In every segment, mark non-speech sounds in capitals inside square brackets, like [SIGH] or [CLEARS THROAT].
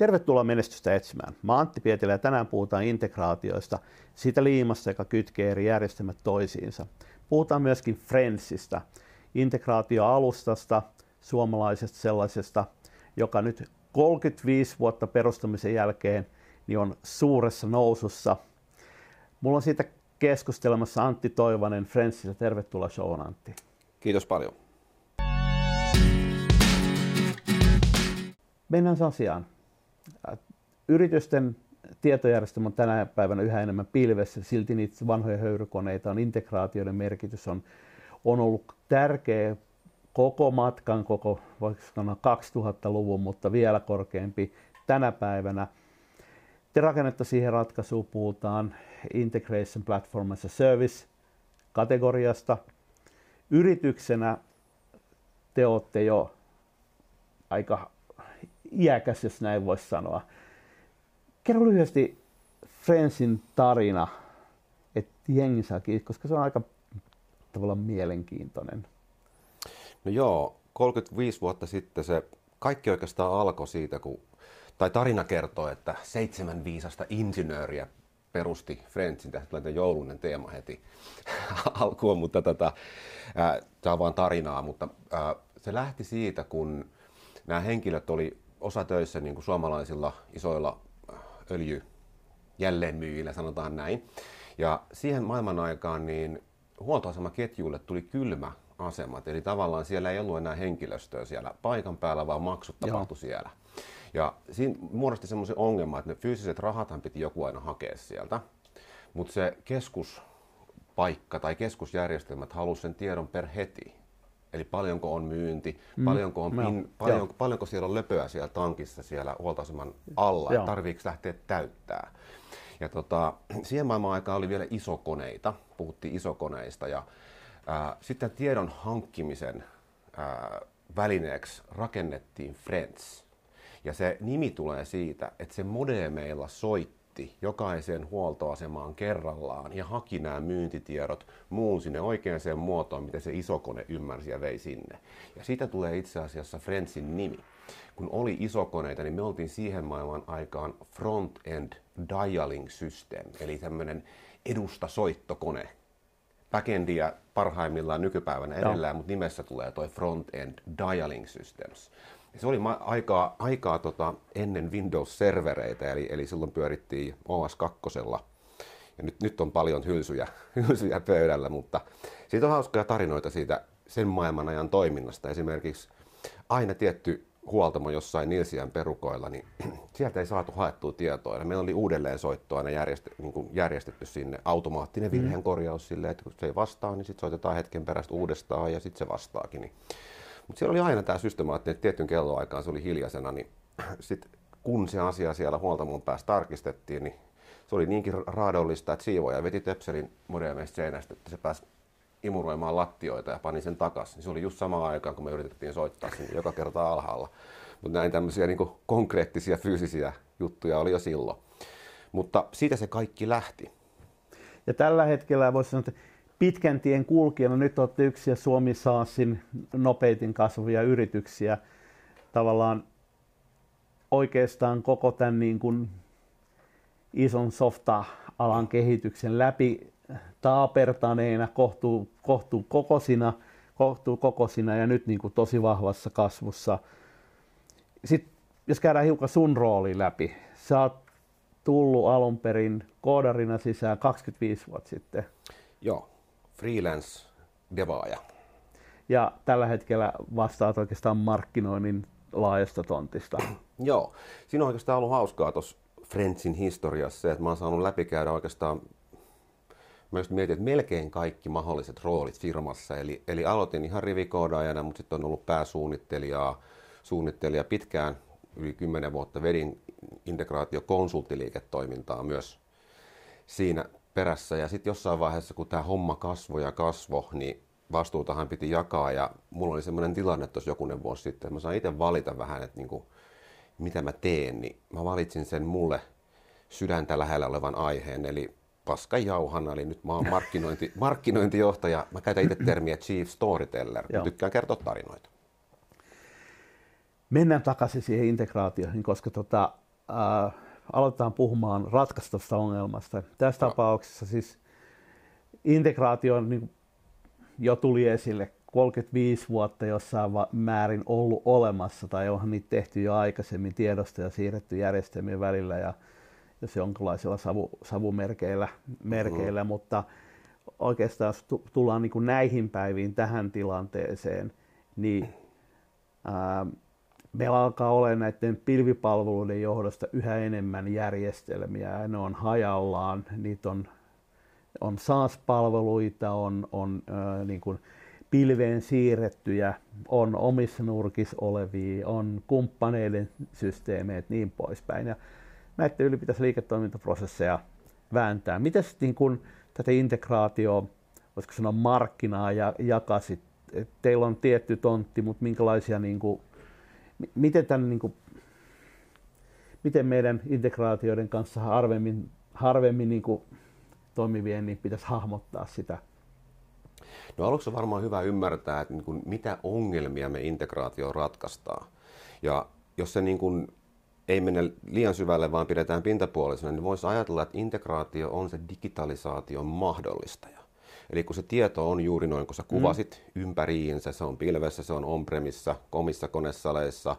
Tervetuloa menestystä etsimään. Mä Antti Pietilä ja tänään puhutaan integraatioista, siitä liimasta, joka kytkee eri järjestelmät toisiinsa. Puhutaan myöskin Friendsistä, integraatioalustasta, suomalaisesta sellaisesta, joka nyt 35 vuotta perustamisen jälkeen niin on suuressa nousussa. Mulla on siitä keskustelemassa Antti Toivonen Friendsistä. Tervetuloa showan Antti. Kiitos paljon. Mennään asiaan. Yritysten tietojärjestelmä on tänä päivänä yhä enemmän pilvessä, silti niitä vanhoja höyrykoneita on, integraatioiden merkitys on, on ollut tärkeä koko matkan, koko 2000-luvun, mutta vielä korkeampi tänä päivänä. Te rakennetta siihen ratkaisuun puhutaan Integration Platform as a Service kategoriasta. Yrityksenä te olette jo aika iäkäs, jos näin voisi sanoa. Kerro lyhyesti Friendsin tarina, että jengi saa kiinni, koska se on aika tavallaan mielenkiintoinen. No joo, 35 vuotta sitten se kaikki oikeastaan alkoi siitä, kun, tai tarina kertoo, että seitsemän viisasta insinööriä perusti Friendsin, tästä tulee joulunen teema heti [LAUGHS] alkuun, mutta tätä, ää, tämä on vain tarinaa, mutta se lähti siitä, kun nämä henkilöt oli osa töissä niin kuin suomalaisilla isoilla öljy jälleenmyyjillä, sanotaan näin. Ja siihen maailman aikaan niin huoltoasemaketjuille tuli kylmä asemat, eli tavallaan siellä ei ollut enää henkilöstöä siellä paikan päällä, vaan maksut tapahtui siellä. Ja siinä muodosti semmoisen ongelman, että ne fyysiset rahathan piti joku aina hakea sieltä, mutta se keskuspaikka tai keskusjärjestelmät halusi sen tiedon per heti. Eli paljonko on myynti, mm. paljonko, on pin, paljon, paljonko siellä on löpöä siellä tankissa siellä huoltoaseman alla, ja tarviiko lähteä täyttää. Ja tota, [CLEARS THROAT] siihen maailman aikaan oli vielä isokoneita, puhuttiin isokoneista ja ää, sitten tiedon hankkimisen ää, välineeksi rakennettiin Friends. Ja se nimi tulee siitä, että se modemeilla soitti soitti jokaiseen huoltoasemaan kerrallaan ja haki nämä myyntitiedot muun sinne oikeaan muotoon, mitä se isokone ymmärsi ja vei sinne. Ja siitä tulee itse asiassa Friendsin nimi. Kun oli isokoneita, niin me oltiin siihen maailman aikaan front-end dialing system, eli tämmöinen edustasoittokone. Backendia parhaimmillaan nykypäivänä edellään, mutta nimessä tulee toi front-end dialing systems. Se oli aikaa, aikaa tota, ennen Windows-servereitä, eli, eli silloin pyörittiin OS 2. Ja nyt, nyt on paljon hylsyjä, [LAUGHS] hylsyjä pöydällä, mutta siitä on hauskoja tarinoita siitä sen maailman ajan toiminnasta. Esimerkiksi aina tietty huoltamo jossain Nilsiän perukoilla, niin [CLEARS THROAT] sieltä ei saatu haettua tietoa. Ja meillä oli uudelleen soitto aina järjestetty, niin järjestetty sinne automaattinen mm. virheenkorjaus silleen, että kun se ei vastaa, niin sitten soitetaan hetken perästä uudestaan ja sitten se vastaakin. Niin mutta siellä oli aina tämä systemaattinen, että tietyn kelloaikaan se oli hiljaisena, niin [CLEARS THROAT] sit kun se asia siellä huoltamon päässä tarkistettiin, niin se oli niinkin raadollista, että siivoja veti töpselin modemeista seinästä, että se pääsi imuroimaan lattioita ja pani sen takaisin. Se oli just samaan aikaan, kun me yritettiin soittaa sinne joka kerta alhaalla. Mutta näin tämmöisiä niin konkreettisia fyysisiä juttuja oli jo silloin. Mutta siitä se kaikki lähti. Ja tällä hetkellä voisi sanoa, että pitkän tien kulkijana nyt olette yksi ja Suomi Saasin nopeitin kasvavia yrityksiä. Tavallaan oikeastaan koko tämän niin kuin ison softa-alan kehityksen läpi taapertaneena, kohtuu, kohtuu kokosina, kohtuu kokosina ja nyt niin kuin tosi vahvassa kasvussa. Sitten jos käydään hiukan sun rooli läpi. Sä oot tullut alun perin koodarina sisään 25 vuotta sitten. Joo, freelance devaaja. Ja tällä hetkellä vastaat oikeastaan markkinoinnin laajasta tontista. [CLEARS THROAT] Joo, siinä on oikeastaan ollut hauskaa tuossa Friendsin historiassa se, että mä oon saanut läpikäydä oikeastaan Mä just mietin, että melkein kaikki mahdolliset roolit firmassa. Eli, eli aloitin ihan rivikoodaajana, mutta sitten on ollut pääsuunnittelijaa, suunnittelija pitkään, yli 10 vuotta vedin integraatiokonsulttiliiketoimintaa myös siinä perässä. Ja sitten jossain vaiheessa, kun tämä homma kasvoi ja kasvoi, niin vastuutahan piti jakaa. Ja mulla oli semmoinen tilanne tuossa jokunen vuosi sitten, että mä sain itse valita vähän, että niinku, mitä mä teen. Niin mä valitsin sen mulle sydäntä lähellä olevan aiheen, eli paskan jauhana, eli nyt mä oon [LAUGHS] markkinointi, markkinointijohtaja. Mä käytän itse termiä chief storyteller, kun tykkään kertoa tarinoita. Mennään takaisin siihen integraatioihin, koska tota, äh, aloitetaan puhumaan ratkaistavasta ongelmasta. Tässä no. tapauksessa siis integraatio on, niin jo tuli esille 35 vuotta jossain määrin ollut olemassa, tai onhan niitä tehty jo aikaisemmin tiedosta ja siirretty järjestelmien välillä ja jos jonkinlaisilla savu, savumerkeillä, merkeillä, mm-hmm. mutta oikeastaan jos tullaan niin kuin näihin päiviin tähän tilanteeseen, niin ää, meillä alkaa olla näiden pilvipalveluiden johdosta yhä enemmän järjestelmiä ja ne on hajallaan, niitä on, on SaaS-palveluita, on, on ää, niin kuin pilveen siirrettyjä, on omissa nurkissa olevia, on kumppaneiden systeemeitä niin poispäin. Ja näiden yli pitäisi liiketoimintaprosesseja vääntää. Miten niin kun tätä integraatio, voisiko sanoa markkinaa ja jakasit? Teillä on tietty tontti, mutta minkälaisia, niin kuin, miten, tämän, niin kuin, miten meidän integraatioiden kanssa harvemmin, harvemmin niin kuin, toimivien niin pitäisi hahmottaa sitä No aluksi on varmaan hyvä ymmärtää, että niin kuin, mitä ongelmia me integraatio ratkaistaan. Ja jos se niin kuin, ei mennä liian syvälle, vaan pidetään pintapuolisena, niin voisi ajatella, että integraatio on se digitalisaation mahdollistaja. Eli kun se tieto on juuri noin, kun sä kuvasit mm. ympäriinsä, se on pilvessä, se on on-premissa, komissa konesaleissa,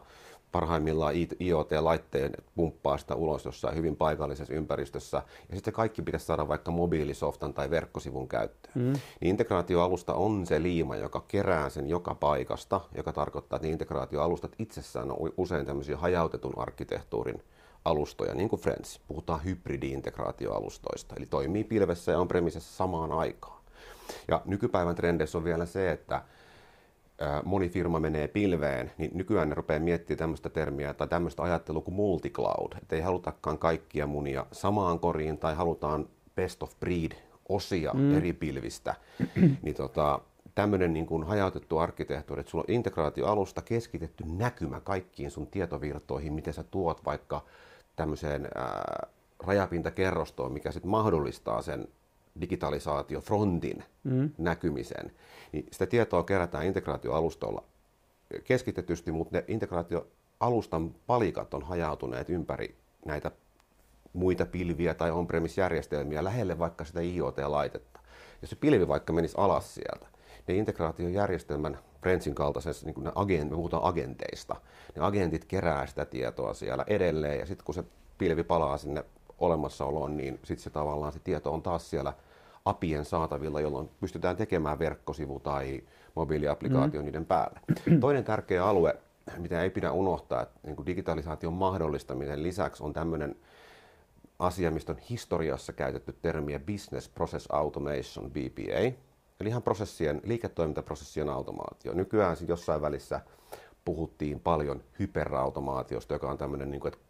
parhaimmillaan IoT-laitteen pumppaa sitä ulos jossain hyvin paikallisessa ympäristössä, ja sitten kaikki pitäisi saada vaikka mobiilisoftan tai verkkosivun käyttöön. Mm. Niin integraatioalusta on se liima, joka kerää sen joka paikasta, joka tarkoittaa, että integraatioalustat itsessään on usein tämmöisiä hajautetun arkkitehtuurin alustoja, niin kuin Friends. Puhutaan hybridi-integraatioalustoista, eli toimii pilvessä ja on premisessä samaan aikaan. Ja nykypäivän trendeissä on vielä se, että moni firma menee pilveen, niin nykyään ne rupeaa miettimään tämmöistä termiä tai tämmöistä ajattelua kuin multicloud. Että ei halutakaan kaikkia munia samaan koriin tai halutaan best of breed osia mm. eri pilvistä. [CLEARS THROAT] niin tota, tämmöinen niin kuin hajautettu arkkitehtuuri, että sulla on integraatioalusta keskitetty näkymä kaikkiin sun tietovirtoihin, miten sä tuot vaikka tämmöiseen ää, rajapintakerrostoon, mikä sitten mahdollistaa sen digitalisaatiofrontin mm. näkymisen, niin sitä tietoa kerätään integraatioalustoilla keskitetysti, mutta ne integraatioalustan palikat on hajautuneet ympäri näitä muita pilviä tai on-premise-järjestelmiä lähelle vaikka sitä IoT-laitetta. Jos se pilvi vaikka menisi alas sieltä, ne integraatiojärjestelmän Friendsin kaltaisessa, niin ne agent, me puhutaan agenteista, ne agentit kerää sitä tietoa siellä edelleen ja sitten kun se pilvi palaa sinne olemassaoloon, niin sitten se tavallaan se tieto on taas siellä apien saatavilla, jolloin pystytään tekemään verkkosivu tai mobiiliaplikaatio mm. niiden päälle. Toinen tärkeä alue, mitä ei pidä unohtaa, että niin digitalisaation mahdollistamisen lisäksi on tämmöinen asia, mistä on historiassa käytetty termiä Business Process Automation, BPA, eli ihan prosessien, liiketoimintaprosessien automaatio. Nykyään jossain välissä puhuttiin paljon hyperautomaatiosta, joka on tämmöinen, niin kuin, että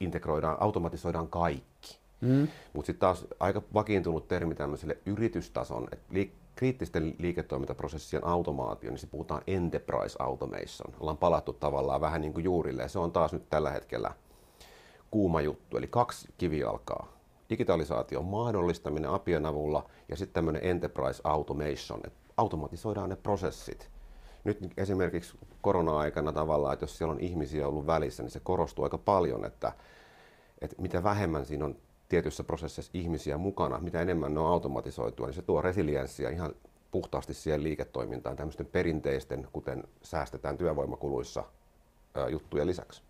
integroidaan, automatisoidaan kaikki. Mm. Mutta sitten taas aika vakiintunut termi tämmöiselle yritystason, että liik- kriittisten liiketoimintaprosessien automaatio, niin se puhutaan enterprise automation. Ollaan palattu tavallaan vähän niin kuin juurille, se on taas nyt tällä hetkellä kuuma juttu. Eli kaksi kivijalkaa. Digitalisaation mahdollistaminen Apien avulla ja sitten tämmöinen enterprise automation, että automatisoidaan ne prosessit. Nyt esimerkiksi korona-aikana tavallaan, että jos siellä on ihmisiä ollut välissä, niin se korostuu aika paljon, että, että mitä vähemmän siinä on tietyssä prosessissa ihmisiä mukana, mitä enemmän ne on automatisoitua, niin se tuo resilienssiä ihan puhtaasti siihen liiketoimintaan tämmöisten perinteisten, kuten säästetään työvoimakuluissa juttuja lisäksi.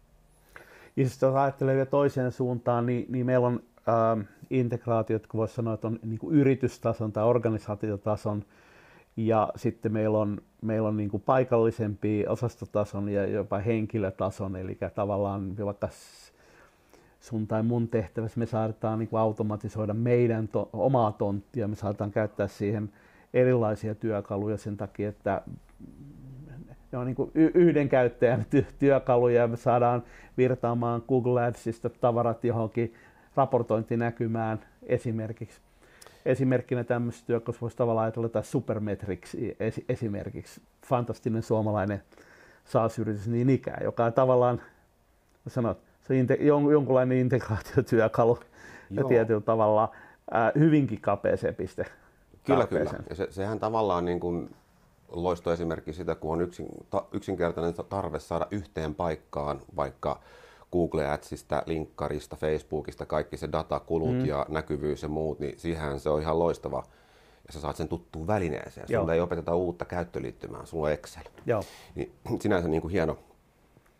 Ja jos ajattelee vielä toiseen suuntaan, niin, niin meillä on äh, integraatiot, kun voisi sanoa, että on niin yritystason tai organisaatiotason, ja sitten meillä on, meillä on niin kuin paikallisempi osastotason ja jopa henkilötason, eli tavallaan vaikka sun tai mun tehtävässä me saadaan niin automatisoida meidän to, omaa tonttia, me saadaan käyttää siihen erilaisia työkaluja sen takia, että ne on niin kuin yhden käyttäjän ty- työkaluja ja me saadaan virtaamaan Google Adsista tavarat johonkin raportointinäkymään esimerkiksi. Esimerkkinä tämmöistä työkalusta voisi tavallaan ajatella jotain Supermetrics esimerkiksi, fantastinen suomalainen SaaS-yritys niin ikään, joka on tavallaan, sanot, se inte, jon, jonkunlainen integraatiotyökalu ja tietyllä tavalla ää, hyvinkin kapeeseen piste. Kyllä, kyllä. Ja se, sehän tavallaan niin kuin loistoesimerkki sitä, kun on yksin, ta, yksinkertainen tarve saada yhteen paikkaan vaikka Google Adsista, linkkarista, Facebookista, kaikki se datakulut mm. ja näkyvyys ja muut, niin siihen se on ihan loistava. Ja sä saat sen tuttuun välineeseen. Sulle ei opeteta uutta käyttöliittymää, sulla on Excel. Joo. Niin [CLEARS THROAT] sinänsä niin kuin hieno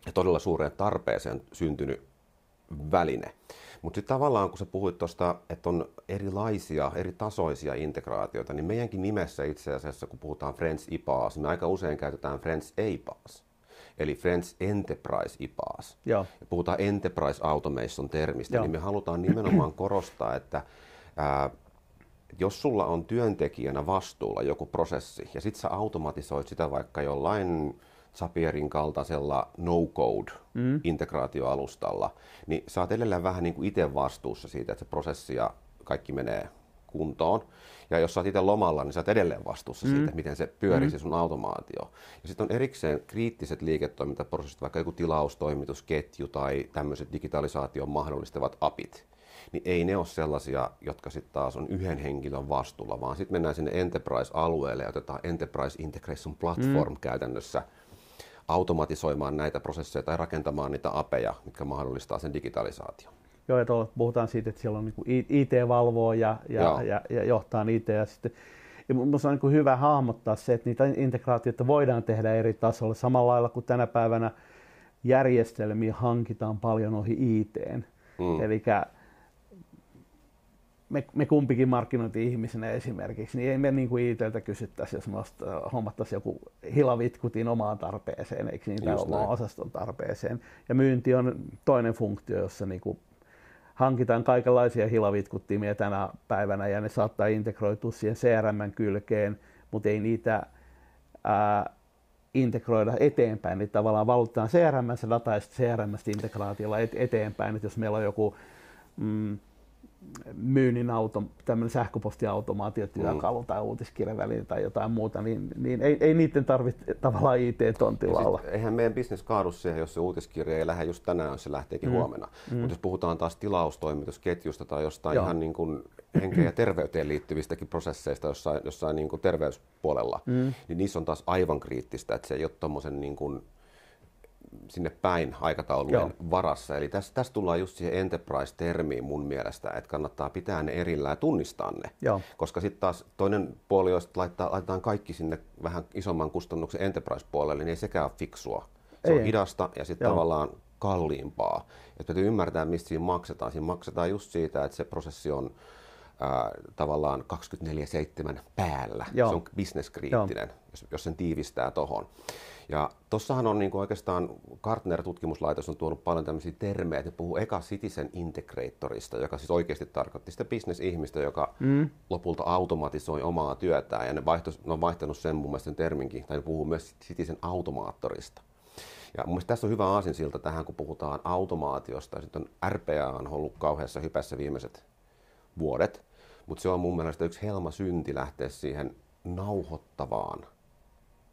ja todella suureen tarpeeseen syntynyt väline. Mutta sitten tavallaan, kun sä puhuit tuosta, että on erilaisia, eri tasoisia integraatioita, niin meidänkin nimessä itse asiassa, kun puhutaan Friends IPAS, me aika usein käytetään Friends EIPAS, eli Friends Enterprise IPAS. Joo. Ja puhutaan Enterprise Automation termistä, Joo. niin me halutaan nimenomaan [CLEARS THROAT] korostaa, että ää, jos sulla on työntekijänä vastuulla joku prosessi ja sitten sä automatisoit sitä vaikka jollain Zapierin kaltaisella no-code mm. integraatioalustalla, niin sä oot edelleen vähän niin kuin itse vastuussa siitä, että se prosessi ja kaikki menee kuntoon. Ja jos sä oot itse lomalla, niin sä oot edelleen vastuussa mm. siitä, miten se pyörii mm. se sun automaatio. Ja sitten on erikseen kriittiset liiketoimintaprosessit, vaikka joku tilaustoimitusketju tai tämmöiset digitalisaation mahdollistavat apit niin ei ne ole sellaisia, jotka sitten taas on yhden henkilön vastuulla, vaan sitten mennään sinne enterprise-alueelle ja otetaan Enterprise Integration Platform mm. käytännössä automatisoimaan näitä prosesseja tai rakentamaan niitä apeja, mitkä mahdollistaa sen digitalisaation. Joo, ja puhutaan siitä, että siellä on niin IT valvoo ja, ja, ja, ja johtaa niitä. Ja sitten ja minusta on niin hyvä hahmottaa se, että niitä integraatioita voidaan tehdä eri tasolla. Samalla lailla kuin tänä päivänä järjestelmiä hankitaan paljon ohi IT. Mm. Eli me, me kumpikin markkinointi-ihmisenä esimerkiksi, niin ei me niin kuin ITltä kysyttäisi, jos me hommattaisiin joku hilavitkutin omaan tarpeeseen, eikö niin, omaan osaston tarpeeseen. Ja myynti on toinen funktio, jossa niin kuin hankitaan kaikenlaisia hilavitkuttimia tänä päivänä ja ne saattaa integroitua siihen CRM-kylkeen, mutta ei niitä ää, integroida eteenpäin. Niin tavallaan valutetaan CRM, se data ja CRM integraatiolla eteenpäin. että jos meillä on joku mm, myynnin auto, tämmöinen sähköpostiautomaatiotyökalu mm. tai uutiskirjaväline tai jotain muuta, niin, niin ei, ei niiden tarvitse tavallaan IT-tontilla olla. Eihän meidän bisnes kaadu siihen, jos se uutiskirja ei lähde just tänään, jos se lähteekin mm. huomenna. Mm. Mutta jos puhutaan taas tilaustoimitusketjusta tai jostain Joo. ihan niin kuin henkeen ja terveyteen liittyvistäkin prosesseista jossain, jossain niin kuin terveyspuolella, mm. niin niissä on taas aivan kriittistä, että se ei ole tuommoisen niin kuin sinne päin aikataulujen Joo. varassa. Eli tässä, tässä tullaan just siihen enterprise-termiin mun mielestä, että kannattaa pitää ne erillään ja tunnistaa ne. Joo. Koska sitten taas toinen puoli, jos laittaa, laitetaan kaikki sinne vähän isomman kustannuksen enterprise-puolelle, niin ei sekään ole fiksua. Se ei. on hidasta ja sitten tavallaan kalliimpaa. Että täytyy ymmärtää, mistä siinä maksetaan. Siinä maksetaan just siitä, että se prosessi on ää, tavallaan 24-7 päällä. Joo. Se on bisneskriittinen, jos, jos sen tiivistää tuohon. Ja tuossahan on niin kuin oikeastaan Gartner-tutkimuslaitos on tuonut paljon tämmöisiä termejä, että puhuu eka Citizen Integratorista, joka siis oikeasti tarkoitti sitä bisnesihmistä, joka mm. lopulta automatisoi omaa työtään. Ja ne, vaihtos, ne on vaihtanut sen mun mielestä sen terminkin, tai ne puhuu myös Citizen Automaattorista. Ja mun tässä on hyvä aasinsilta tähän, kun puhutaan automaatiosta. Sitten on RPA on ollut kauheassa hypässä viimeiset vuodet, mutta se on mun mielestä yksi helma synti lähteä siihen nauhoittavaan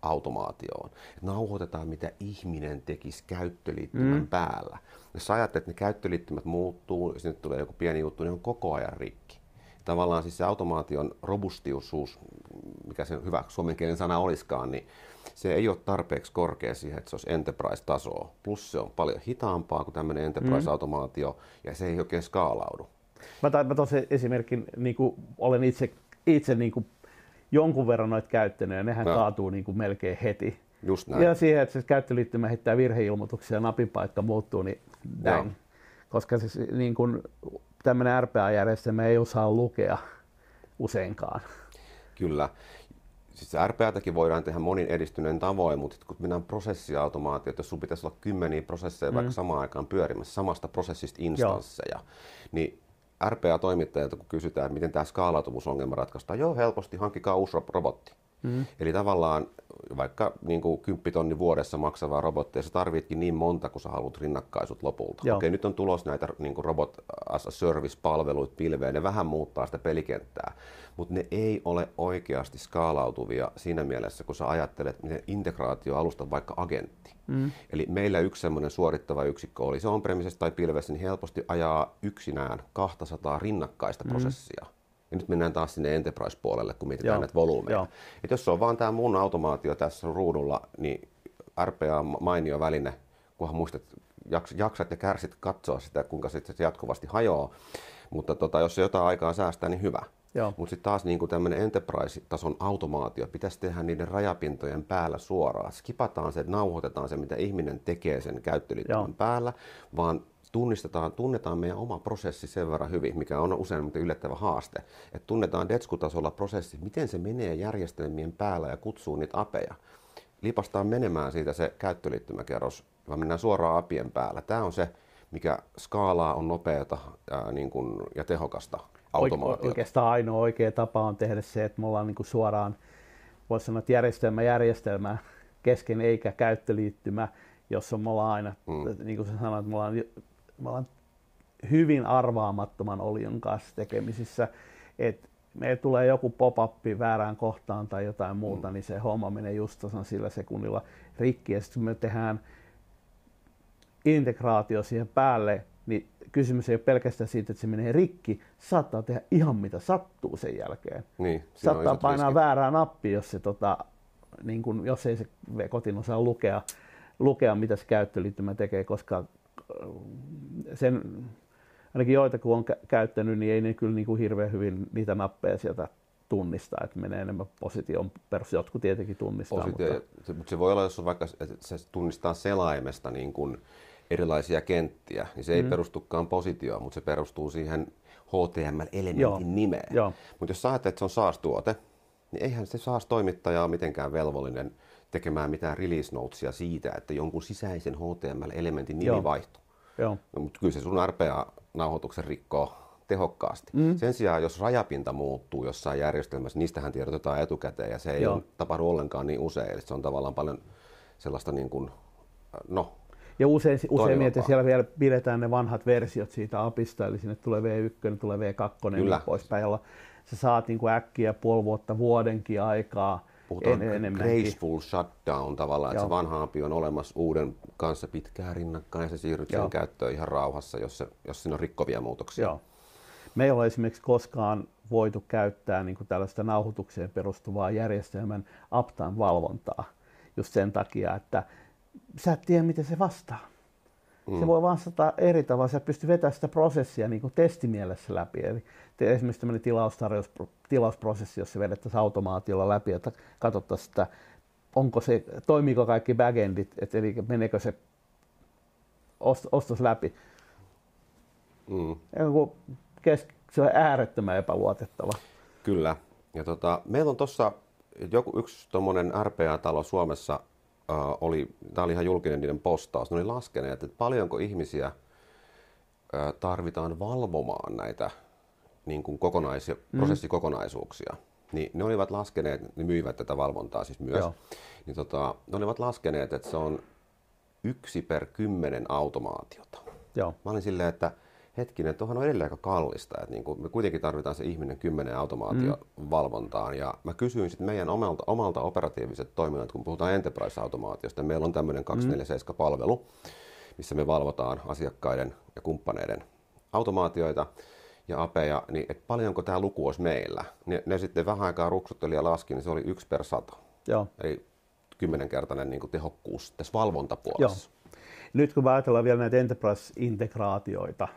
automaatioon. Nauhoitetaan, mitä ihminen tekisi käyttöliittymän mm. päällä. Jos ajattelet, että ne käyttöliittymät muuttuu, sinne tulee joku pieni juttu, niin on koko ajan rikki. Tavallaan siis se automaation robustiusuus, mikä se hyvä suomenkielinen sana olisikaan, niin se ei ole tarpeeksi korkea siihen, että se olisi enterprise-tasoa. Plus se on paljon hitaampaa kuin tämmöinen enterprise-automaatio, mm. ja se ei oikein skaalaudu. Mä, mä esimerkin, niin kuin olen itse, itse niin kuin jonkun verran noita käyttänyt ja nehän no. kaatuu niin kuin melkein heti. Just näin. Ja siihen, että se käyttöliittymä heittää virheilmoituksia ja napin paikka muuttuu, niin näin. Koska siis, niin kuin, tämmöinen RPA-järjestelmä ei osaa lukea useinkaan. Kyllä. Siis RPAtakin voidaan tehdä monin edistyneen tavoin, mutta kun mennään prosessiautomaatio, jos sinulla pitäisi olla kymmeniä prosesseja mm. vaikka samaan aikaan pyörimässä samasta prosessista instansseja, Joo. niin RPA-toimittajilta, kun kysytään, että miten tämä skaalautuvuusongelma ratkaistaan, joo, helposti hankkikaa uusi robotti. Mm. Eli tavallaan vaikka niin kuin 10 tonni vuodessa maksavaa robottia, sä tarvitkin niin monta, kun sä haluat rinnakkaisut lopulta. Joo. Okei, nyt on tulos näitä niin kuin robot as a service-palveluita pilveen, ne vähän muuttaa sitä pelikenttää, mutta ne ei ole oikeasti skaalautuvia siinä mielessä, kun sä ajattelet, miten integraatio alusta vaikka agentti. Mm. Eli meillä yksi semmoinen suorittava yksikkö oli se on tai pilvessä, niin helposti ajaa yksinään 200 rinnakkaista mm. prosessia ja nyt mennään taas sinne enterprise-puolelle, kun mietitään Joo. näitä volyymeja. Et jos se on vaan tämä mun automaatio tässä ruudulla, niin RPA on mainio väline, kunhan muistat jaksat ja kärsit katsoa sitä, kuinka se jatkuvasti hajoaa. Mutta tota, jos se jotain aikaa säästää, niin hyvä. Mutta sitten taas niin tämmöinen enterprise-tason automaatio pitäisi tehdä niiden rajapintojen päällä suoraan. Skipataan se, nauhoitetaan se, mitä ihminen tekee sen käyttöliittymän päällä, vaan tunnistetaan, tunnetaan meidän oma prosessi sen verran hyvin, mikä on usein yllättävä haaste. Että tunnetaan Detsku-tasolla prosessi, miten se menee järjestelmien päällä ja kutsuu niitä apeja. Lipastaan menemään siitä se käyttöliittymäkerros, vaan mennään suoraan apien päällä. Tämä on se, mikä skaalaa on nopeata ää, niin kuin, ja tehokasta automaatiota. Oikeastaan ainoa oikea tapa on tehdä se, että me ollaan niin kuin suoraan, voisi sanoa, että järjestelmä järjestelmää kesken eikä käyttöliittymä, jossa me ollaan aina, mm. niin kuin sä sanoit, me ollaan me ollaan hyvin arvaamattoman olion kanssa tekemisissä, että me tulee joku pop-up väärään kohtaan tai jotain muuta, mm. niin se homma menee just tasan sillä sekunnilla rikki. Ja sitten kun me tehdään integraatio siihen päälle, niin kysymys ei ole pelkästään siitä, että se menee rikki, saattaa tehdä ihan mitä sattuu sen jälkeen. Niin, saattaa painaa riskit. väärää nappia, jos, se, tota, niin kun, jos ei se kotiin osaa lukea, lukea, mitä se käyttöliittymä tekee, koska sen, ainakin joita kun on käyttänyt, niin ei ne kyllä niin kuin hirveän hyvin niitä nappeja sieltä tunnista, että menee enemmän position perus. Jotkut tietenkin tunnistaa. Positio, mutta... Se, mutta se voi olla, jos on vaikka että se tunnistaa selaimesta niin kuin erilaisia kenttiä, niin se ei mm. perustukaan positioon, mutta se perustuu siihen HTML-elementin Joo. nimeen. Mutta jos sä ajattelet, että se on SaaS-tuote, niin eihän se SaaS-toimittaja ole mitenkään velvollinen – tekemään mitään release notesia siitä, että jonkun sisäisen HTML-elementin nimi Joo. vaihtuu. Joo. No, mutta kyllä se sun RPA-nauhoituksen rikkoo tehokkaasti. Mm. Sen sijaan, jos rajapinta muuttuu jossain järjestelmässä, niistähän tiedotetaan etukäteen ja se ei Joo. tapahdu ollenkaan niin usein. Eli se on tavallaan paljon sellaista niin kuin, no, ja usein, usein että siellä vielä pidetään ne vanhat versiot siitä apista, eli sinne tulee V1, tulee V2 ja niin poispäin, jolla sä saat niin kuin äkkiä puoli vuotta, vuodenkin aikaa puhutaan en, graceful shutdown tavallaan, että se vanha API on olemassa uuden kanssa pitkään rinnakkain ja se siirryt sen käyttöön ihan rauhassa, jos, se, jos siinä on rikkovia muutoksia. Joo. Me ei ole esimerkiksi koskaan voitu käyttää niin kuin tällaista nauhoitukseen perustuvaa järjestelmän uptime valvontaa just sen takia, että sä et tiedä, miten se vastaa. Mm. Se voi vastata eri tavalla. Sä pystyy vetämään sitä prosessia niin kuin testimielessä läpi. Eli esimerkiksi tämmöinen tilausprosessi, jossa vedettäisiin automaatiolla läpi, että katsottaisiin sitä, onko se, toimiiko kaikki backendit, että eli meneekö se ostos läpi. Mm. se on äärettömän epäluotettava. Kyllä. Ja tota, meillä on tuossa joku yksi tuommoinen RPA-talo Suomessa, oli, tämä oli ihan julkinen niiden postaus, ne oli laskeneet, että paljonko ihmisiä äh, tarvitaan valvomaan näitä niin kuin kokonais- mm. prosessikokonaisuuksia. Niin ne olivat laskeneet, ne myivät tätä valvontaa siis myös, Joo. niin tota, ne olivat laskeneet, että se on yksi per kymmenen automaatiota. Joo. Mä olin silleen, että hetkinen, tuohon on edelleen aika kallista, että niin kuin me kuitenkin tarvitaan se ihminen kymmenen automaatiovalvontaan. Mm. Ja mä kysyin sitten meidän omalta, omalta operatiiviset toiminnat, kun puhutaan enterprise-automaatiosta, meillä on tämmöinen 247-palvelu, missä me valvotaan asiakkaiden ja kumppaneiden automaatioita ja apeja, niin että paljonko tämä luku olisi meillä. Ne, ne sitten vähän aikaa ruksutteli ja laski, niin se oli yksi per sata. Joo. Eli kymmenenkertainen niin tehokkuus tässä valvontapuolessa. Joo. Nyt kun ajatellaan vielä näitä enterprise-integraatioita,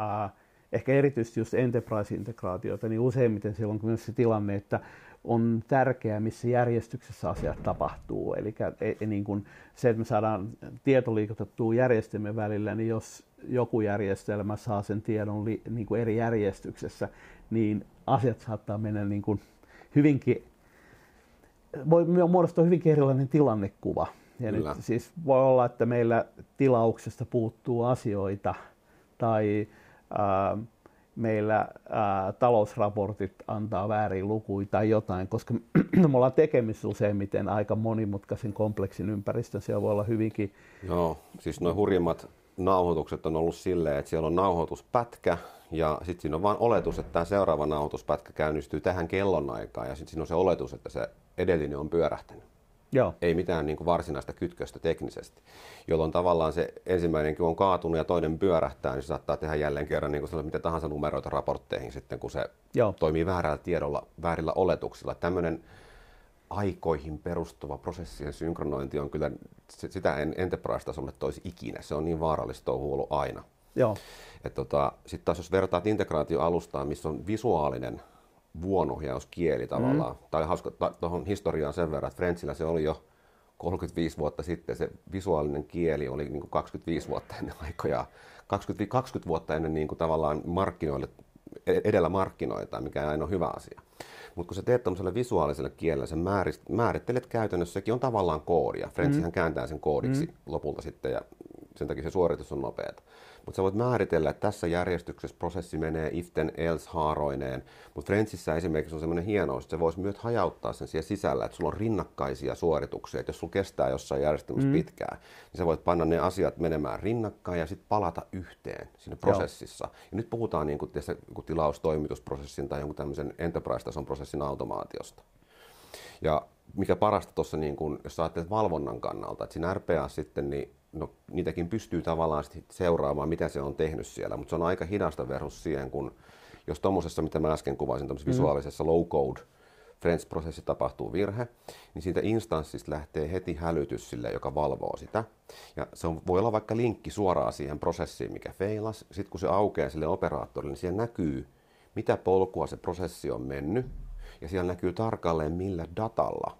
äh, ehkä erityisesti just enterprise-integraatioita, niin useimmiten siellä on myös se tilanne, että on tärkeää, missä järjestyksessä asiat tapahtuu. Eli e, e, niin kuin se, että me saadaan tieto liikutettua järjestelmien välillä, niin jos joku järjestelmä saa sen tiedon li, niin kuin eri järjestyksessä, niin asiat saattaa mennä niin kuin hyvinkin, voi muodostua hyvinkin erilainen tilannekuva. Ja nyt siis voi olla, että meillä tilauksesta puuttuu asioita tai ää, meillä ää, talousraportit antaa väärin lukuja tai jotain, koska [CLEARS THROAT] me ollaan tekemisissä useimmiten aika monimutkaisen kompleksin ympäristön. Siellä voi olla hyvinkin... Joo, siis nuo hurjimmat nauhoitukset on ollut silleen, että siellä on nauhoituspätkä ja sitten siinä on vain oletus, että tämä seuraava nauhoituspätkä käynnistyy tähän kellonaikaan ja sitten siinä on se oletus, että se edellinen on pyörähtänyt. Joo. Ei mitään niin kuin varsinaista kytköstä teknisesti, jolloin tavallaan se ensimmäinenkin on kaatunut ja toinen pyörähtää, niin se saattaa tehdä jälleen kerran niin kuin mitä tahansa numeroita raportteihin sitten, kun se Joo. toimii väärällä tiedolla, väärillä oletuksilla. Tämmöinen aikoihin perustuva prosessien synkronointi on kyllä, sitä en Enterprise-tasolle toisi ikinä. Se on niin vaarallista ollut aina. Joo. Tota, Sitten taas jos vertaat integraatioalustaan, missä on visuaalinen vuonohjauskieli tavallaan, mm. tai hauska tuohon historiaan sen verran, että Frenchillä se oli jo 35 vuotta sitten, se visuaalinen kieli oli niin kuin 25 vuotta ennen aikoja, 20, 20 vuotta ennen niin kuin tavallaan markkinoille, edellä markkinoita, mikä aina on hyvä asia. Mutta kun sä teet tämmöiselle visuaaliselle kielelle, sä määrittelet käytännössä, sekin on tavallaan koodia. Frenchihän mm. kääntää sen koodiksi mm. lopulta sitten ja sen takia se suoritus on nopeata. Mutta sä voit määritellä, että tässä järjestyksessä prosessi menee iften else haaroineen. Mutta Frenchissä esimerkiksi on semmoinen hienous, että se voisi myös hajauttaa sen siellä sisällä, että sulla on rinnakkaisia suorituksia. Että jos sulla kestää jossain järjestelmässä mm. pitkään, niin sä voit panna ne asiat menemään rinnakkain ja sitten palata yhteen siinä prosessissa. Joo. Ja nyt puhutaan niin kuin, tietysti, tilaustoimitusprosessin tai jonkun tämmöisen enterprise-tason prosessin automaatiosta. Ja mikä parasta tuossa, niin kun, jos ajattelet valvonnan kannalta, että siinä RPA sitten, niin no, niitäkin pystyy tavallaan seuraamaan, mitä se on tehnyt siellä, mutta se on aika hidasta versus siihen, kun jos tuommoisessa, mitä mä äsken kuvasin, mm. visuaalisessa low-code French-prosessi tapahtuu virhe, niin siitä instanssista lähtee heti hälytys sille, joka valvoo sitä. Ja se on, voi olla vaikka linkki suoraan siihen prosessiin, mikä feilas. Sitten kun se aukeaa sille operaattorille, niin siellä näkyy, mitä polkua se prosessi on mennyt. Ja siellä näkyy tarkalleen, millä datalla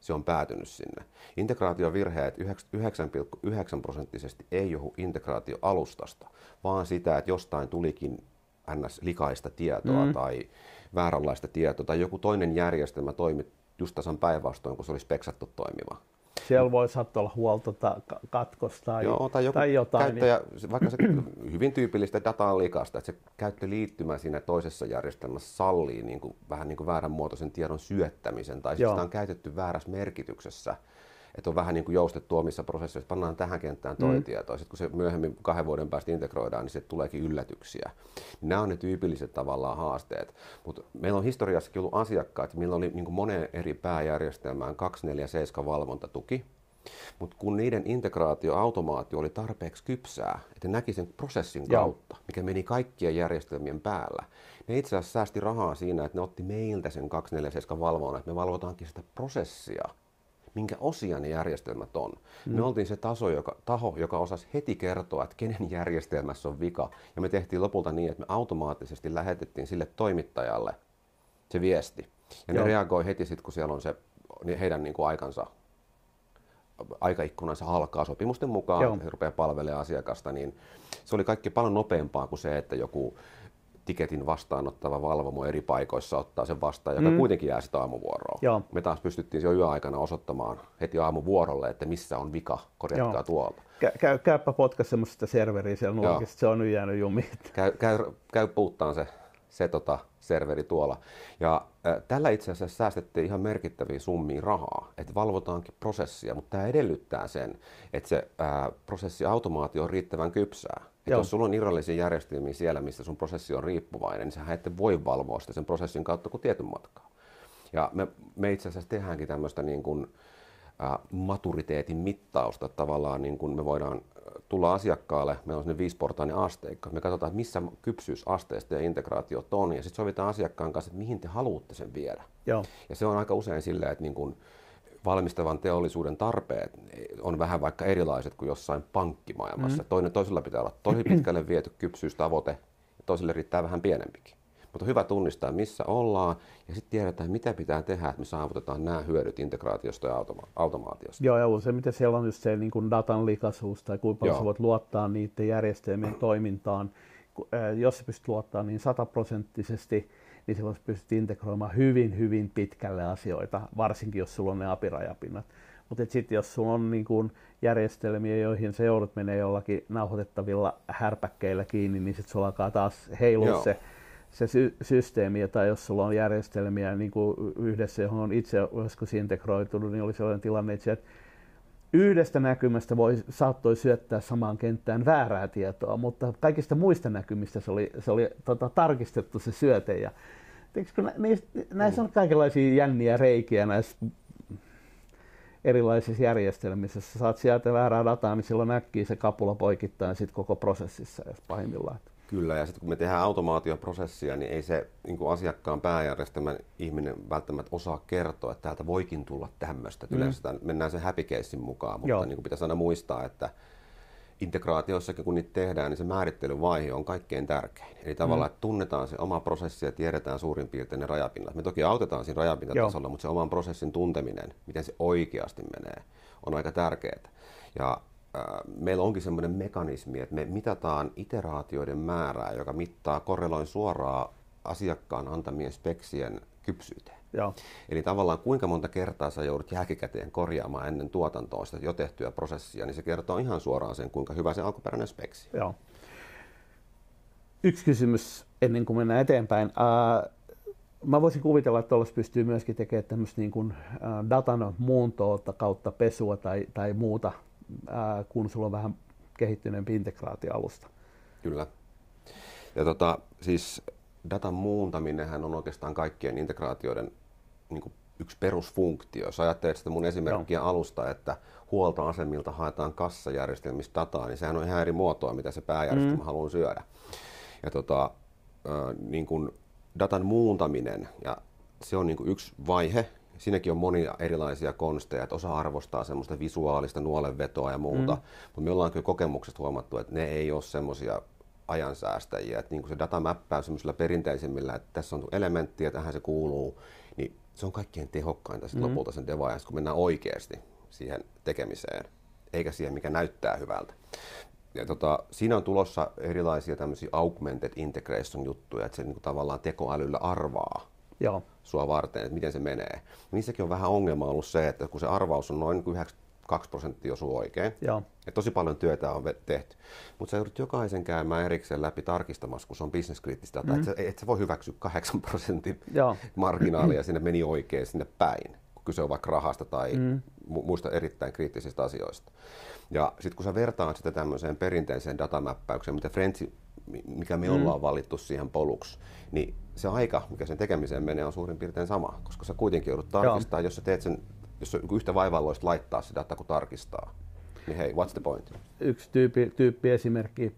se on päätynyt sinne. Integraatiovirheet 9,9 prosenttisesti ei johdu integraatioalustasta, vaan sitä, että jostain tulikin ns. likaista tietoa mm. tai vääränlaista tietoa tai joku toinen järjestelmä toimi just tasan päinvastoin, kun se olisi speksattu toimiva siellä voi saattaa olla huolto katkosta tai, Joo, tai, joku tai jotain. Käyttäjä, niin... Vaikka se [CLEARS THROAT] hyvin tyypillistä dataa likasta, että se käyttöliittymä siinä toisessa järjestelmässä sallii niin kuin, vähän niin kuin vääränmuotoisen tiedon syöttämisen, tai sitä on käytetty väärässä merkityksessä että on vähän niin kuin joustettu omissa prosesseissa, pannaan tähän kenttään toi mm. tieto, sitten kun se myöhemmin kahden vuoden päästä integroidaan, niin se tuleekin yllätyksiä. Nämä on ne tyypilliset tavallaan haasteet. Mutta meillä on historiassakin ollut asiakkaat, millä oli niin kuin moneen eri pääjärjestelmään 247 valvontatuki, mutta kun niiden integraatio, automaatio oli tarpeeksi kypsää, että ne näki sen prosessin kautta, Joo. mikä meni kaikkien järjestelmien päällä, ne itse asiassa säästi rahaa siinä, että ne otti meiltä sen 247 valvonnan, että me valvotaankin sitä prosessia minkä osia ne järjestelmät on. Mm. Me oltiin se taso, joka, taho, joka osasi heti kertoa, että kenen järjestelmässä on vika. Ja me tehtiin lopulta niin, että me automaattisesti lähetettiin sille toimittajalle se viesti. Ja Joo. ne reagoi heti sitten, kun siellä on se heidän niin kuin aikansa aikaikkunansa alkaa sopimusten mukaan, Joo. he rupeaa palvelemaan asiakasta, niin se oli kaikki paljon nopeampaa kuin se, että joku tiketin vastaanottava valvomo eri paikoissa ottaa sen vastaan, joka mm. kuitenkin jää sitä aamuvuoroon. Joo. Me taas pystyttiin jo yöaikana osoittamaan heti aamuvuorolle, että missä on vika, korjatkaa Joo. tuolta. Käy, käypä potkas semmoista serveriä siellä nurkissa, se on nyt jäänyt jumiin. Käy, käy, käy puuttaan se, se tota, serveri tuolla. Ja äh, tällä itse asiassa säästettiin ihan merkittäviä summia rahaa, että valvotaankin prosessia, mutta tämä edellyttää sen, että se äh, prosessiautomaatio on riittävän kypsää. Että jos sulla on irrallisia järjestelmiä siellä, missä sun prosessi on riippuvainen, niin sä ette voi valvoa sitä sen prosessin kautta kuin tietyn matkaa. Ja me, me itse asiassa tehdäänkin tämmöistä niin kuin, ä, maturiteetin mittausta tavallaan, niin kuin me voidaan tulla asiakkaalle, meillä on sinne viisiportainen asteikko, me katsotaan, että missä kypsyysasteesta ja integraatiot on, ja sitten sovitaan asiakkaan kanssa, että mihin te haluatte sen viedä. Joo. Ja se on aika usein silleen, että niin kuin, valmistavan teollisuuden tarpeet on vähän vaikka erilaiset kuin jossain pankkimaailmassa. Mm. Toinen toisella pitää olla tosi pitkälle viety kypsyystavoite ja toiselle riittää vähän pienempikin. Mutta on hyvä tunnistaa, missä ollaan ja sitten tiedetään, mitä pitää tehdä, että me saavutetaan nämä hyödyt integraatiosta ja automa- automaatiosta. Joo, ja useimmiten siellä on just se niin kuin datan likaisuus tai kuinka paljon voit luottaa niiden järjestelmien toimintaan. Jos sä pystyt luottaa niin sataprosenttisesti, niin silloin pystyt integroimaan hyvin, hyvin pitkälle asioita, varsinkin jos sulla on ne apirajapinnat. Mutta sitten jos sulla on niin kun järjestelmiä, joihin se joudut menee jollakin nauhoitettavilla härpäkkeillä kiinni, niin sitten sulla alkaa taas heilua se, se sy- systeemi. Tai jos sulla on järjestelmiä niin kuin yhdessä, johon on itse joskus integroitunut, niin oli sellainen tilanne, että yhdestä näkymästä voi, saattoi syöttää samaan kenttään väärää tietoa, mutta kaikista muista näkymistä se oli, se oli tota, tarkistettu se syöte. Ja kun näissä on kaikenlaisia jänniä reikiä näissä erilaisissa järjestelmissä. Sä saat sieltä väärää dataa, niin silloin näkkii se kapula poikittaa sitten koko prosessissa, jos pahimmillaan. Kyllä, ja sitten kun me tehdään automaatioprosessia, niin ei se niin kuin asiakkaan pääjärjestelmän ihminen välttämättä osaa kertoa, että täältä voikin tulla tämmöistä. Mm. Yleensä mennään sen happy mukaan, mutta niin kuin pitäisi aina muistaa, että integraatiossakin kun niitä tehdään, niin se määrittelyvaihe on kaikkein tärkein. Eli tavallaan, mm. että tunnetaan se oma prosessi ja tiedetään suurin piirtein ne rajapinnat. Me toki autetaan siinä rajapintatasolla, Joo. mutta se oman prosessin tunteminen, miten se oikeasti menee, on aika tärkeää. Ja äh, meillä onkin sellainen mekanismi, että me mitataan iteraatioiden määrää, joka mittaa korreloin suoraan asiakkaan antamien speksien kypsyyteen. Joo. Eli tavallaan kuinka monta kertaa sä joudut jälkikäteen korjaamaan ennen tuotantoa sitä jo tehtyä prosessia, niin se kertoo ihan suoraan sen, kuinka hyvä se alkuperäinen speksi. Joo. Yksi kysymys ennen kuin mennään eteenpäin. Uh, mä voisin kuvitella, että tuollaista pystyy myöskin tekemään tämmöistä niin kuin, datan muuntoa kautta pesua tai, tai muuta, uh, kun sulla on vähän kehittyneempi integraatioalusta. Kyllä. Ja tota, siis datan muuntaminenhän on oikeastaan kaikkien integraatioiden niin kuin yksi perusfunktio. Jos ajattelet sitä mun esimerkkiä Joo. alusta, että huoltoasemilta haetaan kassajärjestelmistä dataa, niin sehän on ihan eri muotoa, mitä se pääjärjestelmä mm. haluaa syödä. Ja tota, niin kuin datan muuntaminen, ja se on niin kuin yksi vaihe. Siinäkin on monia erilaisia konsteja, että osa arvostaa semmoista visuaalista nuolenvetoa ja muuta, mm. mutta me ollaan kyllä kokemuksesta huomattu, että ne ei ole semmoisia ajansäästäjiä. Että niin kuin se datamäppää semmoisilla perinteisemmillä, että tässä on elementti ja tähän se kuuluu, niin se on kaikkein tehokkainta sitten mm. lopulta sen devaajassa, kun mennään oikeasti siihen tekemiseen, eikä siihen, mikä näyttää hyvältä. Ja tota, siinä on tulossa erilaisia tämmöisiä augmented integration juttuja, että se niin kuin tavallaan tekoälyllä arvaa Joo. sua varten, että miten se menee. Niissäkin on vähän ongelma ollut se, että kun se arvaus on noin 2 prosenttia osuu oikein. Joo. Ja tosi paljon työtä on tehty. Mutta sä joudut jokaisen käymään erikseen läpi tarkistamassa, kun se on bisneskriittistä dataa. Mm-hmm. Et, et sä voi hyväksyä 8 prosentin Joo. marginaalia sinne meni oikein sinne päin, kun kyse on vaikka rahasta tai mm. muista erittäin kriittisistä asioista. Ja sitten kun sä vertaat sitä tämmöiseen perinteiseen datamäppäykseen, mitä Frenchi, mikä me mm. ollaan valittu siihen poluksi, niin se aika, mikä sen tekemiseen menee, on suurin piirtein sama, koska sä kuitenkin joudut tarkistamaan, jos sä teet sen jos on yhtä vaivalloista laittaa sitä data kuin tarkistaa, niin hei, what's the point? Yksi tyyppi, tyyppi esimerkki,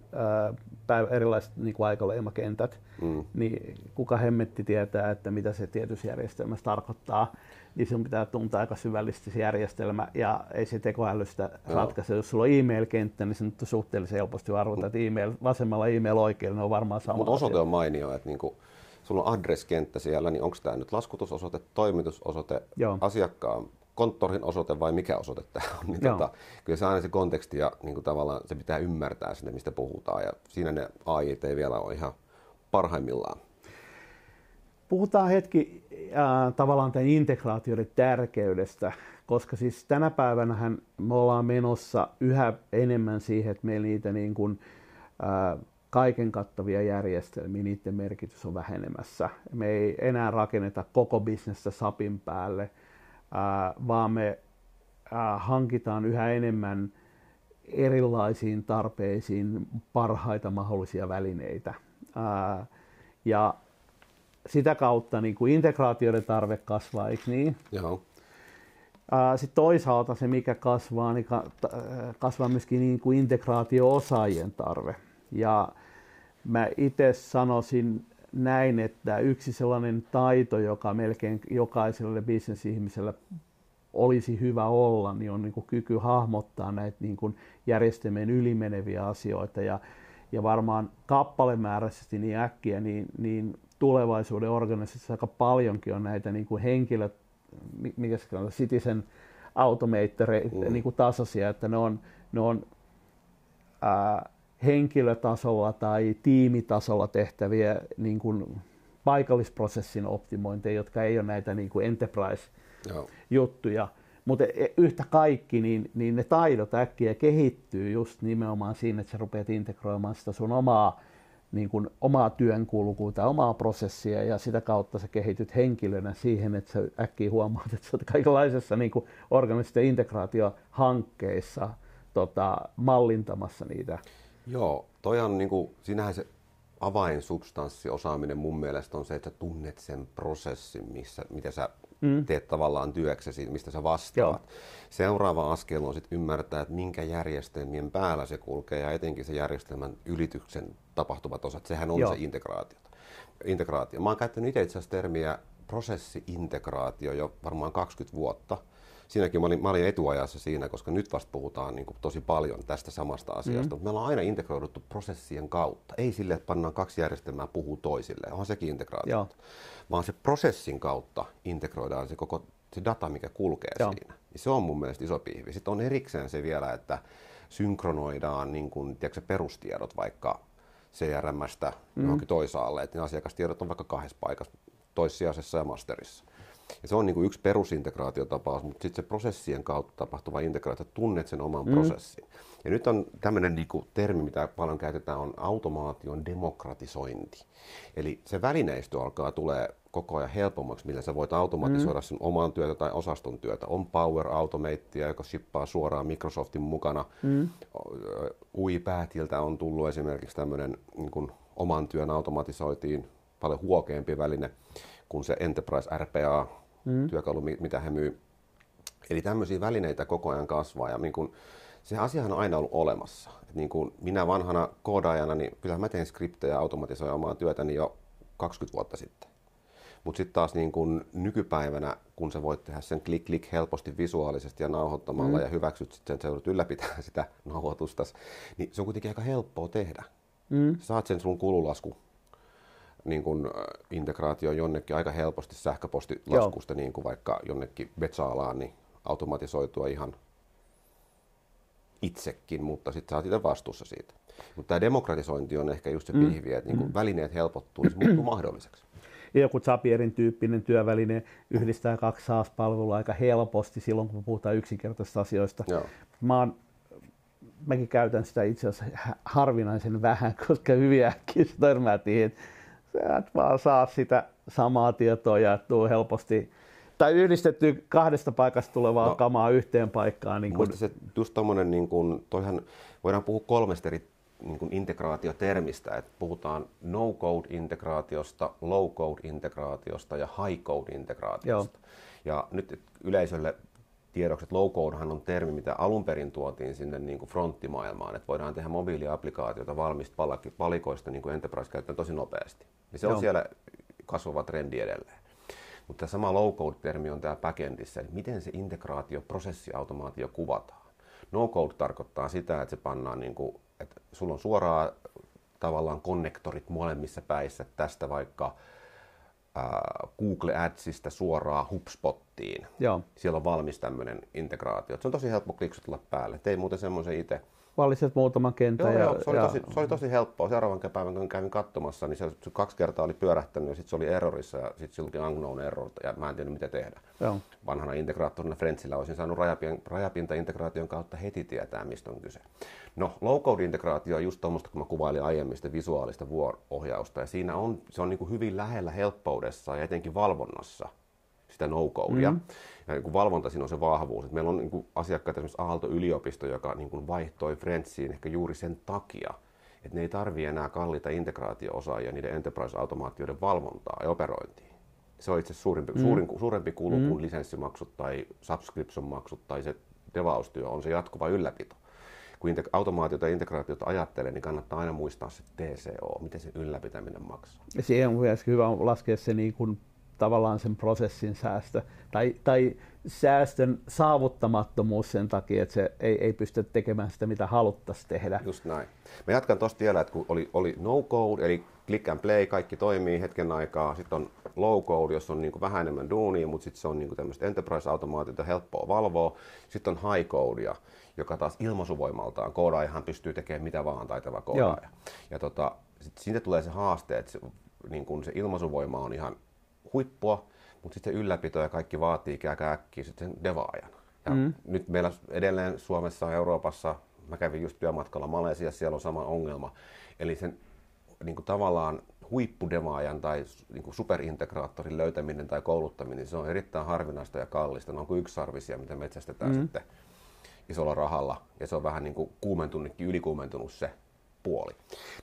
ää, erilaiset niin kuin aikaleimakentät, mm. niin kuka hemmetti tietää, että mitä se tietysjärjestelmässä tarkoittaa, niin sinun pitää tuntea aika syvällisesti se järjestelmä, ja ei se tekoälystä ratkaise. Jos sulla on e-mail-kenttä, niin se nyt on suhteellisen helposti arvota, että email, vasemmalla e-mail oikealla, ne on varmaan sama Mutta osoite on mainio, että niinku, sulla on adresskenttä siellä, niin onko tämä nyt laskutusosoite, toimitusosoite, Joo. asiakkaan konttorin osoite vai mikä osoite tämä on, niin tota, kyllä se aina se konteksti ja niin kuin tavallaan se pitää ymmärtää sinne, mistä puhutaan ja siinä ne AI ei vielä ole ihan parhaimmillaan. Puhutaan hetki äh, tavallaan tämän integraatioiden tärkeydestä, koska siis tänä päivänä me ollaan menossa yhä enemmän siihen, että meillä niitä niin kuin, äh, kaiken kattavia järjestelmiä, niiden merkitys on vähenemässä. Me ei enää rakenneta koko bisnestä SAPin päälle, vaan me hankitaan yhä enemmän erilaisiin tarpeisiin parhaita mahdollisia välineitä. Ja sitä kautta niin kuin integraatioiden tarve kasvaa, eikö niin? Joo. Sitten toisaalta se, mikä kasvaa, niin kasvaa myöskin niin kuin integraatio-osaajien tarve. Ja mä itse sanoisin näin, että yksi sellainen taito, joka melkein jokaiselle bisnesihmiselle olisi hyvä olla, niin on niin kuin kyky hahmottaa näitä niin kuin järjestelmien ylimeneviä asioita. Ja, ja varmaan kappalemääräisesti niin äkkiä, niin, niin tulevaisuuden organisaatiossa aika paljonkin on näitä niin kuin henkilöt, mikä se on, citizen automator mm. niin kuin tasoisia, että ne on, ne on ää, henkilötasolla tai tiimitasolla tehtäviä niin kuin paikallisprosessin optimointeja, jotka ei ole näitä niin kuin enterprise-juttuja. Mutta e, yhtä kaikki, niin, niin ne taidot äkkiä kehittyy just nimenomaan siinä, että sä rupeat integroimaan sitä sun omaa, niin kuin, omaa työnkulkua tai omaa prosessia ja sitä kautta sä kehityt henkilönä siihen, että sä äkkiä huomaat, että sä oot kaikenlaisessa niin organisista integraatiohankkeissa tota, mallintamassa niitä Joo, toi on niinku, sinähän se avainsubstanssiosaaminen mun mielestä on se, että sä tunnet sen prosessin, missä, mitä sä mm. teet tavallaan työksesi, mistä sä vastaat. Joo. Seuraava askel on sitten ymmärtää, että minkä järjestelmien päällä se kulkee ja etenkin se järjestelmän ylityksen tapahtuvat osat. Sehän on Joo. se integraatio. integraatio. Mä oon käyttänyt itse asiassa termiä prosessi-integraatio jo varmaan 20 vuotta – siinäkin mä olin, mä olin etuajassa siinä, koska nyt vasta puhutaan niin kuin tosi paljon tästä samasta asiasta. Mm. Me ollaan aina integroiduttu prosessien kautta. Ei sille, että pannaan kaksi järjestelmää puhuu toisille, onhan sekin integraatio. Joo. Vaan se prosessin kautta integroidaan se koko se data, mikä kulkee Joo. siinä. Ja se on mun mielestä iso pihvi. Sitten on erikseen se vielä, että synkronoidaan niin kuin, tiedätkö, perustiedot vaikka CRMstä mm. johonkin toisaalle, että ne asiakastiedot on vaikka kahdessa paikassa, toissijaisessa ja masterissa. Ja se on niin kuin yksi perusintegraatiotapaus, mutta sitten se prosessien kautta tapahtuva integraatio, tunnet sen oman mm. prosessin. Ja nyt on tämmöinen niin kuin termi, mitä paljon käytetään, on automaation demokratisointi. Eli se välineistö alkaa tulee koko ajan helpommaksi, millä sä voit automatisoida mm. sen oman työtä tai osaston työtä. On Power Automatea, joka shippaa suoraan Microsoftin mukana. Mm. UI-päätiltä on tullut esimerkiksi tämmöinen niin kuin oman työn automatisoitiin paljon huokeampi väline kuin se Enterprise RPA mm. työkalu, mitä he myy. Eli tämmöisiä välineitä koko ajan kasvaa ja niin kun, se asiahan on aina ollut olemassa. Et niin kun minä vanhana koodaajana, niin kyllä mä teen skriptejä automatisoin omaa työtäni jo 20 vuotta sitten. Mutta sitten taas niin kun nykypäivänä, kun sä voit tehdä sen klik klik helposti visuaalisesti ja nauhoittamalla mm. ja hyväksyt sitten sen, että ylläpitää [LAUGHS] sitä nauhoitusta, niin se on kuitenkin aika helppoa tehdä. Mm. Saat sen sun kululasku niin kuin integraatio jonnekin aika helposti sähköpostilaskusta, niin kuin vaikka jonnekin Betsaalaan, niin automatisoitua ihan itsekin, mutta sitten sä oot itse vastuussa siitä. Mutta tämä demokratisointi on ehkä just se mm. pihvi, että niin mm. välineet helpottuu, niin se muuttuu [CLEARS THROAT] mahdolliseksi. Joku Zapierin tyyppinen työväline yhdistää kaksi SaaS-palvelua aika helposti silloin, kun puhutaan yksinkertaisista asioista. Joo. Mä oon mäkin käytän sitä itse asiassa harvinaisen vähän, [LAUGHS] koska hyviä äkkiä törmätiin, että sä et vaan saa sitä samaa tietoa ja tuu helposti tai yhdistetty kahdesta paikasta tulevaa no, kamaa yhteen paikkaan. Niin kun... se just tommonen, niin kun, toihan, voidaan puhua kolmesta eri niin integraatiotermistä, että puhutaan no-code-integraatiosta, low-code-integraatiosta ja high-code-integraatiosta. Joo. Ja nyt yleisölle tiedoksi, että low-codehan on termi, mitä alun perin tuotiin sinne niin kuin fronttimaailmaan, että voidaan tehdä mobiiliaplikaatioita valmista palikoista niin kuin enterprise käyttöön tosi nopeasti. Ja se on Joo. siellä kasvava trendi edelleen. Mutta sama low-code-termi on täällä backendissa, että miten se integraatio, prosessiautomaatio kuvataan. No-code tarkoittaa sitä, että se pannaan, niin kuin, että sulla on suoraan tavallaan konnektorit molemmissa päissä, tästä vaikka Google Adsista suoraan HubSpottiin. Joo. Siellä on valmis tämmöinen integraatio. Se on tosi helppo kliksutella päälle. Tein muuten semmoisen itse valitset muutaman kentän. Joo, ja, joo se, oli ja... tosi, se oli tosi helppoa. Seuraavan päivän, kun kävin katsomassa, niin se, se kaksi kertaa oli pyörähtänyt ja sitten se oli errorissa ja sitten oli unknown error ja mä en tiedä mitä tehdä. Joo. Vanhana integraattorina Friendsillä olisin saanut rajapinta-integraation kautta heti tietää, mistä on kyse. No, low-code-integraatio on just tuommoista, kun mä kuvailin aiemmin sitä visuaalista vuorohjausta ja siinä on, se on niin kuin hyvin lähellä helppoudessa ja etenkin valvonnassa sitä no-codea. Mm ja niin kuin valvonta siinä on se vahvuus. Et meillä on niin kuin asiakkaita esimerkiksi Aalto-yliopisto, joka niin kuin vaihtoi Friendsiin ehkä juuri sen takia, että ne ei tarvitse enää kalliita integraatio-osaajia niiden enterprise-automaatioiden valvontaa ja operointiin. Se on itse suurempi, mm. suurin, suurempi kulu mm. kuin lisenssimaksut tai subscription-maksut tai se devaustyö on se jatkuva ylläpito. Kun automaatiota ja integraatiota ajattelee, niin kannattaa aina muistaa se TCO, miten se ylläpitäminen maksaa. Ja siihen on hyvä laskea se niin kuin tavallaan sen prosessin säästö tai, tai säästön saavuttamattomuus sen takia, että se ei, ei pysty tekemään sitä, mitä haluttaisiin tehdä. Just näin. Mä jatkan tuosta vielä, että kun oli, oli no code, eli click and play, kaikki toimii hetken aikaa. Sitten on low code, jos on niin kuin vähän enemmän duunia, mutta sitten se on niin kuin tämmöistä enterprise-automaatiota, helppoa valvoa. Sitten on high codea, joka taas ilmaisuvoimaltaan koodaajahan pystyy tekemään mitä vaan taitava koodaaja. Joo. Ja tota, sitten siitä tulee se haaste, että se, niin kuin se ilmaisuvoima on ihan huippua, mutta sitten se ylläpito ja kaikki vaatii aika äkkiä sitten sen devaajan. Ja mm. nyt meillä edelleen Suomessa ja Euroopassa, mä kävin just työmatkalla Malesiassa, siellä on sama ongelma. Eli sen niin kuin tavallaan huippudevaajan tai niin kuin superintegraattorin löytäminen tai kouluttaminen, se on erittäin harvinaista ja kallista. Ne on kuin yksisarvisia, mitä metsästetään mm. sitten isolla rahalla. Ja se on vähän niin kuin kuumentunutkin, ylikuumentunut se puoli.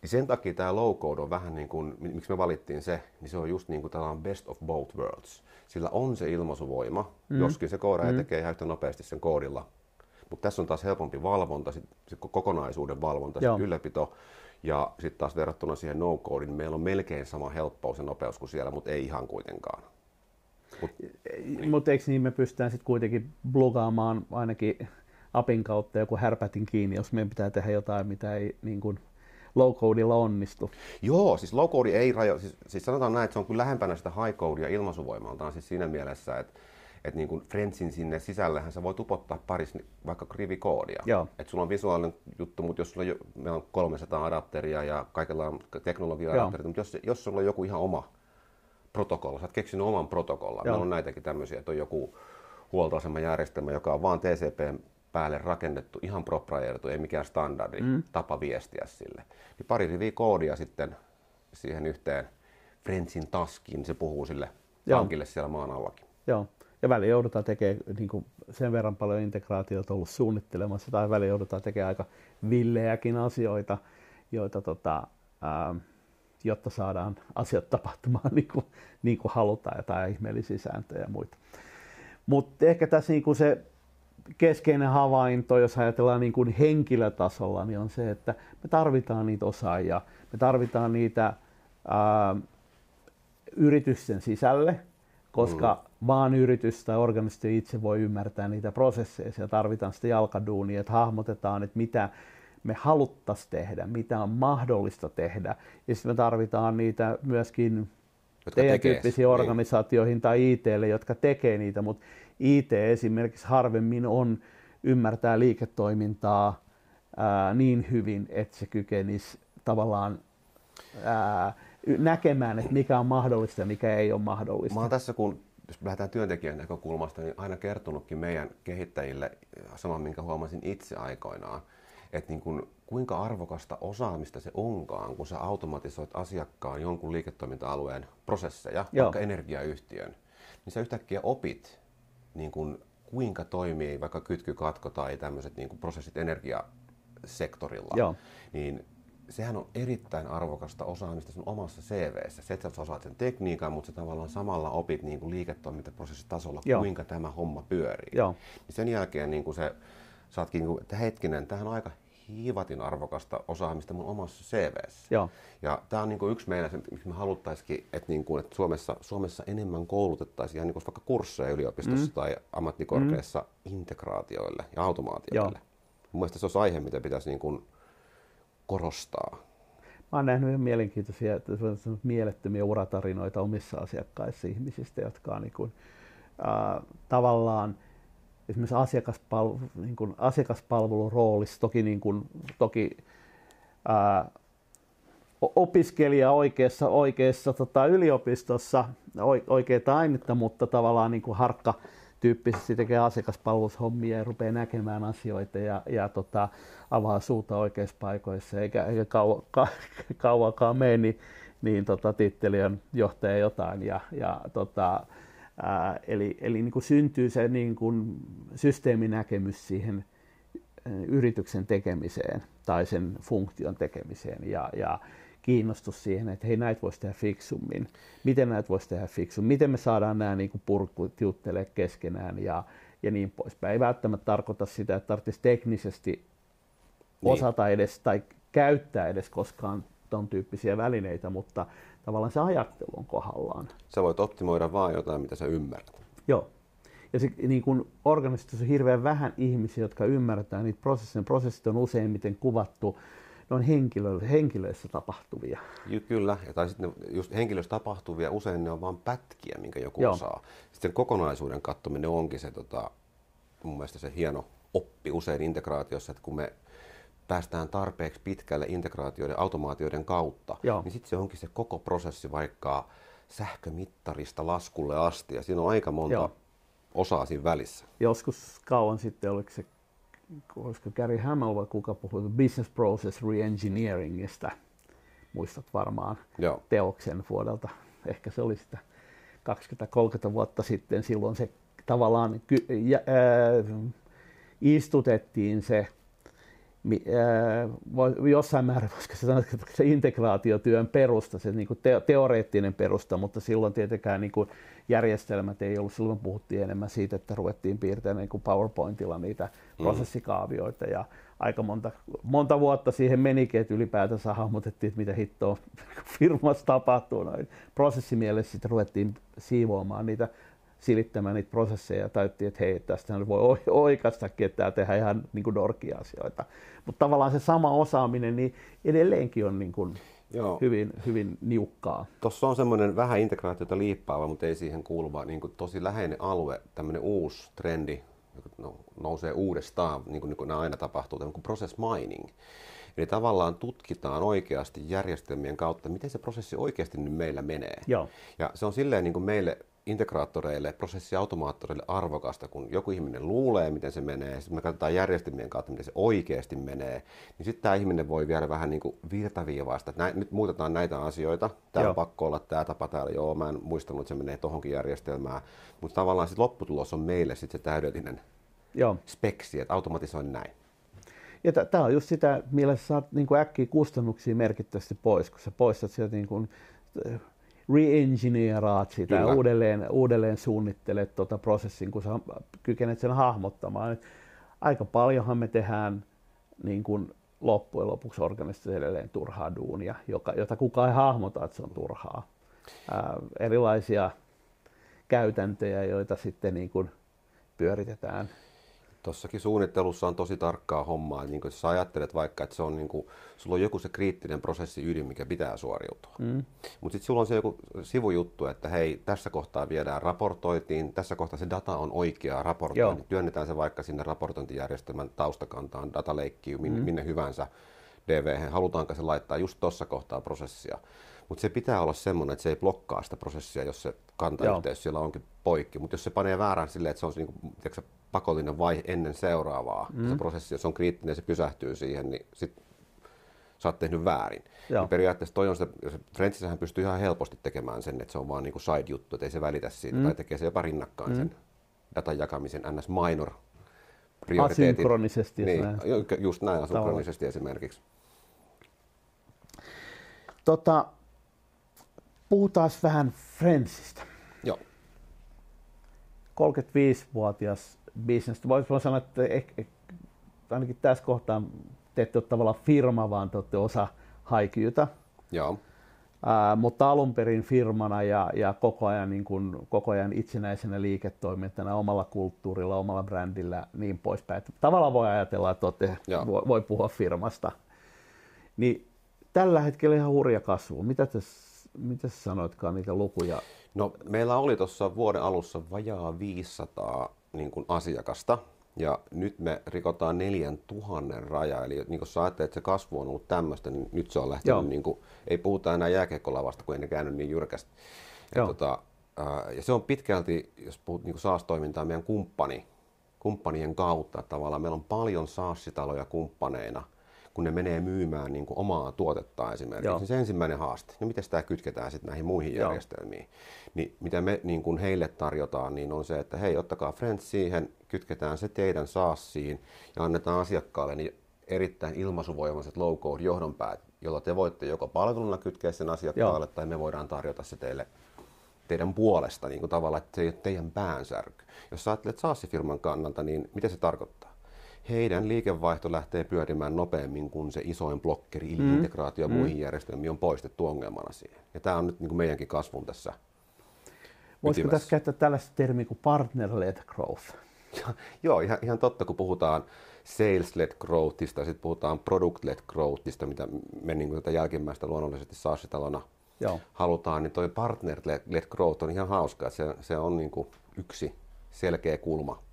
Niin sen takia tämä low code on vähän niin kuin, miksi me valittiin se, niin se on just niin kuin tällainen best of both worlds. Sillä on se ilmaisuvoima, mm. joskin se koodaaja mm. tekee ihan yhtä nopeasti sen koodilla. Mutta tässä on taas helpompi valvonta, sit, sit kokonaisuuden valvonta, sit ylläpito. Ja sitten taas verrattuna siihen no codeen, niin meillä on melkein sama helppous ja nopeus kuin siellä, mutta ei ihan kuitenkaan. Mutta niin. Mut eikö niin me pystytään sitten kuitenkin blogaamaan ainakin apin kautta joku härpätin kiinni, jos meidän pitää tehdä jotain, mitä ei niin kuin low codeilla onnistu. Joo, siis low code ei rajo, siis, siis sanotaan näin, että se on kyllä lähempänä sitä high codea ilmaisuvoimaltaan siis siinä mielessä, että että niin kuin Friendsin sinne sisällähän sä voit upottaa paris vaikka rivikoodia. Että sulla on visuaalinen juttu, mutta jos sulla on, jo, meillä on 300 adapteria ja kaikella on teknologia-adapteria, mutta jos, jos sulla on joku ihan oma protokolla, sä oot keksinyt oman protokollan, meillä on näitäkin tämmöisiä, että on joku huoltoasemajärjestelmä, joka on vaan TCP päälle rakennettu, ihan proprieertu, ei mikään standardi mm. tapa viestiä sille. Niin pari riviä koodia sitten siihen yhteen Friendsin taskiin, se puhuu sille tankille siellä maan allakin. Joo. Ja väliin joudutaan tekemään niin kuin sen verran paljon integraatiota ollut suunnittelemassa, tai väliin joudutaan tekemään aika villejäkin asioita, joita tota, ää, jotta saadaan asiat [LAUGHS] tapahtumaan niin kuin, niin kuin halutaan, tai ihmeellisiä sääntöjä ja muita. Mutta ehkä tässä niin kuin se keskeinen havainto, jos ajatellaan niin kuin henkilötasolla, niin on se, että me tarvitaan niitä osaajia, me tarvitaan niitä ää, yritysten sisälle, koska mm. vaan yritys tai organisaatio itse voi ymmärtää niitä prosesseja. ja tarvitaan sitä jalkaduunia, että hahmotetaan, että mitä me haluttaisiin tehdä, mitä on mahdollista tehdä. Ja sitten me tarvitaan niitä myöskin teidän tyyppisiin niin. organisaatioihin tai ITlle, jotka tekee niitä, mutta IT esimerkiksi harvemmin on ymmärtää liiketoimintaa ää, niin hyvin, että se kykenisi tavallaan ää, näkemään, että mikä on mahdollista ja mikä ei ole mahdollista. Mä oon tässä, kun jos lähdetään työntekijän näkökulmasta, niin aina kertonutkin meidän kehittäjille saman, minkä huomasin itse aikoinaan, että niin kuin, kuinka arvokasta osaamista se onkaan, kun sä automatisoit asiakkaan jonkun liiketoiminta-alueen prosesseja, Joo. vaikka energiayhtiön, niin sä yhtäkkiä opit, niin kuin, kuinka toimii vaikka kytkykatko tai tämmöiset niin kuin prosessit energiasektorilla. Joo. Niin sehän on erittäin arvokasta osaamista sun omassa CVssä. Se, että sä osaat sen tekniikan, mutta sä tavallaan samalla opit niin kuin liiketoimintaprosessitasolla, Joo. kuinka tämä homma pyörii. Joo. Niin sen jälkeen niin kuin se, saatkin, niin kuin, että hetkinen, tähän on aika hiivatin arvokasta osaamista mun omassa CVssä. Joo. Ja tämä on niin kuin yksi meidän, miksi me haluttaisikin, että, niin kuin, että Suomessa, Suomessa enemmän koulutettaisiin ihan niin kuin vaikka kursseja yliopistossa mm. tai ammattikorkeassa mm. integraatioille ja automaatioille. Joo. Mun mielestä se olisi aihe, mitä pitäisi niin kuin korostaa. Mä oon nähnyt ihan mielenkiintoisia, mielettömiä uratarinoita omissa asiakkaissa ihmisistä, jotka on niin kuin, äh, tavallaan esimerkiksi asiakaspalvelu, niin kuin asiakaspalvelun roolissa, toki, niin kuin, toki ää, opiskelija oikeassa, oikeassa tota, yliopistossa oikeita ainetta, mutta tavallaan niin kuin harkka tyyppisesti tekee asiakaspalvelushommia ja rupeaa näkemään asioita ja, ja tota, avaa suuta oikeissa paikoissa, eikä, eikä kau, ka, kauakaan mene, niin, niin tota, titteli on johtaja jotain ja, ja tota, Ää, eli eli niin kuin syntyy se niin kuin systeeminäkemys siihen yrityksen tekemiseen tai sen funktion tekemiseen ja, ja kiinnostus siihen, että hei näitä voisi tehdä fiksummin, miten näitä voisi tehdä fiksummin, miten me saadaan nämä niin purkut juttelemaan keskenään ja, ja niin poispäin. Ei välttämättä tarkoita sitä, että tarvitsisi teknisesti niin. osata edes tai käyttää edes koskaan ton tyyppisiä välineitä, mutta tavallaan se ajattelu on kohdallaan. Sä voit optimoida vaan jotain, mitä sä ymmärrät. Joo. Ja se, niin kun organisaatiossa on hirveän vähän ihmisiä, jotka ymmärtää niitä prosesseja. Prosessit on useimmiten kuvattu, ne on henkilö, henkilöissä tapahtuvia. Ky- kyllä, ja tai sitten just henkilöissä tapahtuvia, usein ne on vain pätkiä, minkä joku Joo. osaa. Sitten kokonaisuuden katsominen onkin se tota, mun mielestä se hieno oppi usein integraatiossa, että kun me päästään tarpeeksi pitkälle integraatioiden, automaatioiden kautta, Joo. niin sitten se onkin se koko prosessi vaikka sähkömittarista laskulle asti, ja siinä on aika monta Joo. osaa siinä välissä. Joskus kauan sitten, oliko se olisiko Gary Hamel vai kuka puhui Business Process Reengineeringista, muistat varmaan Joo. teoksen vuodelta, ehkä se oli sitä 20-30 vuotta sitten, silloin se tavallaan ky- ja, ää, istutettiin se jossain määrin voisiko se sanoa, että se integraatiotyön perusta, se niin kuin te, teoreettinen perusta, mutta silloin tietenkään niin kuin järjestelmät ei ollut, silloin puhuttiin enemmän siitä, että ruvettiin piirtämään niin kuin PowerPointilla niitä mm. prosessikaavioita ja aika monta, monta vuotta siihen menikin, että ylipäätänsä hahmotettiin, että mitä hittoa [LAUGHS] firmassa tapahtuu. Noin prosessimielessä sitten ruvettiin siivoamaan niitä silittämään niitä prosesseja ja tajuttiin, että hei, tästä voi oikastakin, että tämä tehdään ihan niin kuin dorkia-asioita. Mutta tavallaan se sama osaaminen niin edelleenkin on niin kuin Joo. Hyvin, hyvin niukkaa. Tuossa on semmoinen vähän integraatiota liippaava, mutta ei siihen kuuluva niin kuin tosi läheinen alue, tämmöinen uusi trendi, no, nousee uudestaan, niin kuin, niin kuin aina tapahtuu, kuin process mining. Eli tavallaan tutkitaan oikeasti järjestelmien kautta, miten se prosessi oikeasti nyt meillä menee. Joo. Ja se on silleen niin kuin meille integraattoreille, prosessiautomaattoreille arvokasta, kun joku ihminen luulee, miten se menee, sitten me katsotaan järjestelmien kautta, miten se oikeasti menee, niin sitten tämä ihminen voi vielä vähän niin kuin virtaviivaista, että nyt muutetaan näitä asioita, tämä on pakko olla tämä tapa täällä, joo, mä en muistanut, että se menee tohonkin järjestelmään, mutta tavallaan sitten lopputulos on meille sitten se täydellinen Joo. speksi, että automatisoin näin. Ja tämä on just sitä, millä sä saat niin äkkiä kustannuksia merkittävästi pois, kun sä poistat sieltä niin kuin, re-engineeraat sitä ja uudelleen, uudelleen suunnittelet tuota prosessin, kun sä kykenet sen hahmottamaan. Aika paljonhan me tehdään niin kuin loppujen lopuksi organisesti edelleen turhaa duunia, joka, jota kukaan ei hahmota, että se on turhaa. Ää, erilaisia käytäntöjä, joita sitten niin kuin pyöritetään Tuossakin suunnittelussa on tosi tarkkaa hommaa. Niin jos sä ajattelet vaikka, että se on niin kuin, sulla on joku se kriittinen prosessi ydin, mikä pitää suoriutua. Mm. Mutta sitten sulla on se joku sivujuttu, että hei, tässä kohtaa viedään raportoitiin, tässä kohtaa se data on oikeaa raportointi. Työnnetään se vaikka sinne raportointijärjestelmän taustakantaan, dataleikkiin, minne, mm. minne hyvänsä DV, halutaanko se laittaa just tuossa kohtaa prosessia. Mutta se pitää olla semmoinen, että se ei blokkaa sitä prosessia, jos se kantayhteys siellä onkin poikki. Mutta jos se panee väärän silleen, että se on se, niin kuin, tiedätkö, pakollinen vaihe ennen seuraavaa, mm. se prosessi, jos on kriittinen ja se pysähtyy siihen, niin sit sä oot tehnyt väärin. Niin periaatteessa toi on sitä, Frenchissähän pystyy ihan helposti tekemään sen, että se on vaan niin kuin side-juttu, että ei se välitä siitä, mm. tai tekee se jopa rinnakkain mm. sen datan jakamisen ns. minor prioriteetin. Asynkronisesti. Niin, näin. just näin, asynkronisesti Tavalla. esimerkiksi. Tota, puhutaan vähän Friendsistä. Joo. 35-vuotias bisnes. Voisi sanoa, että ehkä, ainakin tässä kohtaa te ette ole tavallaan firma, vaan te olette osa Haikyuta. Joo. Ää, mutta alun perin firmana ja, ja koko, ajan, niin kuin, koko ajan itsenäisenä liiketoimintana omalla kulttuurilla, omalla brändillä niin poispäin. Että tavallaan voi ajatella, että olette, voi, voi puhua firmasta. Niin tällä hetkellä ihan hurja kasvu. Mitä te, mitä sanoitkaan niitä lukuja? No, meillä oli tuossa vuoden alussa vajaa 500 niin kuin asiakasta, ja nyt me rikotaan 4000 raja, eli niin kun sä ajattelet, että se kasvu on ollut tämmöistä, niin nyt se on lähtenyt, niin kuin, ei puhuta enää jääkiekkolavasta, kun ei ne käynyt niin jyrkästi. Ja, tota, ja se on pitkälti, jos puhut niin SaaS-toimintaa, meidän kumppani, kumppanien kautta. Tavallaan. Meillä on paljon SaaS-taloja kumppaneina, kun ne menee myymään niin kuin omaa tuotetta esimerkiksi. Joo. Niin se ensimmäinen haaste, no miten tämä kytketään sitten näihin muihin Joo. järjestelmiin. Niin mitä me niin kuin heille tarjotaan, niin on se, että hei, ottakaa Friends siihen, kytketään se teidän saassiin ja annetaan asiakkaalle niin erittäin ilmaisuvoimaiset low-code johdonpäät, jolla te voitte joko palveluna kytkeä sen asiakkaalle Joo. tai me voidaan tarjota se teille teidän puolesta niin kuin tavallaan, että se ei ole teidän päänsärky. Jos sä ajattelet SaaS-firman kannalta, niin mitä se tarkoittaa? Heidän liikevaihto lähtee pyörimään nopeammin, kun se isoin blokkeri, mm. integraatio mm. muihin järjestelmiin on poistettu ongelmana siihen. Ja tämä on nyt niin kuin meidänkin kasvun tässä Voisiko tässä käyttää tällaista termiä kuin partner-led growth? Joo, ihan, ihan totta, kun puhutaan sales-led growthista, sitten puhutaan product-led growthista, mitä me niin kuin tätä jälkimmäistä luonnollisesti saasitalona Joo. halutaan, niin toi partner-led growth on ihan hauska, että se, se on niin kuin yksi selkeä kulma.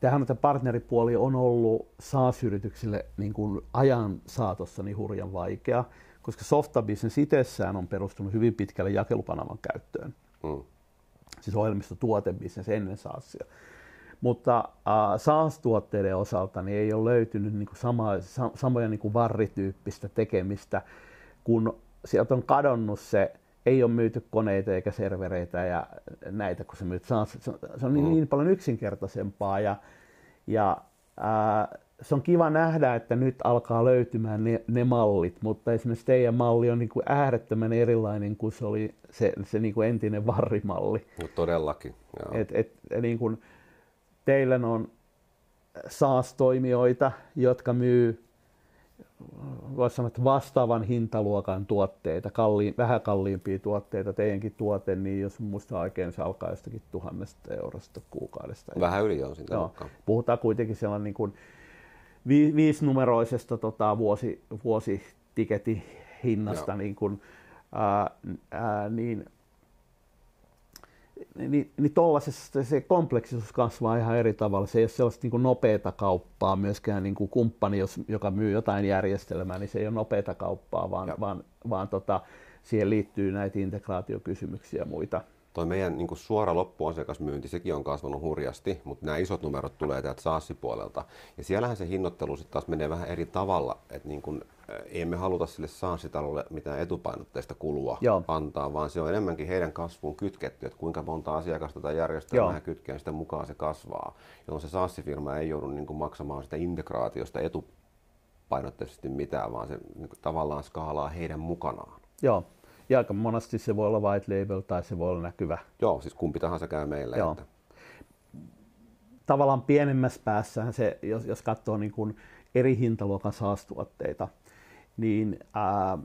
Tähän että partneripuoli on ollut SaaS-yrityksille niin kuin ajan saatossa niin hurjan vaikea, koska softabusiness itsessään on perustunut hyvin pitkälle jakelupanavan käyttöön. Mm siis ohjelmistotuotebisnes ennen SaaSia. Mutta äh, SaaS-tuotteiden osalta niin ei ole löytynyt niin kuin sama, sa, samoja niin kuin varrityyppistä tekemistä, kun sieltä on kadonnut se, ei ole myyty koneita eikä servereitä ja näitä, kun se myyt. Se on, se on niin, mm. niin paljon yksinkertaisempaa ja, ja äh, se on kiva nähdä, että nyt alkaa löytymään ne, ne mallit, mutta esimerkiksi teidän malli on niin kuin äärettömän erilainen kuin se oli se, se niin kuin entinen varrimalli. No todellakin. Joo. Et, et, niin kuin, teillä on SaaS-toimijoita, jotka myy voisi sanoa, että vastaavan hintaluokan tuotteita, kalliin, vähän kalliimpia tuotteita, teidänkin tuote, niin jos muistaa oikein, se alkaa jostakin tuhannesta eurosta kuukaudesta. Vähän yli on sitä no, Puhutaan kuitenkin sellainen niin kuin vi, viisinumeroisesta tota, vuosi, vuositiketin hinnasta, niin, kuin, ää, ää, niin niin, niin tuollaisessa se kompleksisuus kasvaa ihan eri tavalla. Se ei ole sellaista niin nopeata kauppaa myöskään niin kuin kumppani, jos, joka myy jotain järjestelmää, niin se ei ole nopeata kauppaa, vaan, vaan, vaan tota, siihen liittyy näitä integraatiokysymyksiä ja muita toi meidän niin kuin suora loppuasiakasmyynti, sekin on kasvanut hurjasti, mutta nämä isot numerot tulee täältä SaaS-puolelta. Ja siellähän se hinnoittelu sitten taas menee vähän eri tavalla, että niin kuin, ei me haluta sille SaaS-talolle mitään etupainotteista kulua Joo. antaa, vaan se on enemmänkin heidän kasvuun kytketty, että kuinka monta asiakasta tai järjestelmää he kytkee, sitä mukaan se kasvaa. Jolloin se SaaS-firma ei joudu niin kuin maksamaan sitä integraatiosta etupainotteisesti mitään, vaan se niin kuin, tavallaan skaalaa heidän mukanaan. Joo. Ja aika monesti se voi olla white label tai se voi olla näkyvä. Joo, siis kumpi tahansa käy meille. Joo. Että... Tavallaan pienemmässä päässä se, jos, jos katsoo niin kuin eri hintaluokan saastuotteita, niin ää,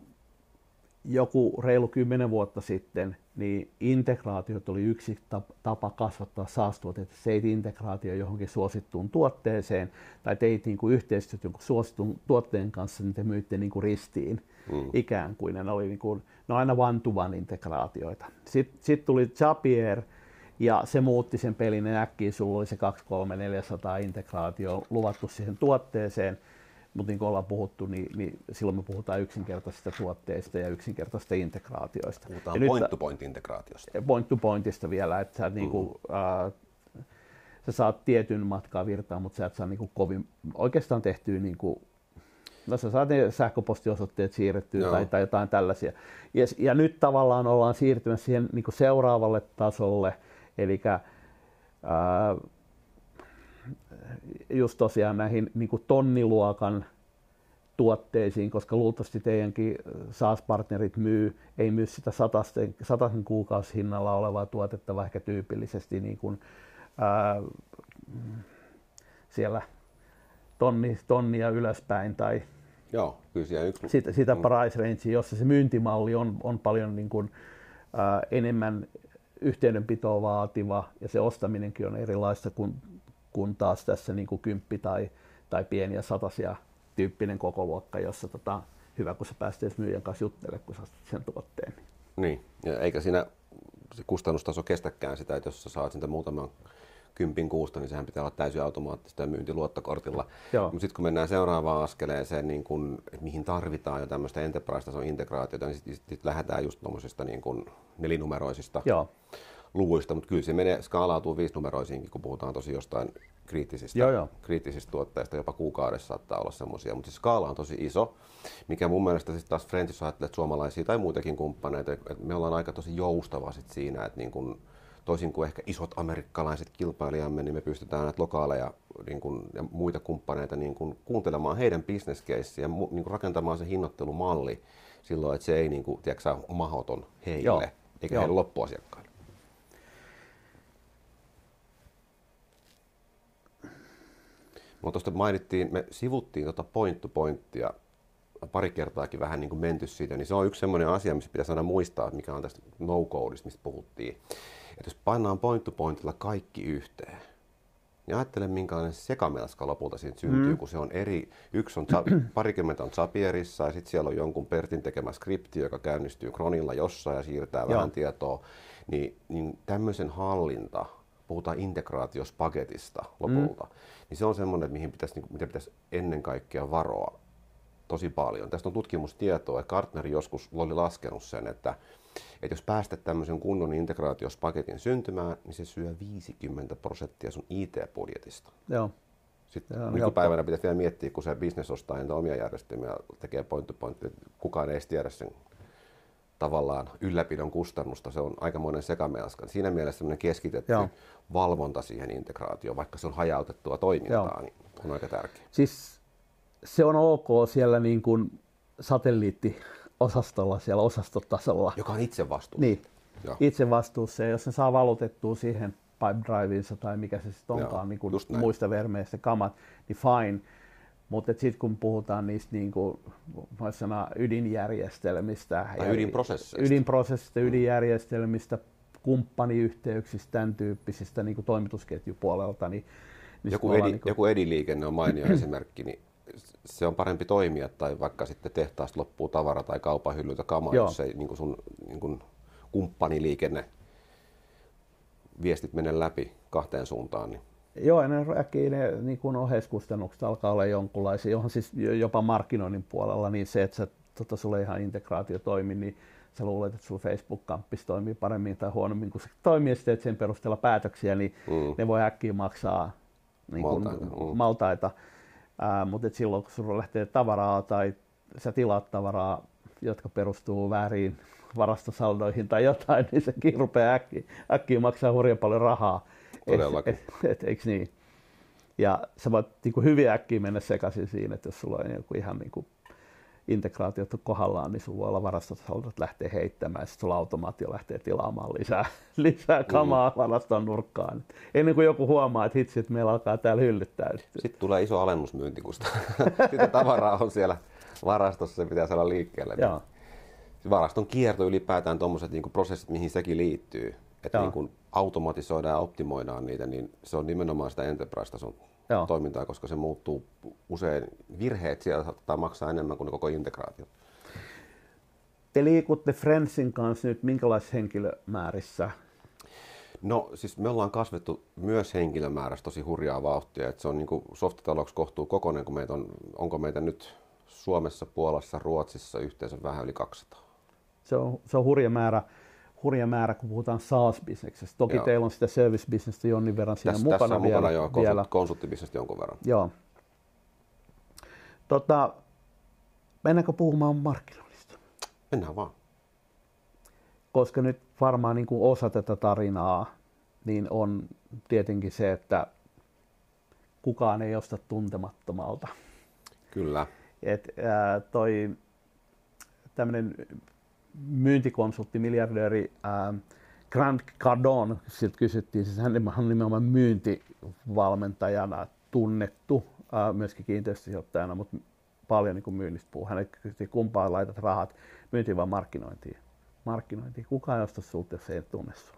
joku reilu kymmenen vuotta sitten, niin integraatiot oli yksi tapa kasvattaa saastuotteita. Ei integraatio johonkin suosittuun tuotteeseen tai teit niin kuin yhteistyöt jonkun suositun tuotteen kanssa, niin te myitte niin kuin ristiin mm. ikään kuin. Ne oli niin kuin, no aina one-to-one integraatioita. Sitten sit tuli Zapier, ja se muutti sen pelin ja äkkiä sulla oli se 2, 3, 400 integraatio luvattu siihen tuotteeseen, mutta niin kuin ollaan puhuttu, niin, niin silloin me puhutaan yksinkertaisista tuotteista ja yksinkertaisista integraatioista. Puhutaan point-to-point-integraatiosta. Point-to-pointista vielä, että sä, mm. niin kuin, äh, sä saat tietyn matkaa virtaa, mutta sä et saa niin kuin kovin oikeastaan tehtyä niin kuin No sä saat ne sähköpostiosoitteet siirrettyä tai, tai jotain tällaisia. Ja, ja nyt tavallaan ollaan siirtymässä siihen niin seuraavalle tasolle, eli just tosiaan näihin niin tonniluokan tuotteisiin, koska luultavasti teidänkin SaaS-partnerit myy, ei myy sitä satasten, satasen kuukausihinnalla olevaa tuotetta, vaikka tyypillisesti niin kuin, ää, siellä tonni, tonnia ylöspäin tai Joo, kyllä siellä yksi... sitä, sitä price range, jossa se myyntimalli on, on paljon niin kuin, ää, enemmän yhteydenpitoa vaativa ja se ostaminenkin on erilaista kuin, kuin taas tässä niin kuin kymppi tai, tai pieniä satasia tyyppinen kokoluokka, jossa tota, hyvä, kun sä pääset myyjän kanssa juttelemaan, kun sä sen tuotteen. Niin, ja eikä siinä se kustannustaso kestäkään sitä, että jos sä saat sitä muutaman kympin kuusta, niin sehän pitää olla täysin automaattista ja myynti luottokortilla. Mutta sitten kun mennään seuraavaan askeleeseen, niin kun, että mihin tarvitaan jo tämmöistä enterprise-tason integraatiota, niin sitten sit lähdetään just tuommoisista niin kun nelinumeroisista Joo. Luvuista, mutta kyllä se menee, skaalautuu viisinumeroisiinkin, kun puhutaan tosi jostain kriittisistä, joo, joo. kriittisistä tuotteista, jopa kuukaudessa saattaa olla semmoisia, mutta se skaala on tosi iso, mikä mun mielestä sitten taas Frenchissä ajattelee, että suomalaisia tai muitakin kumppaneita, että me ollaan aika tosi joustava sit siinä, että niin kun toisin kuin ehkä isot amerikkalaiset kilpailijamme, niin me pystytään näitä lokaaleja niin kuin, ja muita kumppaneita niin kuin, kuuntelemaan heidän bisneskeissiä ja niin kuin, rakentamaan se hinnoittelumalli silloin, että se ei niin kuin, tiedätkö, mahoton heille Joo. eikä Joo. heille loppuasiakkaille. Mutta tuosta mainittiin, me sivuttiin tuota point to pointtia pari kertaakin vähän niin kuin menty siitä, niin se on yksi semmoinen asia, missä pitäisi aina muistaa, mikä on tästä no-codeista, mistä puhuttiin. Että jos pannaan point to pointilla kaikki yhteen, niin ajattele minkälainen sekamelska lopulta siitä syntyy, mm. kun se on eri, yksi on, [CLEARS THROAT] parikymmentä on Zapierissa ja sitten siellä on jonkun Pertin tekemä skripti, joka käynnistyy Kronilla jossain ja siirtää Joo. vähän tietoa, niin, niin tämmöisen hallinta, puhutaan integraatiospaketista lopulta, mm. niin se on semmoinen, mihin pitäisi, niin, mitä pitäisi ennen kaikkea varoa tosi paljon. Tästä on tutkimustietoa, että Gartner joskus oli laskenut sen, että että jos päästät tämmöisen kunnon integraatiospaketin syntymään, niin se syö 50 prosenttia sun IT-budjetista. Joo. Sitten Joo, nykypäivänä pitäisi vielä miettiä, kun se business ostaa niitä omia järjestelmiä, tekee point to point, kukaan ei edes tiedä sen tavallaan ylläpidon kustannusta. Se on aikamoinen sekamelska. Siinä mielessä semmoinen keskitetty Joo. valvonta siihen integraatioon, vaikka se on hajautettua toimintaa, niin on aika tärkeä. Siis se on ok siellä niin kuin satelliittiosastolla, siellä osastotasolla. Joka on itse vastuussa. Niin, Joo. itse vastuussa. Ja jos ne saa valutettua siihen pipe tai mikä se sitten onkaan, Joo, niin kuin muista vermeistä kamat, niin fine. Mutta sitten kun puhutaan niistä niin kuin, sanoa ydinjärjestelmistä, Tai ydinprosesseista. ydinprosessista, ydinjärjestelmistä, kumppaniyhteyksistä, tämän tyyppisistä niin kuin toimitusketjupuolelta, niin, niin Joku, edi, niin kuin- joku ediliikenne on mainio [CLEARS THROAT] esimerkki, niin se on parempi toimia, tai vaikka sitten tehtaasta loppuu tavara tai kaupan hyllyltä kamaa, Joo. jos ei niin kuin sun niin kuin kumppaniliikenne viestit mene läpi kahteen suuntaan. Niin Joo, ne äkkiä ne niin kuin oheiskustannukset alkaa olla jonkunlaisia, johon siis jopa markkinoinnin puolella, niin se, että sä, tota, sulla ei ihan integraatio toimi, niin sä luulet, että sulla Facebook-kamppis toimii paremmin tai huonommin, kun se toimii ja sen perusteella päätöksiä, niin Mm. ne voi äkkiä maksaa niin kuin, Maltaita, mm. maltaita. Ää, mutta et silloin, kun sulla lähtee tavaraa tai sä tilaat tavaraa, jotka perustuu väärin varastosaldoihin tai jotain, niin sekin rupeaa äkkiä, äkkiä maksaa hurjan paljon rahaa. Todellakin. Et, et, et, eikö niin? Ja sä voit niin kuin hyvin äkkiä mennä sekaisin siinä, että jos sulla on joku ihan niin kuin integraatiot kohdallaan, niin sulla voi olla varastosaldot lähtee heittämään, ja sitten sulla automaatio lähtee tilaamaan lisää, [LAUGHS] lisää kamaa mm. varaston nurkkaan. Ennen kuin joku huomaa, että hitsi, että meillä alkaa täällä hyllyt täyttyä. sitten tulee iso alennusmyyntikusta. sitten [LAUGHS] tavaraa on siellä varastossa, se pitää saada liikkeelle. Joo. Varaston kierto ylipäätään, tuommoiset niin prosessit, mihin sekin liittyy, että niin kuin automatisoidaan ja optimoidaan niitä, niin se on nimenomaan sitä enterprise-tason Joo. toimintaa, koska se muuttuu usein, virheet siellä saattaa maksaa enemmän kuin koko integraatio. Te liikutte Friendsin kanssa nyt minkälaisissa henkilömäärissä? No siis me ollaan kasvettu myös henkilömäärässä tosi hurjaa vauhtia, että se on niin kuin softitalouksi kohtuu kokoinen, kun meitä on, onko meitä nyt Suomessa, Puolassa, Ruotsissa yhteensä vähän yli 200. Se on, se on hurja määrä, hurja määrä, kun puhutaan SaaS-bisneksestä. Toki Joo. teillä on sitä service-bisnestä jonnin verran siinä Tässä, mukana tässä on vielä. mukana jo vielä. konsult, konsulttibisnestä jonkun verran. Joo. Tota, mennäänkö puhumaan markkinoinnista? Mennään vaan. Koska nyt varmaan niin kuin osa tätä tarinaa niin on tietenkin se, että kukaan ei osta tuntemattomalta. Kyllä. Et, ää, toi tämmöinen myyntikonsultti, miljardööri ää, Grant Cardone, siltä kysyttiin, siis hän on nimenomaan myyntivalmentajana tunnettu, ää, myöskin kiinteistösijoittajana, mutta paljon niin kuin myynnistä puhuu. Hänet kysyttiin, kumpaan laitat rahat, myyntiin vai markkinointiin. Markkinointiin. Kukaan ei osta sulta, jos ei tunne sua.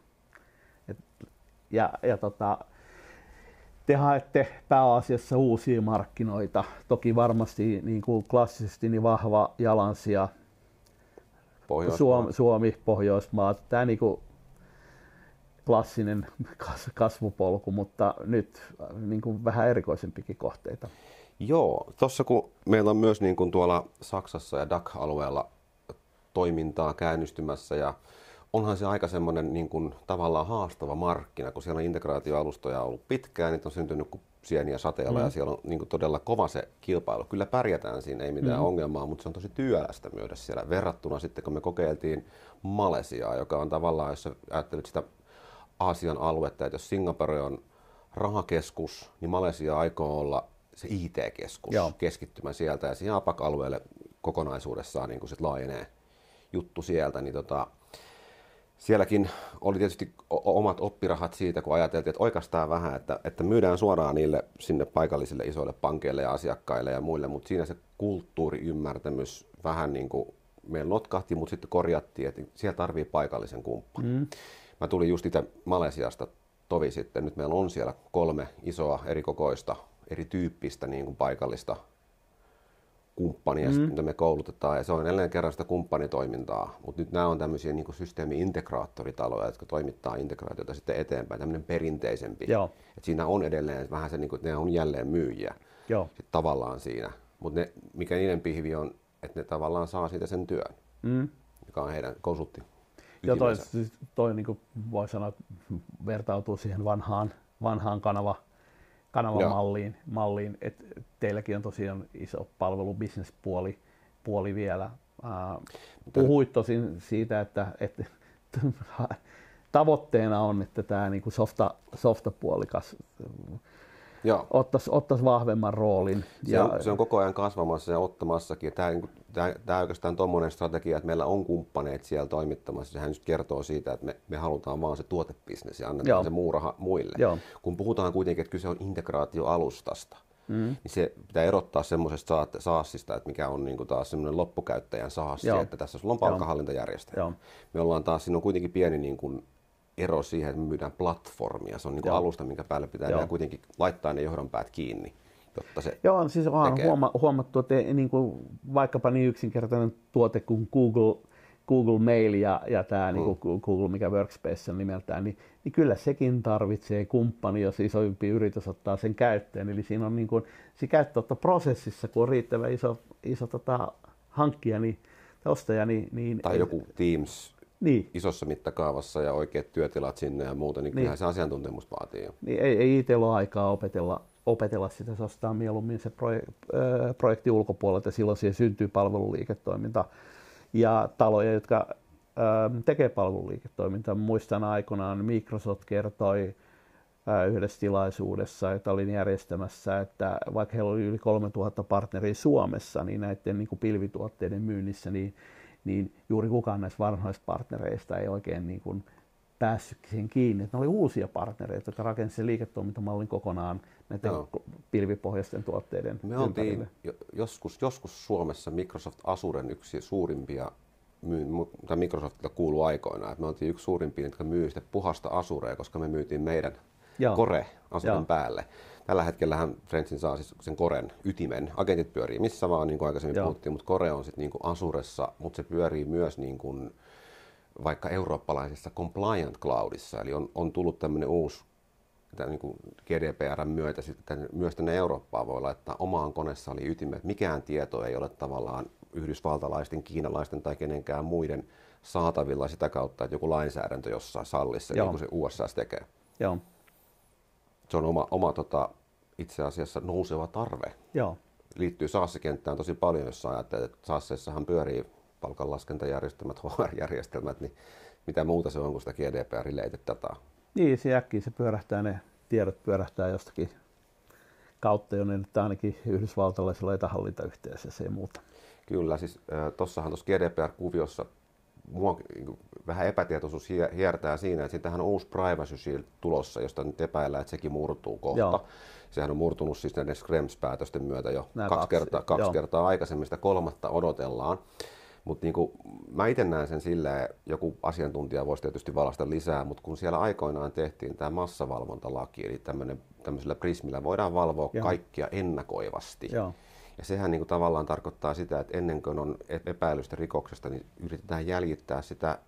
Et, ja, ja tota, te haette pääasiassa uusia markkinoita. Toki varmasti niin kuin klassisesti niin vahva jalansija. Suomi, Suomi, Pohjoismaat, tämä niin kuin klassinen kas- kasvupolku, mutta nyt äh, niin kuin vähän erikoisempikin kohteita. Joo, tuossa kun meillä on myös niin kuin tuolla Saksassa ja DAC-alueella toimintaa käynnistymässä ja onhan se aika semmoinen niin kuin tavallaan haastava markkina, kun siellä on integraatioalustoja ollut pitkään, niitä on syntynyt kuin sieniä sateella mm. ja siellä on niin kuin todella kova se kilpailu. Kyllä pärjätään siinä, ei mitään mm. ongelmaa, mutta se on tosi työlästä myös siellä verrattuna sitten, kun me kokeiltiin Malesiaa, joka on tavallaan, jos ajattelet sitä Aasian aluetta, että jos Singapore on rahakeskus, niin Malesia aikoo olla se IT-keskus, Joo. keskittymä sieltä ja siihen APAC-alueelle kokonaisuudessaan niin sit laajenee juttu sieltä, niin tota, sielläkin oli tietysti omat oppirahat siitä, kun ajateltiin, että oikeastaan vähän, että, että myydään suoraan niille sinne paikallisille isoille pankeille ja asiakkaille ja muille, mutta siinä se kulttuuriymmärtämys vähän niin kuin meillä notkahti, mutta sitten korjattiin, että siellä tarvii paikallisen kumppanin. Mm. Mä tulin just itse Malesiasta tovi sitten, nyt meillä on siellä kolme isoa eri kokoista, erityyppistä niin kuin paikallista kumppania, mm. mitä me koulutetaan, ja se on edelleen kerran sitä kumppanitoimintaa, mutta nyt nämä on tämmöisiä niin systeemi-integraattoritaloja, jotka toimittaa integraatiota sitten eteenpäin, tämmöinen perinteisempi. Joo. Et siinä on edelleen vähän se, niin kuin, että ne on jälleen myyjiä Joo. sit tavallaan siinä, mutta mikä niiden pihvi on, että ne tavallaan saa siitä sen työn, Mm. joka on heidän konsultti. Ja toi, siis toi niin kuin voi sanoa, vertautuu siihen vanhaan, vanhaan kanava, kanavamalliin, malliin, että teilläkin on tosiaan iso palvelu, bisnespuoli puoli vielä puhuit tosin siitä, että, että [LAUGHS] tavoitteena on, että tämä niin kuin softa, softapuolikas Joo. Ottaisi, ottaisi vahvemman roolin. Se, ja, on, se on koko ajan kasvamassa ja ottamassakin. Tämä, niinku, tämä, tämä oikeastaan tuommoinen strategia, että meillä on kumppaneet siellä toimittamassa, sehän nyt kertoo siitä, että me, me halutaan vaan se tuotebisnes ja annetaan Joo. se muu raha muille. Joo. Kun puhutaan kuitenkin, että kyse on integraatioalustasta, mm. niin se pitää erottaa semmoisesta saassista, että mikä on niin kuin taas semmoinen loppukäyttäjän saassi, Joo. että tässä sulla on palkkahallintajärjestelmä. Me ollaan taas, siinä on kuitenkin pieni niin kuin ero siihen, että me myydään platformia. Se on niin alusta, minkä päälle pitää kuitenkin laittaa ne johdonpäät kiinni. Jotta se Joo, siis on huoma- huomattu, että niin kuin vaikkapa niin yksinkertainen tuote kuin Google, Google Mail ja, ja tämä mm. niin kuin Google, mikä Workspace on nimeltään, niin, niin kyllä sekin tarvitsee kumppani, jos isompi yritys ottaa sen käyttöön. Eli siinä on niin kuin, se käyttöönottoprosessissa, kun on riittävän iso, iso tota, hankkija, niin, ostaja, niin, niin... Tai joku Teams niin. isossa mittakaavassa ja oikeat työtilat sinne ja muuta, niin, niin. kyllähän se asiantuntemus vaatii. Niin, ei, ei itsellä ole aikaa opetella, opetella sitä, se ostaa mieluummin se proje, äh, projekti ulkopuolelta, silloin siihen syntyy palveluliiketoiminta. Ja taloja, jotka äh, tekee palveluliiketoimintaa. Muistan aikoinaan Microsoft kertoi äh, yhdessä tilaisuudessa, jota olin järjestämässä, että vaikka heillä oli yli 3000 partneria Suomessa, niin näiden niin kuin pilvituotteiden myynnissä, niin niin juuri kukaan näistä varhaisista partnereista ei oikein niin kuin päässyt siihen kiinni. Että ne oli uusia partnereita, jotka rakensivat sen liiketoimintamallin kokonaan näiden no. pilvipohjaisten tuotteiden Me oltiin joskus, joskus Suomessa Microsoft Azuren yksi suurimpia myy, tai Microsoftilla kuuluu aikoinaan, että me oltiin yksi suurimpia, jotka myy sitä puhasta Azurea, koska me myytiin meidän Joo. Kore Azuren päälle. Tällä hetkellä Friendsin saa siis sen Koren ytimen. Agentit pyörii missä vaan, niin kuin aikaisemmin Joo. puhuttiin, mutta Kore on sitten niin kuin Asuressa, mutta se pyörii myös niin kuin vaikka eurooppalaisessa compliant cloudissa. Eli on, on tullut tämmöinen uusi tämän niin kuin GDPRn myötä sitten myös tänne Eurooppaan voi laittaa omaan konesaliin ytimet. Mikään tieto ei ole tavallaan yhdysvaltalaisten, kiinalaisten tai kenenkään muiden saatavilla sitä kautta, että joku lainsäädäntö jossain sallissa, niin kuin se USA tekee. Joo se on oma, oma tota, itse asiassa nouseva tarve. Joo. Liittyy SaaS-kenttään tosi paljon, jos ajattelet, että SaaSissahan pyörii palkanlaskentajärjestelmät, [LAUGHS] HR-järjestelmät, niin mitä muuta se on kuin sitä GDPR-related dataa? Niin, se äkkiä se pyörähtää, ne tiedot pyörähtää jostakin kautta, jonne nyt ainakin yhdysvaltalaisilla etähallintayhteisössä ja muuta. Kyllä, siis äh, tuossahan tuossa GDPR-kuviossa mua niin vähän epätietoisuus hiertää siinä, että siitähän on uusi Privacy Shield tulossa, josta nyt epäillään, että sekin murtuu kohta. Joo. Sehän on murtunut siis näiden Schrems-päätösten myötä jo kaksi, kaksi, kertaa, kaksi kertaa aikaisemmin, sitä kolmatta odotellaan. Mutta niin mä itse näen sen silleen, joku asiantuntija voisi tietysti valasta lisää, mutta kun siellä aikoinaan tehtiin tämä massavalvontalaki, eli tämmöisellä prismillä voidaan valvoa Joo. kaikkia ennakoivasti. Joo. Ja sehän niin kuin tavallaan tarkoittaa sitä, että ennen kuin on epäilystä rikoksesta, niin yritetään jäljittää sitä,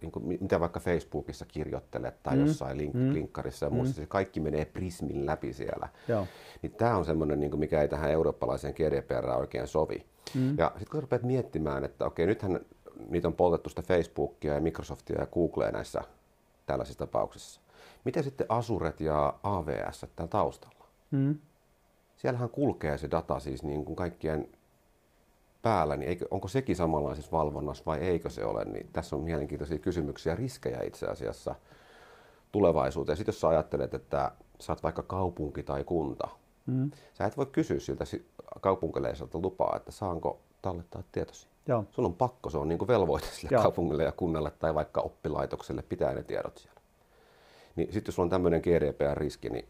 niin kuin mitä vaikka Facebookissa kirjoittelet tai mm. jossain link- mm. linkkarissa ja muussa, mm. se kaikki menee prismin läpi siellä. Joo. Niin tämä on semmoinen, niin kuin mikä ei tähän eurooppalaiseen GDPR oikein sovi. Mm. Ja sitten kun rupeat miettimään, että okei, nythän niitä on poltettu sitä Facebookia ja Microsoftia ja Googlea näissä tällaisissa tapauksissa. Miten sitten Azuret ja AVS täällä taustalla? Mm siellähän kulkee se data siis niin kuin kaikkien päällä, niin eikö, onko sekin samanlaisessa valvonnassa vai eikö se ole, niin tässä on mielenkiintoisia kysymyksiä ja riskejä itse asiassa tulevaisuuteen. Sitten jos sä ajattelet, että sä oot vaikka kaupunki tai kunta, mm. sä et voi kysyä siltä kaupunkileiselta lupaa, että saanko tallettaa tietosi. Joo. Sulla on pakko, se on niin kuin velvoite sille Joo. kaupungille ja kunnalle tai vaikka oppilaitokselle pitää ne tiedot siellä. Niin sitten jos sulla on tämmöinen GDPR-riski, niin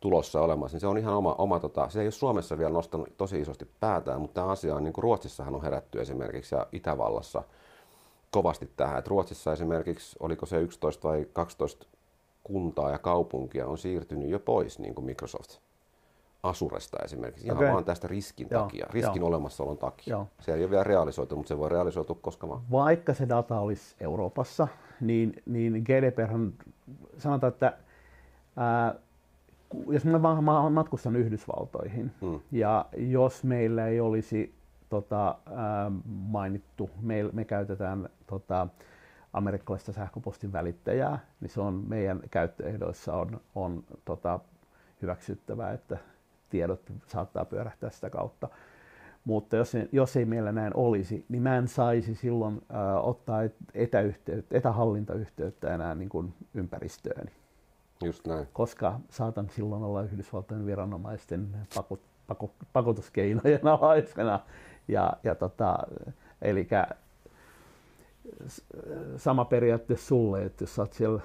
tulossa olemassa, niin se on ihan oma, oma tota, se ei ole Suomessa vielä nostanut tosi isosti päätään, mutta tämä asia on, niin kuin Ruotsissahan on herätty esimerkiksi ja Itävallassa kovasti tähän, että Ruotsissa esimerkiksi, oliko se 11 vai 12 kuntaa ja kaupunkia on siirtynyt jo pois niin kuin Microsoft Asuresta esimerkiksi, ihan okay. vaan tästä riskin Joo. takia, riskin Joo. olemassaolon takia. Joo. Se ei ole vielä realisoitu, mutta se voi realisoitua koska vaan. Vaikka se data olisi Euroopassa, niin, niin GDPR sanotaan, että ää, jos mä vaan matkustan Yhdysvaltoihin mm. ja jos meillä ei olisi tota, ää, mainittu, me, me käytetään tota, amerikkalaista sähköpostin välittäjää, niin se on meidän käyttöehdoissa on, on tota, hyväksyttävää, että tiedot saattaa pyörähtää sitä kautta. Mutta jos, jos ei meillä näin olisi, niin mä en saisi silloin ää, ottaa etäyhteyttä, etähallintayhteyttä enää niin kuin ympäristööni. Just näin. Koska saatan silloin olla Yhdysvaltojen viranomaisten pakot, pakot, pakotuskeinojen alaisena. Ja, ja tota, eli sama periaate sulle, että jos olet siellä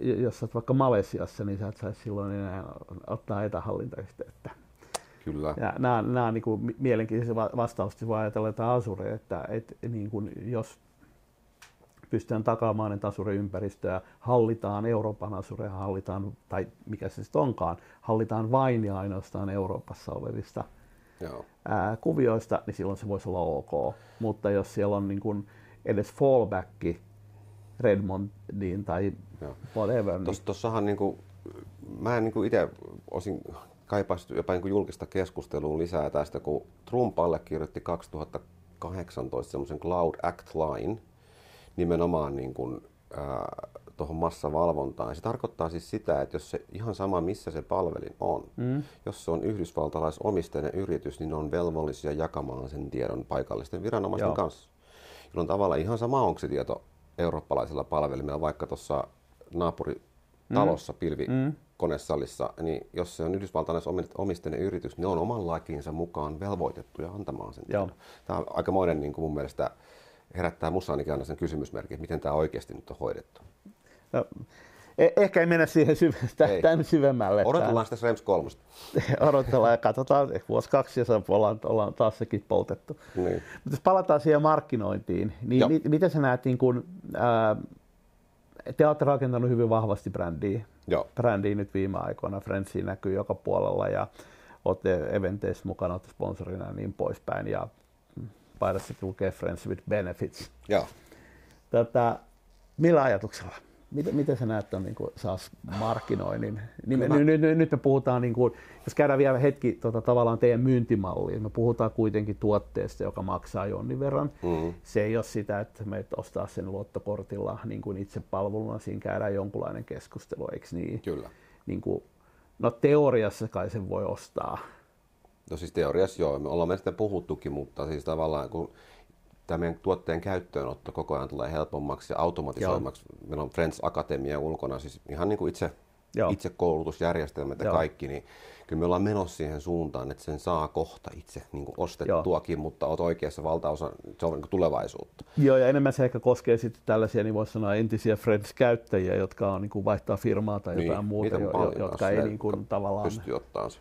jos olet vaikka Malesiassa, niin sä et saisi silloin enää ottaa etähallintayhteyttä. Kyllä. Ja nämä, nämä on niin kuin mielenkiintoisia vastauksia, kun ajatellaan tätä Azure, että, että niin kuin jos pystytään takaamaan, että Azure-ympäristöä hallitaan, Euroopan Azure hallitaan, tai mikä se sitten onkaan, hallitaan vain ja ainoastaan Euroopassa olevista Joo. Ää, kuvioista, niin silloin se voisi olla ok. Mutta jos siellä on niin kuin edes fallback Redmondiin tai Joo. whatever. Niin... Tuossahan niin kuin, mä en niin itse osin kaipaisi jopa niin julkista keskustelua lisää tästä, kun Trump allekirjoitti 2018 semmoisen Cloud Act-lain nimenomaan niin kuin, äh, tuohon massavalvontaan. Se tarkoittaa siis sitä, että jos se ihan sama missä se palvelin on, mm. jos se on yhdysvaltalaisomisteinen yritys, niin ne on velvollisia jakamaan sen tiedon paikallisten viranomaisten Joo. kanssa. Jolloin tavallaan ihan sama onko se tieto eurooppalaisella palvelimella, vaikka tuossa naapuritalossa mm. pilvi mm konesalissa, niin jos se on yhdysvaltalainen omisteinen yritys, niin on oman lakiinsa mukaan velvoitettuja antamaan sen tiedon. Tämä on aikamoinen niin kuin mun mielestä herättää musta ainakin aina sen kysymysmerkin, että miten tämä oikeasti nyt on hoidettu. No, e- ehkä ei mennä siihen syv- tämän syvemmälle. Odotellaan sitä Rems 3. [LAUGHS] Odotellaan ja katsotaan, vuosi kaksi ja ollaan, ollaan taas sekin poltettu. Niin. Mutta jos palataan siihen markkinointiin, niin mi- miten sä näet, niin kun, ää, te olette rakentanut hyvin vahvasti brändiä Joo. brändiä nyt viime aikoina. Friendsi näkyy joka puolella ja olette eventeissä mukana, olette sponsorina ja niin poispäin. Ja paidassa lukee Friends with Benefits. Joo. Tätä, millä ajatuksella? Miten, miten sä näet tuon niin saas markkinoinnin? Niin me, nyt, nyt, nyt me puhutaan, niin kuin, jos käydään vielä hetki tota, tavallaan teidän myyntimalliin, me puhutaan kuitenkin tuotteesta, joka maksaa jonnin verran. Mm-hmm. Se ei ole sitä, että me ostaa sen luottokortilla niin kuin itse palveluna, siinä käydään jonkunlainen keskustelu, eikö niin? Kyllä. Niin kuin, no teoriassa kai sen voi ostaa. No siis teoriassa joo, me ollaan sitä puhuttukin, mutta siis tavallaan kun tämä meidän tuotteen käyttöönotto koko ajan tulee helpommaksi ja automatisoimaksi. Joo. Meillä on Friends Akatemia ulkona, siis ihan niin kuin itse, itse koulutusjärjestelmät ja Joo. kaikki, niin kyllä me ollaan menossa siihen suuntaan, että sen saa kohta itse niin kuin ostettuakin, Joo. mutta olet oikeassa valtaosa, se on niin kuin tulevaisuutta. Joo, ja enemmän se ehkä koskee sitten tällaisia, niin voisi sanoa entisiä Friends-käyttäjiä, jotka on niin kuin vaihtaa firmaa tai niin, jotain muuta, jo, jotka ei niin kuin, tavallaan... Pysty ottaa se.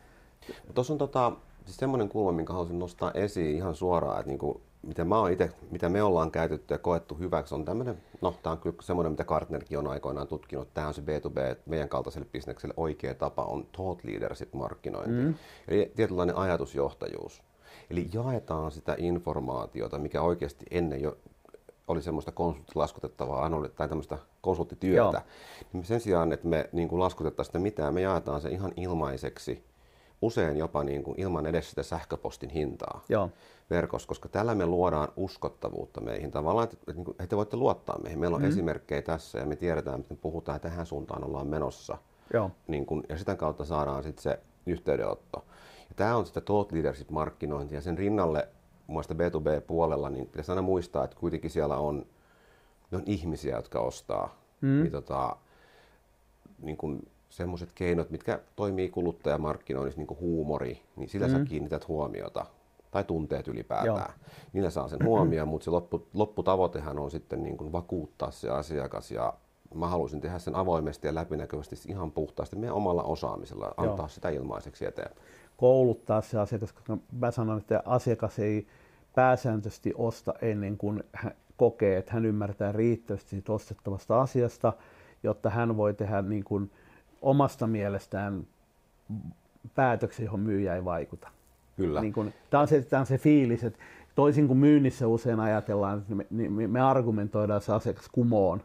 Tuossa on tota, siis semmoinen kulma, minkä haluaisin nostaa esiin ihan suoraan, että niin kuin mitä, mä ite, mitä me ollaan käytetty ja koettu hyväksi, on tämmöinen, no tämä on kyllä semmoinen, mitä Gartnerkin on aikoinaan tutkinut. Tämä on se B2B, meidän kaltaiselle bisnekselle oikea tapa on thought leadership-markkinointi. Mm. Eli tietynlainen ajatusjohtajuus. Eli jaetaan sitä informaatiota, mikä oikeasti ennen jo oli semmoista konsulttilaskutettavaa tai tämmöistä konsulttityötä. Joo. Niin sen sijaan, että me niin laskutettaisiin sitä mitään, me jaetaan se ihan ilmaiseksi usein jopa niin kuin ilman edes sitä sähköpostin hintaa Joo. verkossa, koska tällä me luodaan uskottavuutta meihin. Tavallaan, että, että, että niin te voitte luottaa meihin. Meillä on mm. esimerkkejä tässä ja me tiedetään, miten puhutaan, että tähän suuntaan ollaan menossa. Joo. Niin kuin, ja sitä kautta saadaan sitten se yhteydenotto. Ja tämä on sitä thought leadership-markkinointia. Sen rinnalle muista B2B-puolella, niin pitäisi aina muistaa, että kuitenkin siellä on, on ihmisiä, jotka ostaa. Mm. Niin, tota, niin kuin semmoiset keinot, mitkä toimii kuluttajamarkkinoinnissa, niin kuin huumori, niin sillä mm. sä kiinnität huomiota tai tunteet ylipäätään. Joo. Niillä saa sen huomioon, mutta se loppu, lopputavoitehan on sitten niin kuin vakuuttaa se asiakas ja mä haluaisin tehdä sen avoimesti ja läpinäkyvästi ihan puhtaasti meidän omalla osaamisella, antaa Joo. sitä ilmaiseksi eteenpäin. Kouluttaa se asiakas, koska mä sanon, että asiakas ei pääsääntöisesti osta ennen kuin hän kokee, että hän ymmärtää riittävästi siitä ostettavasta asiasta, jotta hän voi tehdä niin kuin, omasta mielestään päätöksen, johon myyjä ei vaikuta. Kyllä. Niin kun, tämä, on se, tämä on se fiilis, että toisin kuin myynnissä usein ajatellaan, että me, me, me argumentoidaan se asiakas kumoon,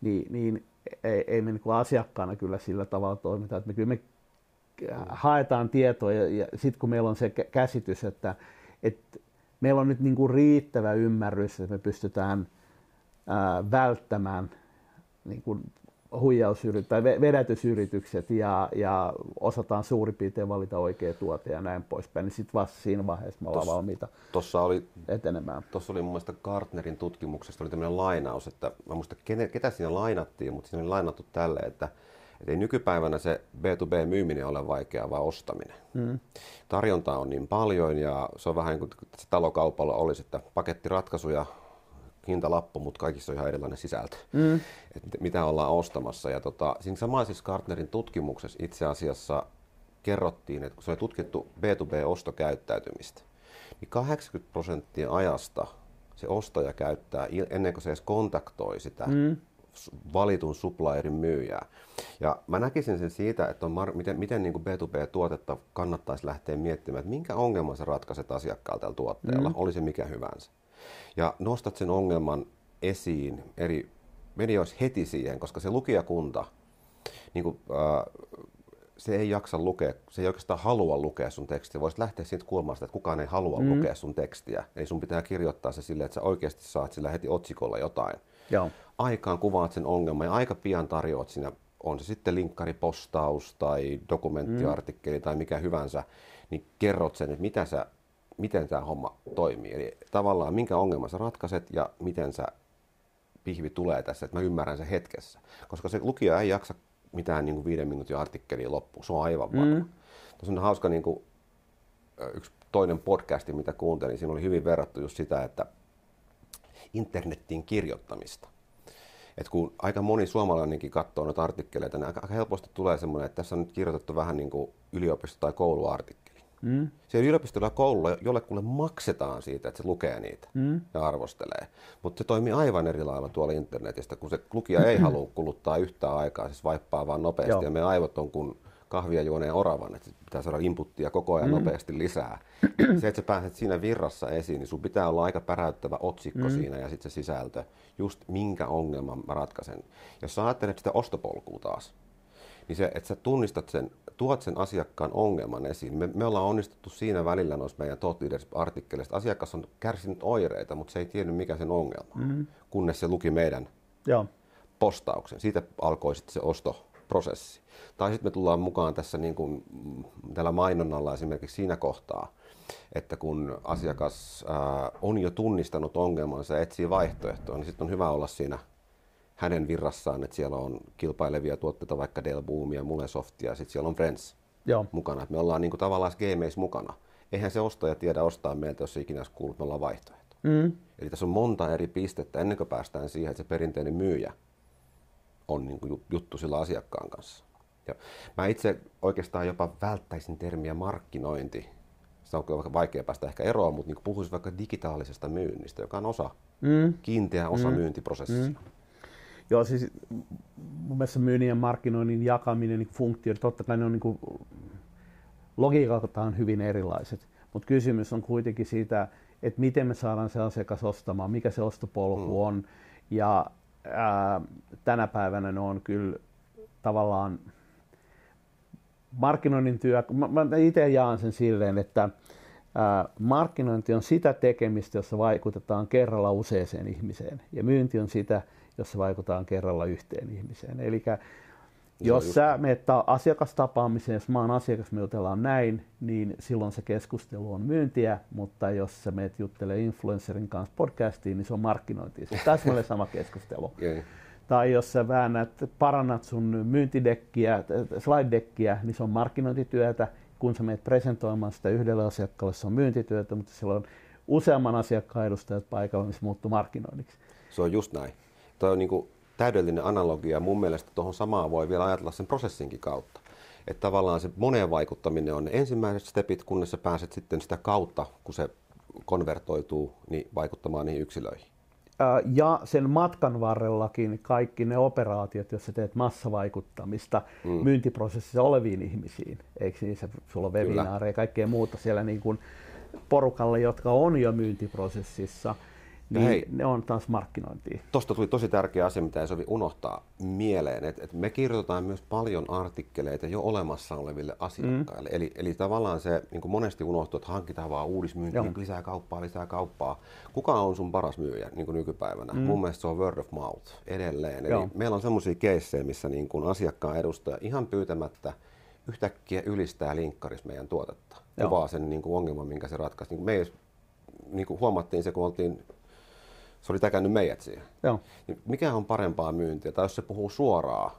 niin, niin ei, ei me niin asiakkaana kyllä sillä tavalla toimita, että me kyllä me haetaan tietoa ja, ja sitten kun meillä on se käsitys, että, että meillä on nyt niin kuin riittävä ymmärrys, että me pystytään ää, välttämään niin kuin huijausyritykset tai vedätysyritykset ja, ja osataan suurin piirtein valita oikea tuote ja näin poispäin, niin sitten vasta siinä vaiheessa me ollaan Tos, valmiita tossa oli, etenemään. Tuossa oli mun mielestä Gartnerin tutkimuksesta oli tämmöinen lainaus, että mä muista ketä siinä lainattiin, mutta siinä oli lainattu tälle, että et ei nykypäivänä se B2B-myyminen ole vaikeaa, vaan ostaminen. Mm. Tarjontaa on niin paljon ja se on vähän niin kuin se talokaupalla olisi, että pakettiratkaisuja hintalappu, mutta kaikissa on ihan erilainen sisältö, mm. että mitä ollaan ostamassa. Ja tota, siinä samaisessa Gartnerin tutkimuksessa itse asiassa kerrottiin, että kun se oli tutkittu B2B-ostokäyttäytymistä, niin 80 prosenttia ajasta se ostaja käyttää ennen kuin se edes kontaktoi sitä mm. valitun supplierin myyjää. Ja mä näkisin sen siitä, että on mar- miten, miten niin kuin B2B-tuotetta kannattaisi lähteä miettimään, että minkä ongelman sä ratkaiset asiakkaalta tällä tuotteella, mm. oli se mikä hyvänsä ja nostat sen ongelman esiin eri medioissa heti siihen, koska se lukijakunta, niin kuin, äh, se ei jaksa lukea, se ei oikeastaan halua lukea sun tekstiä. Voisit lähteä siitä kulmasta, että kukaan ei halua mm. lukea sun tekstiä. Eli sun pitää kirjoittaa se silleen, että sä oikeasti saat sillä heti otsikolla jotain. Joo. Aikaan kuvaat sen ongelman ja aika pian tarjoat siinä, on se sitten linkkaripostaus tai dokumenttiartikkeli mm. tai mikä hyvänsä, niin kerrot sen, että mitä sä miten tämä homma toimii. Eli tavallaan minkä ongelman sä ratkaiset ja miten sä pihvi tulee tässä, että mä ymmärrän sen hetkessä. Koska se lukija ei jaksa mitään niin kuin viiden minuutin artikkelia loppuun, se on aivan varma. Mm. Tuossa on hauska niin kuin, yksi toinen podcasti, mitä kuuntelin, siinä oli hyvin verrattu just sitä, että internettiin kirjoittamista. Et kun aika moni suomalainenkin katsoo noita artikkeleita, niin aika helposti tulee semmoinen, että tässä on nyt kirjoitettu vähän niin kuin yliopisto- tai kouluartikkeli Mm. Siellä yliopistolla koululla jollekulle maksetaan siitä, että se lukee niitä mm. ja arvostelee. Mutta se toimii aivan eri lailla tuolla internetistä, kun se lukija ei halua kuluttaa yhtään aikaa, siis vaippaa vaan nopeasti. Joo. Ja meidän aivot on kuin kahvia juoneen oravan, että pitää saada inputtia koko ajan mm. nopeasti lisää. [CLEARS THROAT] Se, että sä pääset siinä virrassa esiin, niin sun pitää olla aika päräyttävä otsikko mm. siinä ja sitten se sisältö, just minkä ongelman mä ratkaisen. Jos sä ajattelet sitä ostopolkua taas, niin se, että sä tunnistat sen, tuot sen asiakkaan ongelman esiin. Me, me ollaan onnistuttu siinä välillä noissa meidän Thought Leaders-artikkeleista. Asiakas on kärsinyt oireita, mutta se ei tiennyt mikä sen ongelma, mm-hmm. kunnes se luki meidän Joo. postauksen. Siitä alkoi sitten se ostoprosessi. Tai sitten me tullaan mukaan tässä niin kuin, tällä mainonnalla esimerkiksi siinä kohtaa, että kun asiakas ää, on jo tunnistanut ongelmansa ja etsii vaihtoehtoa, niin sitten on hyvä olla siinä hänen virrassaan, että siellä on kilpailevia tuotteita, vaikka Dell Boomia, Mulesoftia, ja sitten siellä on Friends Joo. mukana. Et me ollaan niin kuin tavallaan gameissa mukana. Eihän se ostaja tiedä ostaa meiltä, jos ikinä kuullut, me ollaan vaihtoehto. Mm. Eli tässä on monta eri pistettä ennen kuin päästään siihen, että se perinteinen myyjä on niin kuin juttu sillä asiakkaan kanssa. Ja mä itse oikeastaan jopa välttäisin termiä markkinointi. Se on kyllä vaikea päästä ehkä eroon, mutta niin puhuisin vaikka digitaalisesta myynnistä, joka on osa, mm. kiinteä osa mm. myyntiprosessia. Mm. Joo, siis mun mielestä myynnin ja markkinoinnin jakaminen, niin funktio, totta kai ne on niin logiikaltaan hyvin erilaiset, mutta kysymys on kuitenkin siitä, että miten me saadaan se asiakas ostamaan, mikä se ostopolku mm. on. Ja ää, tänä päivänä ne on kyllä tavallaan markkinoinnin työ, mä, mä itse jaan sen silleen, että ää, markkinointi on sitä tekemistä, jossa vaikutetaan kerralla useeseen ihmiseen. Ja myynti on sitä, jossa vaikutaan kerralla yhteen ihmiseen. Eli jos sä menet asiakastapaamiseen, jos mä oon asiakas, me jutellaan näin, niin silloin se keskustelu on myyntiä, mutta jos sä menet juttelemaan influencerin kanssa podcastiin, niin se on markkinointia. Se on täsmälleen sama [LAUGHS] keskustelu. Tai jos sä väännät, parannat sun myyntidekkiä, slide-dekkiä, niin se on markkinointityötä. Kun sä menet presentoimaan sitä yhdelle asiakkaalle, se on myyntityötä, mutta silloin useamman asiakkaan edustajat paikalla, se muuttuu markkinoinniksi. Se on just näin. Tuo on niin kuin täydellinen analogia. Mun mielestä tuohon samaan voi vielä ajatella sen prosessinkin kautta. Että tavallaan se moneen vaikuttaminen on ne ensimmäiset stepit, kunnes sä pääset sitten sitä kautta, kun se konvertoituu, niin vaikuttamaan niihin yksilöihin. Ja sen matkan varrellakin kaikki ne operaatiot, jos sä teet massavaikuttamista mm. myyntiprosessissa oleviin ihmisiin, eikö niin, se, sulla on webinaareja ja kaikkea muuta siellä niin kuin porukalle, jotka on jo myyntiprosessissa, niin hei, ne on taas markkinointia. Tuosta tuli tosi tärkeä asia, mitä ei sovi unohtaa mieleen, että, että me kirjoitetaan myös paljon artikkeleita jo olemassa oleville asiakkaille. Mm. Eli, eli tavallaan se niin kuin monesti unohtuu, että hankitaan vaan uudismyyntiä, lisää kauppaa, lisää kauppaa. Kuka on sun paras myyjä niin kuin nykypäivänä? Mm. Mun mielestä se on word of mouth edelleen. Eli Joo. meillä on semmoisia keissejä, missä niin kuin asiakkaan edustaja ihan pyytämättä yhtäkkiä ylistää linkkaris meidän tuotetta. Kuvaa sen niin kuin ongelman, minkä se ratkaisi. Niin me ei niin kuin huomattiin se, kun oltiin se oli täkännyt meidät siihen. Joo. Niin mikä on parempaa myyntiä, tai jos se puhuu suoraan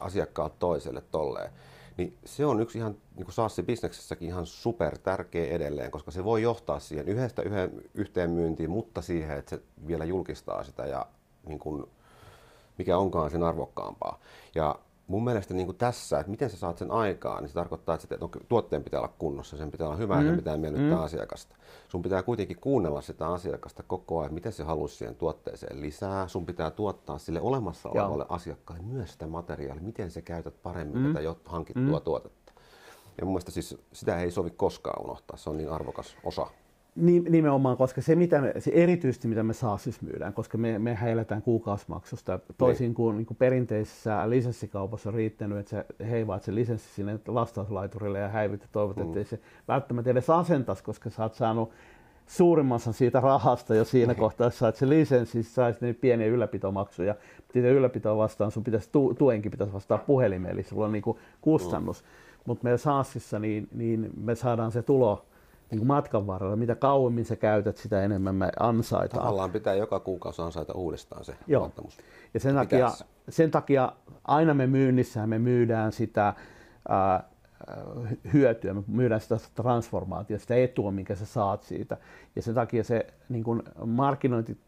asiakkaat toiselle tolleen, niin se on yksi ihan, niin kuin SaaS-bisneksessäkin ihan super tärkeä edelleen, koska se voi johtaa siihen yhdestä yhden, yhteen myyntiin, mutta siihen, että se vielä julkistaa sitä ja niin kuin, mikä onkaan sen arvokkaampaa. Ja mun mielestä niin kuin tässä, että miten sä saat sen aikaan, niin se tarkoittaa, että no, tuotteen pitää olla kunnossa, sen pitää olla hyvä mm. ja pitää miellyttää mm. asiakasta. Sun pitää kuitenkin kuunnella sitä asiakasta koko ajan, miten se haluaisi siihen tuotteeseen lisää. Sun pitää tuottaa sille olemassa olevalle asiakkaalle myös sitä materiaalia, miten sä käytät paremmin mm. tätä jo hankittua mm. tuotetta. Ja mun mielestä siis sitä ei sovi koskaan unohtaa, se on niin arvokas osa Nimenomaan, koska se, mitä me, se erityisesti mitä me siis myydään, koska me, me eletään kuukausimaksusta, toisin niin. kuin, niin kuin perinteisessä lisenssikaupassa on riittänyt, että sä heivaat sen lisenssi sinne lastauslaiturille ja häivyt ja toivot, mm. että se välttämättä edes asentaisi, koska sä oot saanut suurimmassa siitä rahasta jo siinä mm. kohtaa, että saat se lisenssi, saisi ne pieniä ylläpitomaksuja. Siitä ylläpitoa vastaan sun pitäisi, tu, tuenkin pitäisi vastaa puhelimeen, eli sulla on niin kuin kustannus. Mm. Mutta meillä SaaSissa niin, niin me saadaan se tulo niin kuin matkan varrella. Mitä kauemmin sä käytät, sitä enemmän me ansaitaan. Tavallaan pitää joka kuukausi ansaita uudestaan se Joo. luottamus. Ja sen takia, sen takia aina me myynnissä me myydään sitä ää, hyötyä, me myydään sitä transformaatiota, sitä etua, minkä sä saat siitä. Ja sen takia se niin kuin markkinointi,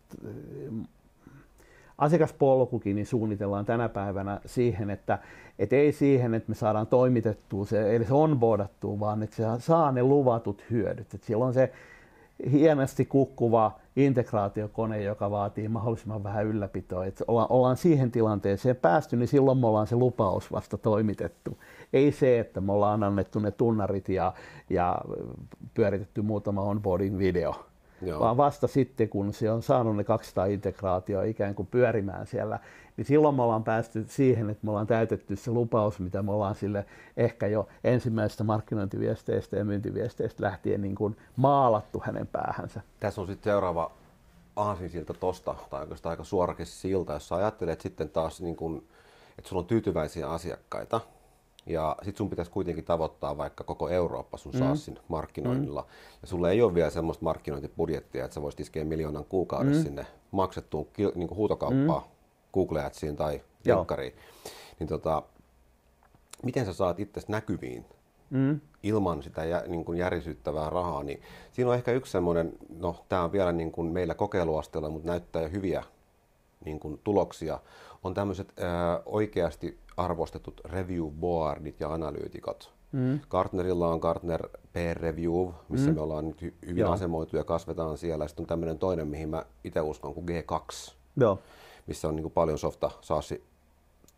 asiakaspolkukin niin suunnitellaan tänä päivänä siihen, että et ei siihen, että me saadaan toimitettua se, eli se onboardattua, vaan että se saa ne luvatut hyödyt. Et siellä on se hienosti kukkuva integraatiokone, joka vaatii mahdollisimman vähän ylläpitoa. Et ollaan, ollaan siihen tilanteeseen päästy, niin silloin me ollaan se lupaus vasta toimitettu. Ei se, että me ollaan annettu ne tunnarit ja, ja pyöritetty muutama onboarding video Joo. vaan vasta sitten, kun se on saanut ne 200 integraatioa ikään kuin pyörimään siellä, niin silloin me ollaan päästy siihen, että me ollaan täytetty se lupaus, mitä me ollaan sille ehkä jo ensimmäisestä markkinointiviesteistä ja myyntiviesteistä lähtien niin kuin maalattu hänen päähänsä. Tässä on sitten seuraava aasinsilta tosta, tai oikeastaan aika suorakin silta, jos ajattelet sitten taas, niin kuin, että sulla on tyytyväisiä asiakkaita, ja sitten sun pitäisi kuitenkin tavoittaa vaikka koko Eurooppa sun mm. SaaSin markkinoinnilla. Mm. Ja sulle ei ole vielä semmoista markkinointibudjettia, että sä voisit iskeä miljoonan kuukaudessa mm. sinne maksettuun niin huutokauppaan, mm. Google Adsiin tai Jankkariin. Niin tota, miten sä saat itse näkyviin mm. ilman sitä jä, niin kuin järisyttävää rahaa, niin siinä on ehkä yksi semmoinen, no tämä on vielä niin kuin meillä kokeiluasteella, mutta näyttää jo hyviä niin kuin tuloksia, on tämmöiset oikeasti arvostetut review boardit ja analyytikot. Mm. Gartnerilla on Gartner Peer Review, missä mm. me ollaan nyt hyvin Joo. asemoitu ja kasvetaan siellä. Sitten on tämmöinen toinen, mihin mä itse uskon, kuin G2, Joo. missä on niin kuin paljon softa saasi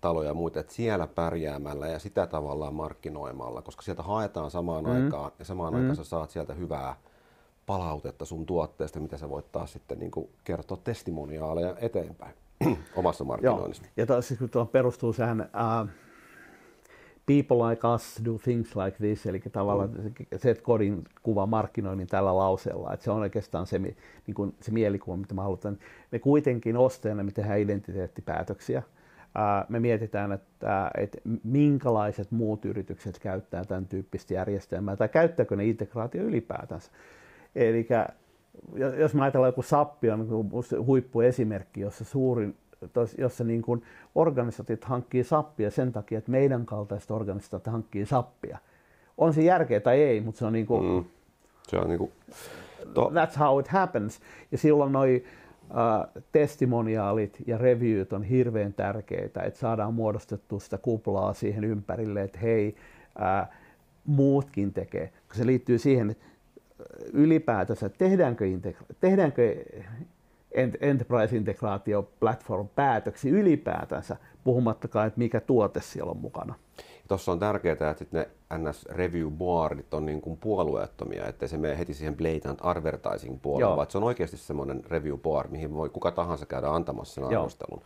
taloja ja muita, että siellä pärjäämällä ja sitä tavallaan markkinoimalla, koska sieltä haetaan samaan mm. aikaan ja samaan mm. aikaan sä saat sieltä hyvää palautetta sun tuotteesta, mitä sä voit taas sitten niin kuin kertoa testimoniaaleja eteenpäin [CLEARS THROAT] omassa markkinoinnissa. Joo. Ja taas siis, kun tuo perustuu sehän uh, people like us do things like this, eli tavallaan mm. se, että kodin kuva markkinoinnin tällä lauseella, että se on oikeastaan se, niin kuin se mielikuva, mitä mä haluan. Me kuitenkin ostajana me tehdään identiteettipäätöksiä. Me mietitään, että, että minkälaiset muut yritykset käyttää tämän tyyppistä järjestelmää, tai käyttääkö ne integraatio ylipäätänsä. Eli jos mä ajatellaan joku Sappi on huippuesimerkki, jossa suurin jossa niin kuin organisaatiot hankkii sappia sen takia, että meidän kaltaiset organisaatiot hankkii sappia. On se järkeä tai ei, mutta se on niin kuin, mm. se on niin kuin, to... that's how it happens. Ja silloin noi uh, testimoniaalit ja reviewt on hirveän tärkeitä, että saadaan muodostettua sitä kuplaa siihen ympärille, että hei, uh, muutkin tekee. Se liittyy siihen, että ylipäätänsä, tehdäänkö, integra- tehdäänkö enterprise-integraatio platform päätöksi ylipäätänsä, puhumattakaan, että mikä tuote siellä on mukana. Tuossa on tärkeää, että ne NS review boardit on niin kuin puolueettomia, ettei se mene heti siihen blatant advertising puolelle, vaan se on oikeasti semmoinen review board, mihin voi kuka tahansa käydä antamassa sen arvostelun.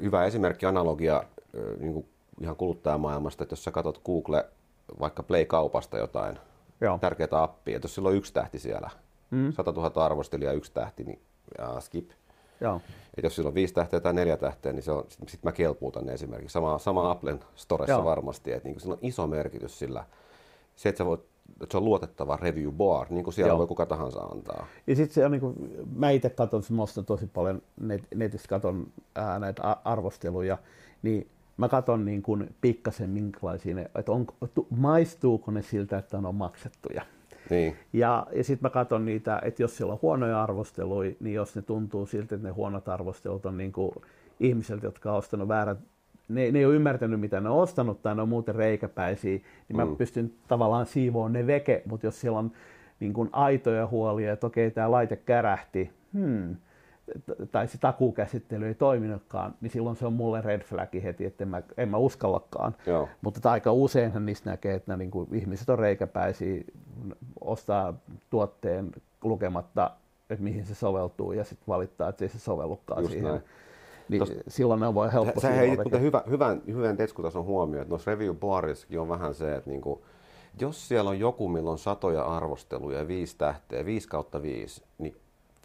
Hyvä esimerkki, analogia niin kuin ihan kuluttajamaailmasta, että jos sä katsot Google vaikka Play-kaupasta jotain Joo. tärkeää appia, että jos sillä on yksi tähti siellä, mm. 100 000 arvostelijaa yksi tähti, niin ja skip. Joo. Et jos sillä on viisi tähteä tai neljä tähteä, niin se on, sit mä kelpuutan ne esimerkiksi. Sama, sama Applen storessa Joo. varmasti, että niin sillä on iso merkitys sillä, se, että sä voit että se on luotettava review board, niin kuin siellä Joo. voi kuka tahansa antaa. Ja sitten se on niin kuin, mä itse katson semmoista tosi paljon, net, netistä katson ää, näitä arvosteluja, niin mä katson niin kuin pikkasen minkälaisia ne, että on, maistuuko ne siltä, että on maksettuja. Niin. Ja, ja sitten mä katson niitä, että jos siellä on huonoja arvosteluja, niin jos ne tuntuu siltä, että ne huonot arvostelut on niin kuin ihmiseltä, jotka on ostanut väärät ne, ne ei ole ymmärtänyt, mitä ne on ostanut tai ne on muuten reikäpäisiä, niin mä mm. pystyn tavallaan siivoon ne veke, mutta jos siellä on niin kuin aitoja huolia, että okei, tämä laite kärähti, hmm, tai se takukäsittely ei toiminutkaan, niin silloin se on mulle red flagi heti, että en mä, en mä uskallakaan. Joo. Mutta aika useinhan niistä näkee, että niin kuin ihmiset on reikäpäisiä, ostaa tuotteen lukematta, että mihin se soveltuu, ja sitten valittaa, että ei se sovellukaan Just siihen. Näin. Niin Tos, silloin ne voi helppo Sä heitit hyvä, hyvän, hyvän tetskutason huomioon, että noissa review barissakin on vähän se, että niinku, jos siellä on joku, millä on satoja arvosteluja, viisi tähteä, viisi kautta viisi, niin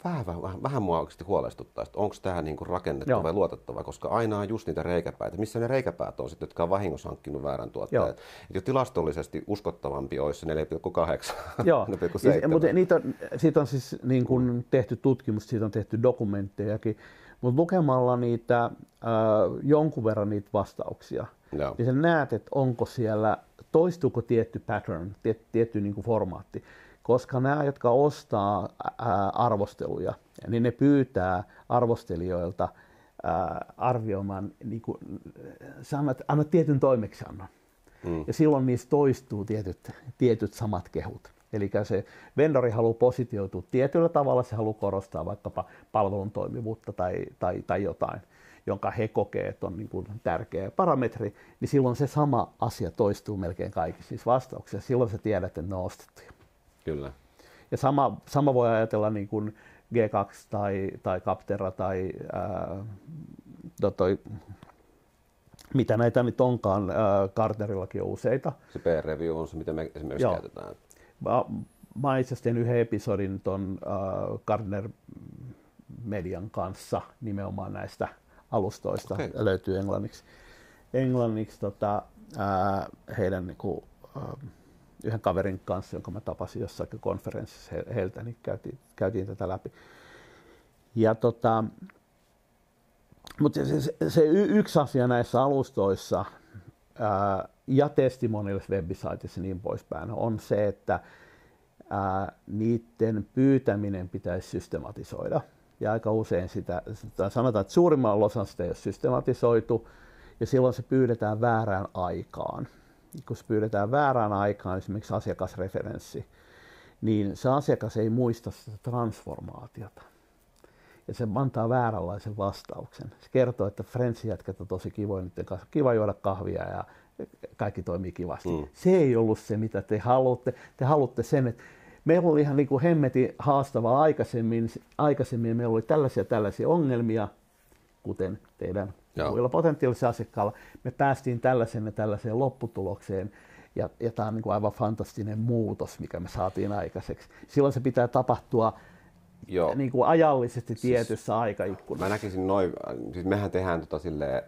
vähän, vähän, vähän mua oikeasti huolestuttaa, että onko tämä niinku rakennettu Joo. vai luotettava, koska aina on just niitä reikäpäitä. Missä ne reikäpäät on sitten, jotka on vahingossa hankkinut väärän tuotteen? Joo. jo tilastollisesti uskottavampi olisi se 4,8, [LAUGHS] Joo, 4,7. Mutta niitä on, siitä on siis niin kun tehty tutkimus, siitä on tehty dokumenttejakin, mutta lukemalla niitä äh, jonkun verran niitä vastauksia, Joo. niin sä näet, että onko siellä, toistuuko tietty pattern, tiet, tietty niin formaatti. Koska nämä, jotka ostaa arvosteluja, niin ne pyytää arvostelijoilta arvioimaan, niin kuin, sä annat, annat tietyn toimeksiannon. Mm. Ja silloin niissä toistuu tietyt, tietyt samat kehut. Eli se vendori haluaa positioitua tietyllä tavalla, se haluaa korostaa vaikkapa palvelun toimivuutta tai, tai, tai jotain, jonka he kokee, että on niin kuin tärkeä parametri, niin silloin se sama asia toistuu melkein kaikissa siis vastauksissa. Silloin sä tiedät, että ne on ostettuja. Kyllä. Ja sama, sama voi ajatella niin kuin G2 tai, tai Captera tai ää, toi, mitä näitä nyt onkaan, ää, Carterillakin on useita. Se PR-review on se, mitä me esimerkiksi Joo. käytetään. Mä, mä itse asiassa yhden episodin tuon äh, Gardner Median kanssa nimenomaan näistä alustoista. Okay. Löytyy englanniksi, englanniksi tota, äh, heidän niin kuin, äh, yhden kaverin kanssa, jonka mä tapasin jossakin konferenssissa he, heiltä, niin käytiin, käytiin tätä läpi. Ja tota, mutta se, se, se yksi asia näissä alustoissa, ää, ja testimonials websiteissa ja niin poispäin on se, että ää, niiden pyytäminen pitäisi systematisoida. Ja aika usein sitä, sitä sanotaan, että suurimmalla osalla sitä ei ole systematisoitu, ja silloin se pyydetään väärään aikaan. Kun se pyydetään väärään aikaan, esimerkiksi asiakasreferenssi, niin se asiakas ei muista sitä transformaatiota. Ja se antaa vääränlaisen vastauksen. Se kertoo, että Friendsin jätkät on tosi kivoja, niiden kanssa kiva juoda kahvia ja kaikki toimii kivasti. Mm. Se ei ollut se, mitä te haluatte. Te haluatte sen, että meillä oli ihan niin kuin hemmeti haastavaa aikaisemmin. Aikaisemmin meillä oli tällaisia tällaisia ongelmia, kuten teidän Joo. muilla potentiaalisilla asiakkailla. Me päästiin tällaiseen ja tällaiseen lopputulokseen. Ja, ja tämä on niin kuin aivan fantastinen muutos, mikä me saatiin aikaiseksi. Silloin se pitää tapahtua Joo. Niin kuin ajallisesti siis tietyssä siis, aikaikkunassa. Mä näkisin noin, siis mehän tehdään tota silleen,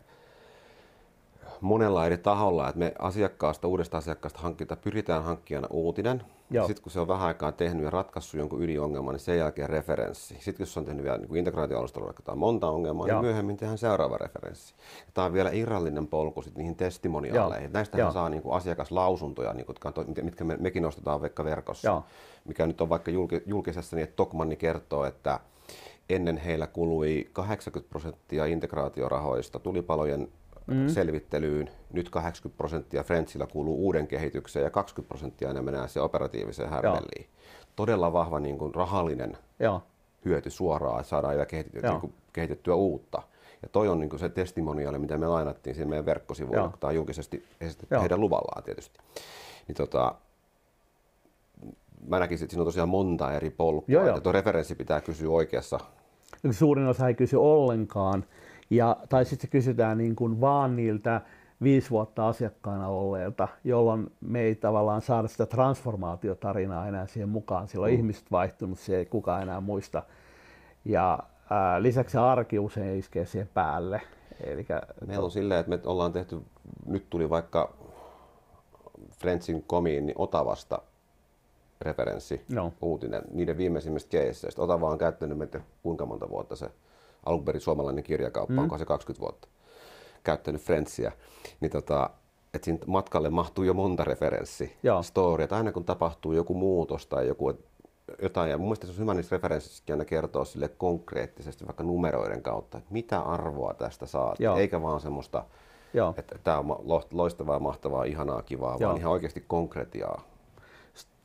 monella eri taholla, että me asiakkaasta, uudesta asiakkaasta hankkinta pyritään hankkijana uutinen. Sitten kun se on vähän aikaa tehnyt ja ratkaissut jonkun ydinongelman, niin sen jälkeen referenssi. Sitten kun se on tehnyt vielä niin integraatioalustalla vaikka monta ongelmaa, niin Joo. niin myöhemmin tehdään seuraava referenssi. Ja tämä on vielä irrallinen polku sit niihin testimoniaaleihin. Näistä saa niin kuin asiakaslausuntoja, niin kuin, mitkä me, mekin nostetaan vaikka verkossa. Joo. Mikä nyt on vaikka julkisessa, niin että Tokmanni kertoo, että ennen heillä kului 80 prosenttia integraatiorahoista tulipalojen mm. selvittelyyn. Nyt 80 prosenttia Friendsillä kuuluu uuden kehitykseen ja 20 prosenttia enemmän menee se operatiiviseen hävelliin. Todella vahva niin kuin rahallinen Joo. hyöty suoraan, että saadaan kehitettyä, niin kuin, kehitettyä uutta. Ja toi on niin se testimoniaali, mitä me lainattiin siinä meidän verkkosivuilla, kun tämä on julkisesti esitetty heidän luvallaan tietysti. Niin tota, mä näkisin, että siinä on tosiaan monta eri polkua, joo, joo. tuo referenssi pitää kysyä oikeassa. Suurin osa ei kysy ollenkaan, ja, tai sitten kysytään niin kuin vaan niiltä viisi vuotta asiakkaana olleilta, jolloin me ei tavallaan saada sitä transformaatiotarinaa enää siihen mukaan. Silloin mm. ihmiset vaihtunut, se ei kukaan enää muista. Ja ää, lisäksi arki usein iskee siihen päälle. Elikkä, Meillä on silleen, että me ollaan tehty, nyt tuli vaikka Friendsin komiin niin Otavasta referenssi, no. uutinen, niiden viimeisimmistä keisseistä. Otava on käyttänyt meitä kuinka monta vuotta se alun perin suomalainen kirjakauppa, mm. onko se 20 vuotta käyttänyt Friendsia. Niin tota, että siinä matkalle mahtuu jo monta referenssi storia, aina kun tapahtuu joku muutos tai joku jotain, ja mun mielestä se on hyvä niissä referenssissäkin aina kertoa sille konkreettisesti vaikka numeroiden kautta, että mitä arvoa tästä saat, Joo. eikä vaan semmoista, Joo. että tämä on loistavaa, mahtavaa, ihanaa, kivaa, Joo. vaan ihan oikeasti konkretiaa.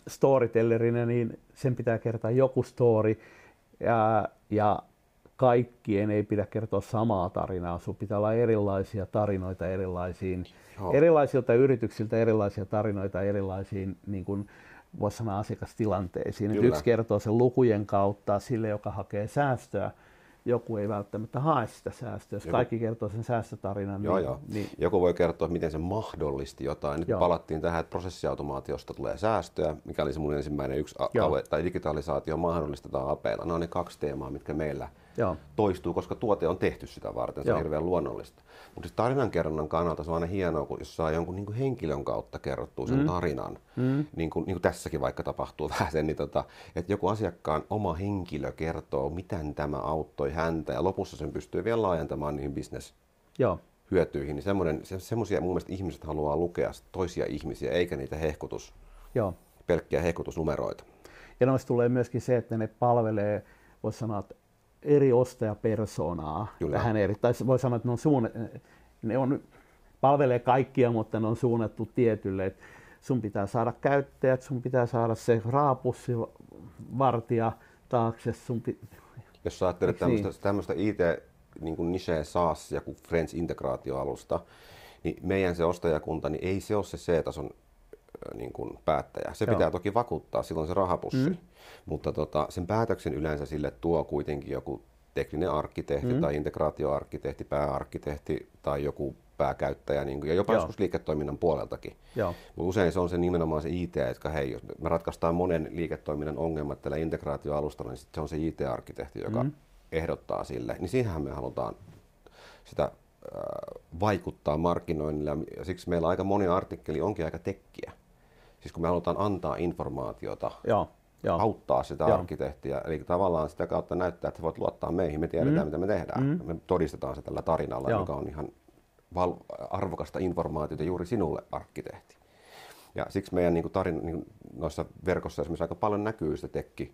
Storytellerina, niin sen pitää kertoa joku story, ja, ja kaikkien ei pidä kertoa samaa tarinaa. Sun pitää olla erilaisia tarinoita erilaisiin, Joo. erilaisilta yrityksiltä erilaisia tarinoita erilaisiin niin kuin, voisi sanoa asiakastilanteisiin. Yksi kertoo sen lukujen kautta sille, joka hakee säästöä, joku ei välttämättä hae sitä säästöä. Jos joku... kaikki kertoo sen säästötarinan, joo, niin, joo. niin... Joku voi kertoa, miten se mahdollisti jotain. Nyt joo. palattiin tähän, että prosessiautomaatiosta tulee säästöä, mikä oli se mun ensimmäinen yksi alue, tai digitalisaatio mahdollistetaan apeilla. Ne on ne kaksi teemaa, mitkä meillä Joo. toistuu, koska tuote on tehty sitä varten. Se Joo. on hirveän luonnollista. Mutta tarinankerronnan kannalta se on aina hienoa, kun jos saa jonkun niin kuin henkilön kautta kerrottua sen mm. tarinan, mm. Niin, kuin, niin kuin tässäkin vaikka tapahtuu [LAUGHS] vähän sen, niin tota, että joku asiakkaan oma henkilö kertoo, miten tämä auttoi häntä, ja lopussa sen pystyy vielä laajentamaan niihin business Joo. hyötyihin. Niin semmoinen, se, semmoisia mun mielestä ihmiset haluaa lukea toisia ihmisiä, eikä niitä hehkutus, Joo. pelkkiä hehkutusnumeroita. Ja noista tulee myöskin se, että ne palvelee, voisi sanoa, että eri ostajapersonaa Kyllä. vähän eri. Tai voi sanoa, että ne on, suunne, ne on palvelee kaikkia, mutta ne on suunnattu tietylle. Et sun pitää saada käyttäjät, sun pitää saada se raapussi vartija taakse. Sun pi... Jos sä ajattelet tämmöistä, niin? tämmöistä IT niin kuin niche SaaS ja Friends integraatioalusta, niin meidän se ostajakunta, niin ei se ole se C-tason niin kuin päättäjä. Se Joo. pitää toki vakuuttaa, silloin se rahapussi. Mm. Mutta tota, sen päätöksen yleensä sille tuo kuitenkin joku tekninen arkkitehti mm. tai integraatioarkkitehti, pääarkkitehti tai joku pääkäyttäjä niin kuin, ja jopa Joo. joskus liiketoiminnan puoleltakin. Joo. usein se on se nimenomaan se IT, että hei, jos me ratkaistaan monen liiketoiminnan ongelmat tällä integraatioalustalla, niin se on se IT-arkkitehti, joka mm. ehdottaa sille. Niin siihenhän me halutaan sitä vaikuttaa markkinoinnilla ja siksi meillä aika moni artikkeli onkin aika tekkiä. Siis kun me halutaan antaa informaatiota, Joo. Joo. auttaa sitä Joo. arkkitehtiä, eli tavallaan sitä kautta näyttää, että voit luottaa meihin, me tiedetään mm. mitä me tehdään. Mm. Me todistetaan se tällä tarinalla, Joo. joka on ihan val- arvokasta informaatiota juuri sinulle arkkitehti. Ja siksi meidän niin kuin tarin, niin noissa verkossa esimerkiksi aika paljon näkyy sitä tekki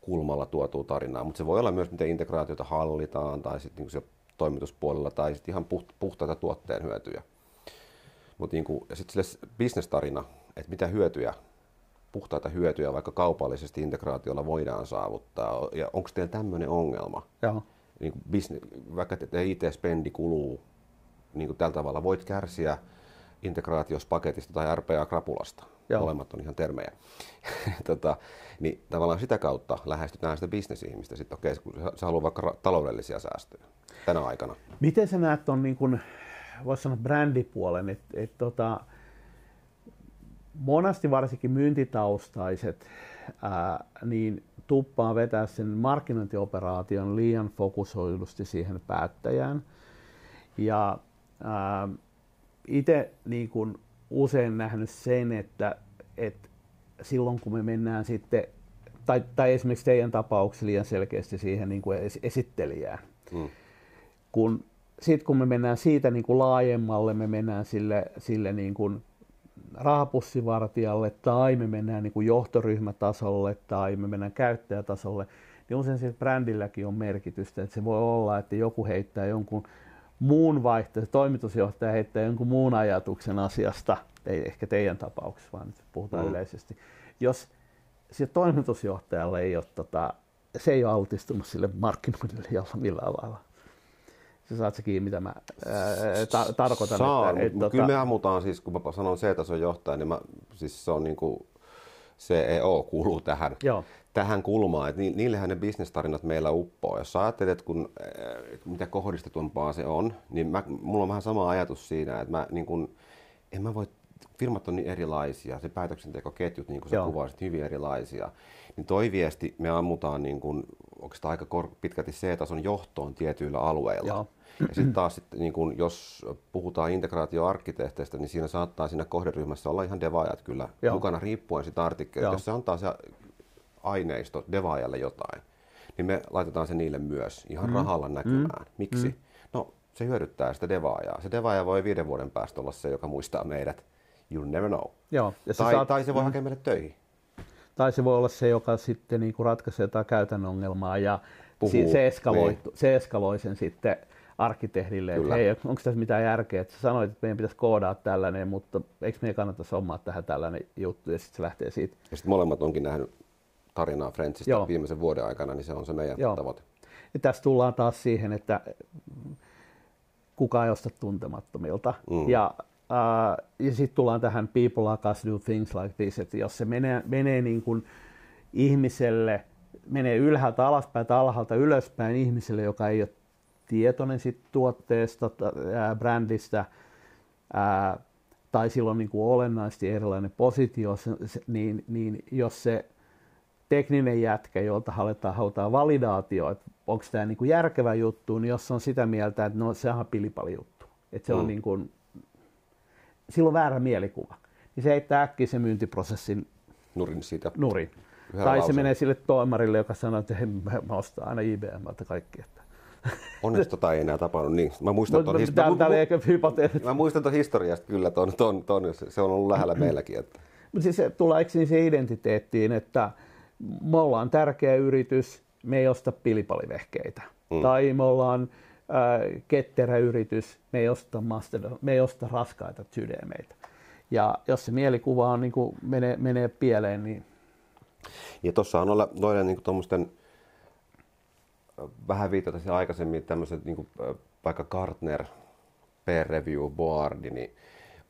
kulmalla tuotua tarinaa, mutta se voi olla myös, miten integraatiota hallitaan tai sitten niin toimituspuolella tai sitten ihan puhtaita tuotteen hyötyjä. Mutta niin sitten sille bisnestarina, että mitä hyötyjä, puhtaita hyötyjä vaikka kaupallisesti integraatiolla voidaan saavuttaa. Ja onko teillä tämmöinen ongelma? Joo. Niin kuin business, vaikka IT-spendi kuluu niin kuin tällä tavalla, voit kärsiä integraatiospaketista tai RPA-krapulasta. Joo. Molemmat on ihan termejä. [LAUGHS] tota, niin tavallaan sitä kautta lähestytään sitä bisnesihmistä sitten, okei, kun sä haluat vaikka taloudellisia säästöjä tänä aikana. Miten sä näet on niin kuin, voisi sanoa brändipuolen, että et, tota, monasti varsinkin myyntitaustaiset ää, niin tuppaa vetää sen markkinointioperaation liian fokusoidusti siihen päättäjään. Ja itse niin kun usein nähnyt sen, että, että silloin kun me mennään sitten, tai, tai esimerkiksi teidän tapauksessa liian selkeästi siihen niin kuin esittelijään, mm. kun sitten kun me mennään siitä niin kuin laajemmalle, me mennään sille, sille niin kuin rahapussivartijalle tai me mennään niin kuin johtoryhmätasolle tai me mennään käyttäjätasolle, niin usein sillä brändilläkin on merkitystä. Että se voi olla, että joku heittää jonkun muun vaihtoehto, toimitusjohtaja heittää jonkun muun ajatuksen asiasta, ei ehkä teidän tapauksessa, vaan nyt puhutaan mm. yleisesti. Jos se toimitusjohtajalle ei ole, tota, se ei ole altistunut sille markkinoinnille millään lailla. Saat se kiinni, mitä mä ää, ta- tarkoitan. Saan, että, mutta tota... kyllä me ammutaan siis, kun mä sanon C-tason johtaja, niin mä, siis se on niin kuin CEO kuuluu tähän, Joo. tähän kulmaan, että niillehän ne bisnestarinat meillä uppoo. Jos sä ajattelet, kun, mitä kohdistetumpaa se on, niin mä, mulla on vähän sama ajatus siinä, että mä niin kun, en mä voi firmat on niin erilaisia, se päätöksentekoketjut, niin kuin sä kuvasit, hyvin erilaisia. Niin toi viesti me ammutaan niin kuin, oikeastaan aika kor- pitkälti C-tason johtoon tietyillä alueilla. Joo. Ja sitten taas, sit, niin kun, jos puhutaan integraatioarkkitehteistä, niin siinä saattaa siinä kohderyhmässä olla ihan devaajat kyllä Joo. mukana riippuen sitä artikkelista. Jos se antaa se aineisto devaajalle jotain, niin me laitetaan se niille myös ihan mm. rahalla näkymään. Mm. Miksi? Mm. No, se hyödyttää sitä devaajaa. Se devaaja voi viiden vuoden päästä olla se, joka muistaa meidät. You never know. Joo, ja tai, saat... tai se voi mm. hakea meille töihin. Tai se voi olla se, joka sitten niin kuin ratkaisee jotain käytännön ongelmaa ja Puhuu, se, eskaloi, niin. se eskaloi sen sitten arkkitehdille, että hei, onko tässä mitään järkeä, että sä sanoit, että meidän pitäisi koodaa tällainen, mutta eikö meidän kannata sommaa tähän tällainen juttu, ja sitten se lähtee siitä. Ja sitten molemmat onkin nähnyt tarinaa Friendsista Joo. viimeisen vuoden aikana, niin se on se meidän Joo. tavoite. Ja tässä tullaan taas siihen, että kukaan ei osta tuntemattomilta. Mm. Ja, äh, ja sitten tullaan tähän people like us do things like this, että jos se menee, menee niin kuin ihmiselle, menee ylhäältä alaspäin tai alhaalta ylöspäin ihmiselle, joka ei ole tietoinen sit tuotteesta, ää, brändistä, ää, tai silloin niin kuin olennaisesti erilainen positio, niin, niin jos se tekninen jätkä, jolta halutaan hautaa validaatio, että onko tämä niin kuin järkevä juttu, niin jos on sitä mieltä, että no se on pilipali juttu, että se mm. on niin kuin, silloin väärä mielikuva, niin se heittää äkkiä se myyntiprosessin nurin siitä. Nurin. tai lauseen. se menee sille toimarille, joka sanoo, että he, mä ostan aina IBMltä kaikki. Että Onneksi tota ei enää tapahtunut niin. Mä muistan tuon histori- mä muistan ton historiasta kyllä, ton, ton, ton, se on ollut lähellä meilläkin. Että. Mutta siis se tulee niin se identiteettiin, että me ollaan tärkeä yritys, me ei osta pilipalivehkeitä. Mm. Tai me ollaan äh, ketterä yritys, me ei osta, master, me ei osta raskaita sydämeitä. Ja jos se mielikuva on, niin kuin menee, menee pieleen, niin... Ja tuossa on olla noiden niin tuommoisten vähän viitata aikaisemmin tämmöiset niin kuin, vaikka Gartner peer review boardi, niin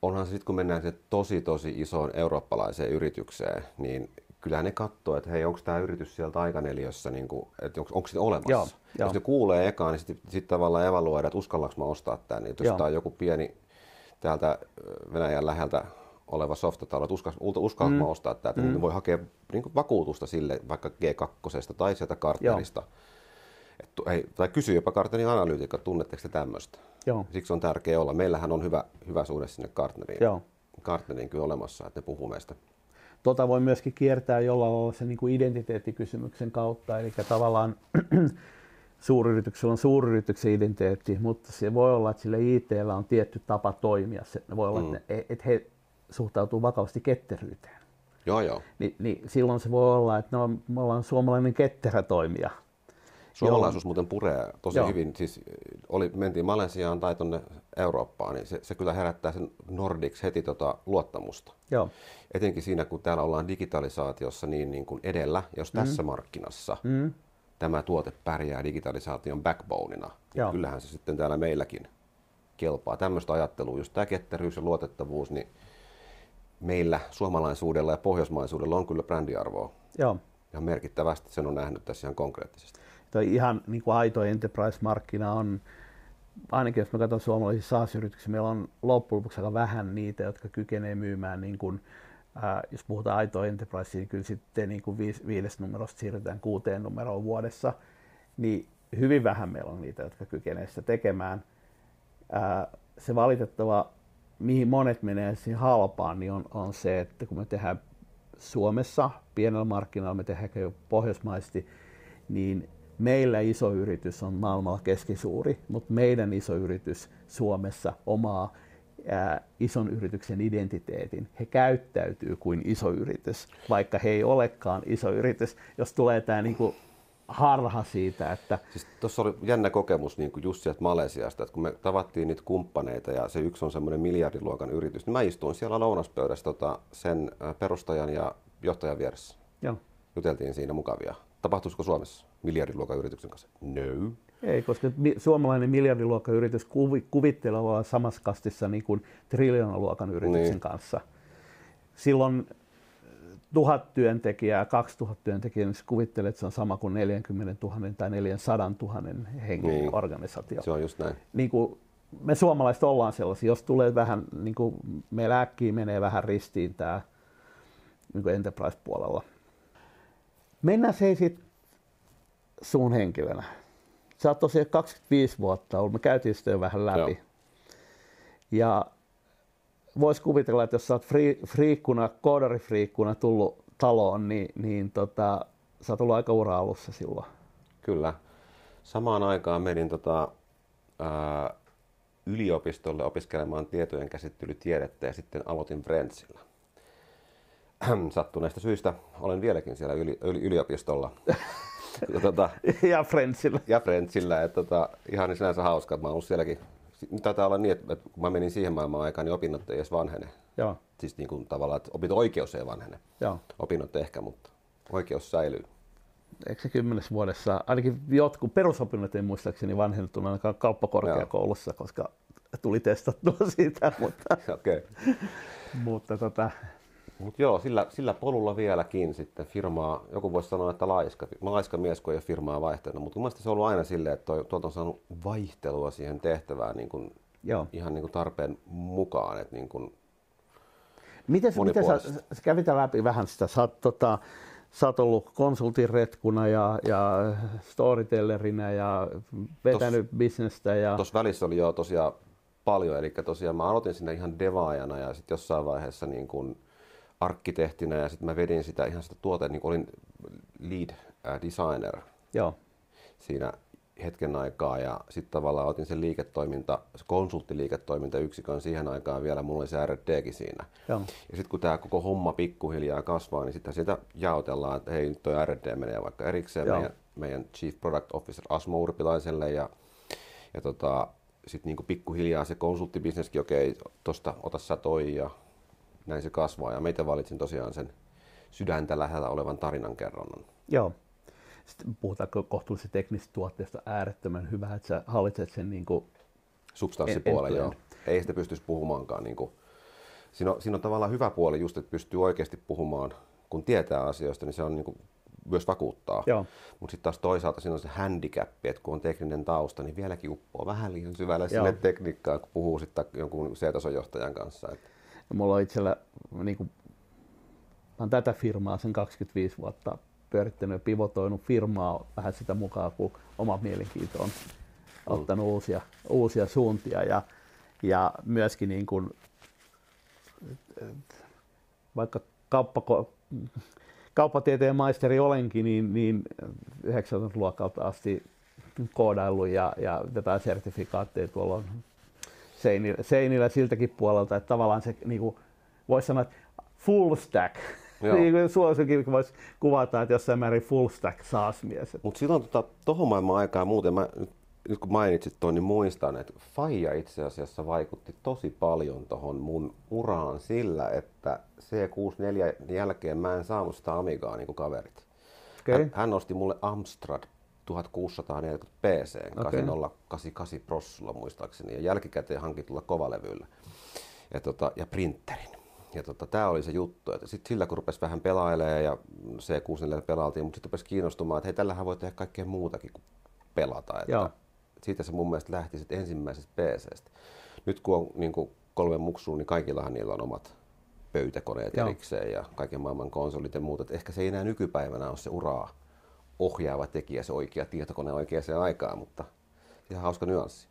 onhan se sitten kun mennään se tosi tosi isoon eurooppalaiseen yritykseen, niin kyllähän ne katsoo, että hei, onko tämä yritys sieltä aikaneliössä, niin kuin, että onko, onko se olemassa. Joo, jo. Jos ne kuulee ekaan, niin sitten sit tavallaan evaluoida, että uskallanko mä ostaa tämän. Niin jos tämä on joku pieni täältä Venäjän läheltä oleva softatalo, että uskallanko uskal, mm. ostaa tätä, niin mm. niin voi hakea niin kuin vakuutusta sille vaikka G2 tai sieltä kartterista. Joo ei, tai kysyy jopa kartelin analyytikko, tunnetteko te tämmöistä? Joo. Siksi on tärkeää olla. Meillähän on hyvä, hyvä suhde sinne Gartneriin, Joo. Gartneriin kyllä olemassa, että ne puhuu meistä. Tota voi myöskin kiertää jollain lailla sen niin kuin identiteettikysymyksen kautta, eli tavallaan [CLEARS THROAT] suuryrityksellä on suuryrityksen identiteetti, mutta se voi olla, että sillä ITllä on tietty tapa toimia. Se voi olla, mm. että, että he suhtautuu vakavasti ketteryyteen. Joo, joo. Ni, niin silloin se voi olla, että no, me ollaan suomalainen ketterä toimija. Suomalaisuus muuten puree tosi Joo. hyvin. Siis oli, mentiin Malesiaan tai tuonne Eurooppaan, niin se, se kyllä herättää sen Nordics heti tota luottamusta. Joo. Etenkin siinä, kun täällä ollaan digitalisaatiossa niin, niin kuin edellä, jos mm. tässä markkinassa mm. tämä tuote pärjää digitalisaation backboneina, niin kyllähän se sitten täällä meilläkin kelpaa. Tämmöistä ajattelua, jos tämä ketteryys ja luotettavuus, niin meillä suomalaisuudella ja pohjoismaisuudella on kyllä brändiarvoa. Joo. Ja merkittävästi sen on nähnyt tässä ihan konkreettisesti toi ihan niin kuin aito enterprise-markkina on, ainakin jos me katson suomalaisia SaaS-yrityksiä, meillä on loppujen lopuksi aika vähän niitä, jotka kykenevät myymään, niin kuin, ää, jos puhutaan aito enterprise, niin kyllä sitten niin kuin viis, viidestä numerosta siirrytään kuuteen numeroon vuodessa, niin hyvin vähän meillä on niitä, jotka kykenevät sitä tekemään. Ää, se valitettava, mihin monet menee siihen halpaan, niin on, on se, että kun me tehdään Suomessa pienellä markkinoilla, me tehdään pohjoismaisesti, niin meillä iso yritys on maailmalla keskisuuri, mutta meidän iso yritys Suomessa omaa ää, ison yrityksen identiteetin. He käyttäytyy kuin iso yritys, vaikka he ei olekaan iso yritys. Jos tulee tämä niinku harha siitä, että... Siis tuossa oli jännä kokemus niin kuin just sieltä Malesiasta, että kun me tavattiin niitä kumppaneita ja se yksi on semmoinen miljardiluokan yritys, niin mä istuin siellä lounaspöydässä tota, sen perustajan ja johtajan vieressä. Joo. Juteltiin siinä mukavia. Tapahtuisiko Suomessa? Miljardiluokan yrityksen kanssa? No. Ei, koska suomalainen miljardiluokan yritys kuvi- kuvittelee olevan samassa kastissa niin kuin triljoonaluokan yrityksen Niin. kanssa. Silloin tuhat työntekijää, 2000 työntekijää, niin kuvittelee, että se on sama kuin 40 000 tai 400 000 hengen Niin. organisaatio. Se on just näin. Niin kuin me suomalaiset ollaan sellaisia, jos tulee vähän, niin kuin meillä äkkiä menee vähän ristiin tämä niin enterprise-puolella. Mennään se sitten sun henkilönä. Sä oot tosiaan 25 vuotta ollut, me käytiin sitä jo vähän läpi. Joo. Ja vois kuvitella, että jos sä oot free, friikkuna, koodarifriikkuna tullut taloon, niin, niin tota, sä oot ollut aika ura-alussa silloin. Kyllä. Samaan aikaan menin tota, ää, yliopistolle opiskelemaan tietojen käsittelytiedettä ja sitten aloitin Friendsillä. [CLEARS THROAT] Sattuneista syistä olen vieläkin siellä yli, yli, yliopistolla. [LAUGHS] ja, tota, ja Friendsillä. ja Friendsillä, että tota, ihan sinänsä hauska, että mä oon ollut sielläkin. Taitaa olla niin, että, kun mä menin siihen maailmaan aikaan, niin opinnot ei edes vanhene. Joo, Siis niin kuin tavallaan, että opinto-oikeus ei vanhene. joo. Opinnot ehkä, mutta oikeus säilyy. eikö se kymmenessä vuodessa, ainakin jotkut perusopinnot ei muistaakseni vanhennettu ainakaan kauppakorkeakoulussa, koska tuli testattua [LAUGHS] siitä, mutta. Okay. [LAUGHS] mutta tota, Mut joo, sillä, sillä polulla vieläkin sitten firmaa, joku voisi sanoa, että laiska, laiska mies, kun ei ole firmaa vaihtanut, mutta mun mielestä se on ollut aina silleen, että toi, tuolta on saanut vaihtelua siihen tehtävään niin kuin, joo. ihan niin kuin tarpeen mukaan, että niin kuin, Miten, miten sä, sä kävit läpi vähän sitä, sä oot, tota, sä oot ollut konsultin retkuna ja, ja storytellerina ja vetänyt Tos, bisnestä ja tuossa välissä oli jo tosiaan paljon, eli tosiaan mä aloitin sinne ihan devaajana ja sitten jossain vaiheessa niin kuin arkkitehtinä ja sitten mä vedin sitä ihan sitä tuote, niin olin lead äh, designer joo, siinä hetken aikaa ja sitten tavallaan otin sen liiketoiminta, se konsulttiliiketoimintayksikön siihen aikaan vielä, mulla oli se R&Dkin siinä. joo, Ja sitten kun tämä koko homma pikkuhiljaa kasvaa, niin sitten sitä jaotellaan, että hei, nyt toi R&D menee vaikka erikseen Joo. meidän, meidän Chief Product Officer Asmo Urpilaiselle ja, ja tota, sitten niinku pikkuhiljaa se konsulttibisneskin, okei, tosta ota sä toi ja näin se kasvaa. Ja meitä valitsin tosiaan sen sydäntä lähellä olevan tarinankerronnan. joo. Sitten puhutaan kohtuullisesti teknisestä tuotteesta äärettömän hyvä, että sä hallitset sen niin kuin, substanssipuolen, En- en- joo. Ei sitä pystyisi puhumaankaan. Niin kuin. Siinä, on, siinä on tavallaan hyvä puoli just, että pystyy oikeasti puhumaan, kun tietää asioista, niin se on niin kuin, myös vakuuttaa. Joo. Mutta sitten taas toisaalta siinä on se handicap, että kun on tekninen tausta, niin vieläkin uppoo vähän liian syvälle Joo. sinne tekniikkaan, kun puhuu sitten jonkun C-tason johtajan kanssa. Et, Ja mulla on itsellä, niin kuin, mä tätä firmaa sen 25 vuotta pyörittänyt ja pivotoinut firmaa vähän sitä mukaan, kun oma mielenkiinto on ottanut uusia, uusia suuntia. Ja, ja myöskin niin kuin, vaikka kauppako, kauppatieteen maisteri olenkin, niin, niin 90-luokalta asti koodaillut ja, ja jotain sertifikaatteja tuolla on seinillä, seinillä siltäkin puolelta, että tavallaan se niin kuin, voisi sanoa, että full stack. [LAUGHS] Niin kuin suosikin voisi kuvata, että jossain määrin full stack saas-mies. Mutta silloin tota, tohon maailman aikaa muuten, mä, nyt, kun mainitsit tuon, niin muistan, että Faija itse asiassa vaikutti tosi paljon tuohon mun uraan sillä, että C64 jälkeen mä en saanut sitä Amigaa niin kuin kaverit. Okei. Hän, hän nosti mulle Amstrad 1640 PC, Okei. 8088 Prossulla muistaakseni, ja jälkikäteen hankitulla kovalevyllä ja, tota, ja printerin. Ja tota, tämä oli se juttu, että sit sillä kun rupesi vähän pelailemaan ja C64 pelailtiin, mutta sitten rupesi kiinnostumaan, että hei, tällähän voi tehdä kaikkea muutakin kuin pelata. Että Joo. siitä se mun mielestä lähti sit ensimmäisestä PCstä. Nyt kun on niin kuin kolme muksua, niin kaikillahan niillä on omat pöytäkoneet Joo. erikseen ja kaiken maailman konsolit ja muut. Et ehkä se ei enää nykypäivänä ole se uraa ohjaava tekijä, se oikea tietokone oikeaan aikaan, mutta ihan hauska nyanssi.